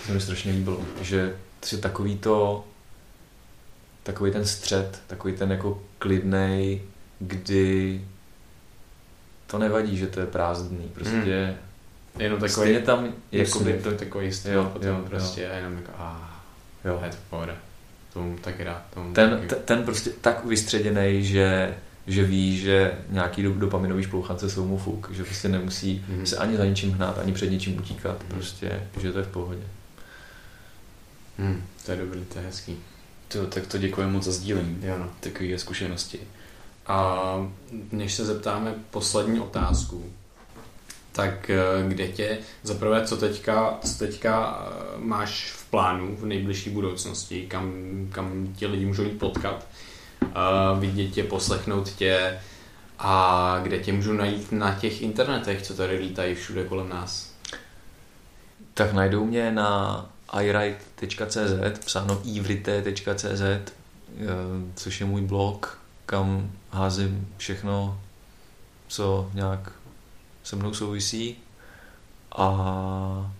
To se mi strašně líbilo, že je takový to takový ten střed, takový ten jako klidnej, kdy to nevadí, že to je prázdný, prostě hmm. Jenom takový, stejně tam jakoby to, takový styl, jo, potom jo, prostě jo. a jenom jako ah, jo. je to pohoda. Tomu taky rád. Tomu ten, taky... ten prostě tak vystředěný, že že ví, že nějaký dopaminový šplouchance jsou mu fuk, že prostě nemusí mm-hmm. se ani za ničím hnát, ani před ničím utíkat, mm-hmm. prostě, že to je v pohodě. Mm, to je dobrý, to je hezký. To, tak to děkuji moc za sdílení jo, no. takové zkušenosti. A než se zeptáme poslední otázku, tak eh, kde tě, zaprvé, co teďka, co teďka eh, máš plánu v nejbližší budoucnosti, kam, kam tě lidi můžou jít potkat, uh, vidět tě, poslechnout tě a kde tě můžu najít na těch internetech, co tady lítají všude kolem nás? Tak najdou mě na iwrite.cz, psáno ivrite.cz, což je můj blog, kam házím všechno, co nějak se mnou souvisí a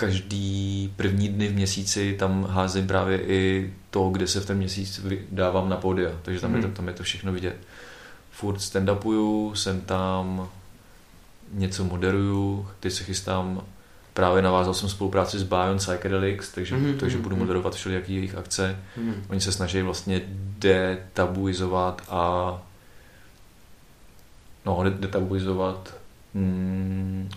každý první dny v měsíci tam házím právě i to, kde se v ten měsíc dávám na pódia, takže tam, mm. je to, mhm. tam je to všechno vidět. Furt stand-upuju, jsem tam, něco moderuju, teď se chystám, právě navázal jsem spolupráci s Bion Psychedelics, takže, mm. takže budu mhm. moderovat všelijaký jejich akce. Mm. Oni se snaží vlastně detabuizovat a no, detabuizovat mm,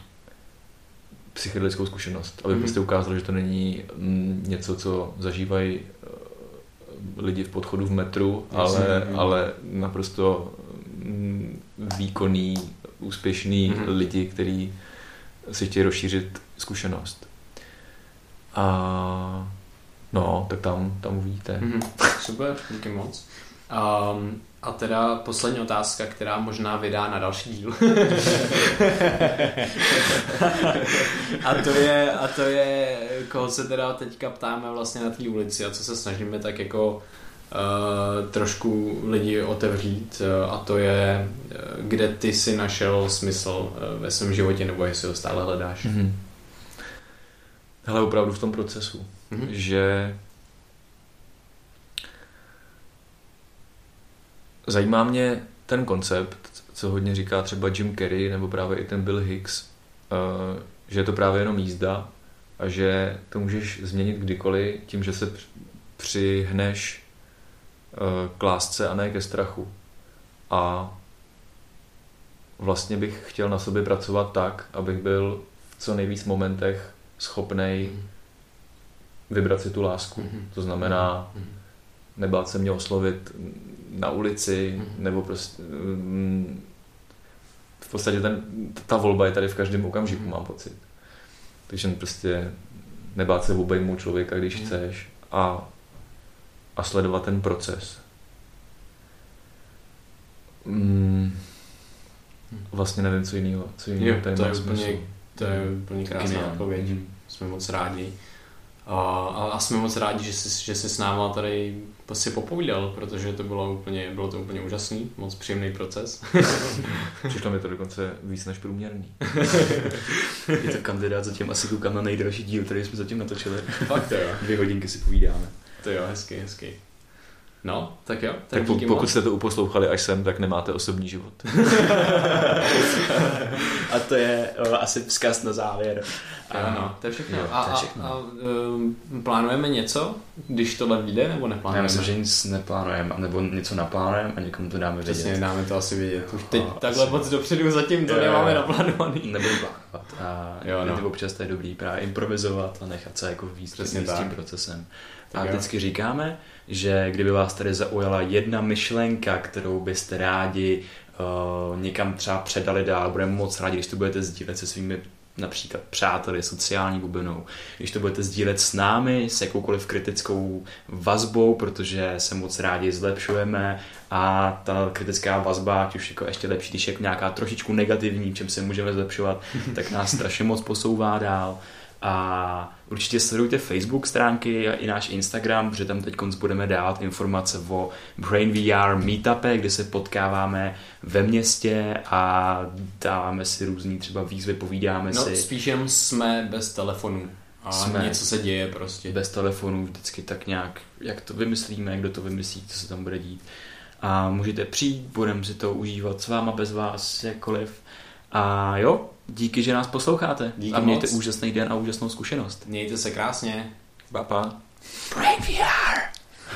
psychedelickou zkušenost, aby mm. prostě ukázalo, že to není mm, něco, co zažívají uh, lidi v podchodu v metru, ale, mm. ale naprosto mm, výkonný, úspěšný mm. lidi, kteří si chtějí rozšířit zkušenost. A no, tak tam, tam uvidíte. Mm. Super, díky moc. Um, a teda poslední otázka, která možná vydá na další díl. a, to je, a to je, koho se teda teďka ptáme vlastně na té ulici a co se snažíme tak jako uh, trošku lidi otevřít uh, a to je, uh, kde ty si našel smysl uh, ve svém životě nebo jestli ho stále hledáš. Mm-hmm. Hele, opravdu v tom procesu, mm-hmm. že Zajímá mě ten koncept, co hodně říká třeba Jim Carrey nebo právě i ten Bill Hicks, eh, že je to právě jenom jízda a že to můžeš změnit kdykoliv tím, že se přihneš eh, k lásce a ne ke strachu. A vlastně bych chtěl na sobě pracovat tak, abych byl v co nejvíc momentech schopnej mhm. vybrat si tu lásku. Mm-hmm. To znamená, mm-hmm. Nebát se mě oslovit na ulici, mm-hmm. nebo prostě mm, v podstatě ten, ta volba je tady v každém okamžiku, mm-hmm. mám pocit. Takže prostě nebát se obejmout člověka, když mm-hmm. chceš a, a sledovat ten proces. Mm, vlastně nevím, co jiného. Co jiného jo, to, je úplně, to je úplně krásná odpověď. Mm-hmm. Jsme moc rádi. A, a jsme moc rádi, že jsi, že jsi s náma tady si popovídal, protože to bylo úplně, bylo to úplně úžasný, moc příjemný proces. Přišlo mi to dokonce víc než průměrný. Je to kandidát, zatím asi koukám na nejdelší díl, který jsme zatím natočili. Fakt to jo. Dvě hodinky si povídáme. To jo, hezky, hezky. No, tak jo. Tak, tak po, pokud jste to uposlouchali až sem, tak nemáte osobní život. a to je o, asi vzkaz na závěr. Ano, to je všechno. Jo, a, to je všechno. A, a um, plánujeme něco, když tohle vyjde, nebo neplánujeme? Já myslím, že nic neplánujeme, nebo něco naplánujeme a někomu to dáme vědět. Přesně, dáme to asi vědět. Už teď a, takhle moc dopředu zatím to jo, nemáme naplánovaný. Nebudu plánovat. A jo, no. občas to je dobrý právě improvizovat a nechat se jako víc s tím procesem. Tak a jo. vždycky říkáme, že kdyby vás tady zaujala jedna myšlenka, kterou byste rádi uh, někam třeba předali dál, budeme moc rádi, když to budete sdílet se svými například přáteli, sociální bublinou. Když to budete sdílet s námi, s jakoukoliv kritickou vazbou, protože se moc rádi zlepšujeme a ta kritická vazba, ať už jako ještě lepší, když je nějaká trošičku negativní, čem se můžeme zlepšovat, tak nás strašně moc posouvá dál. A určitě sledujte Facebook stránky a i náš Instagram, protože tam teď budeme dávat informace o Brain VR meetupy, kde se potkáváme ve městě a dáváme si různý třeba výzvy, povídáme No, si. spíš jenom jsme bez telefonu. A Jsme. něco se děje prostě. bez telefonu vždycky tak nějak, jak to vymyslíme, kdo to vymyslí, co se tam bude dít. A můžete přijít, budeme si to užívat s váma, bez vás, jakkoliv. A jo, díky, že nás posloucháte. Díky a mějte moc. úžasný den a úžasnou zkušenost. Mějte se krásně. Papa. Brain VR!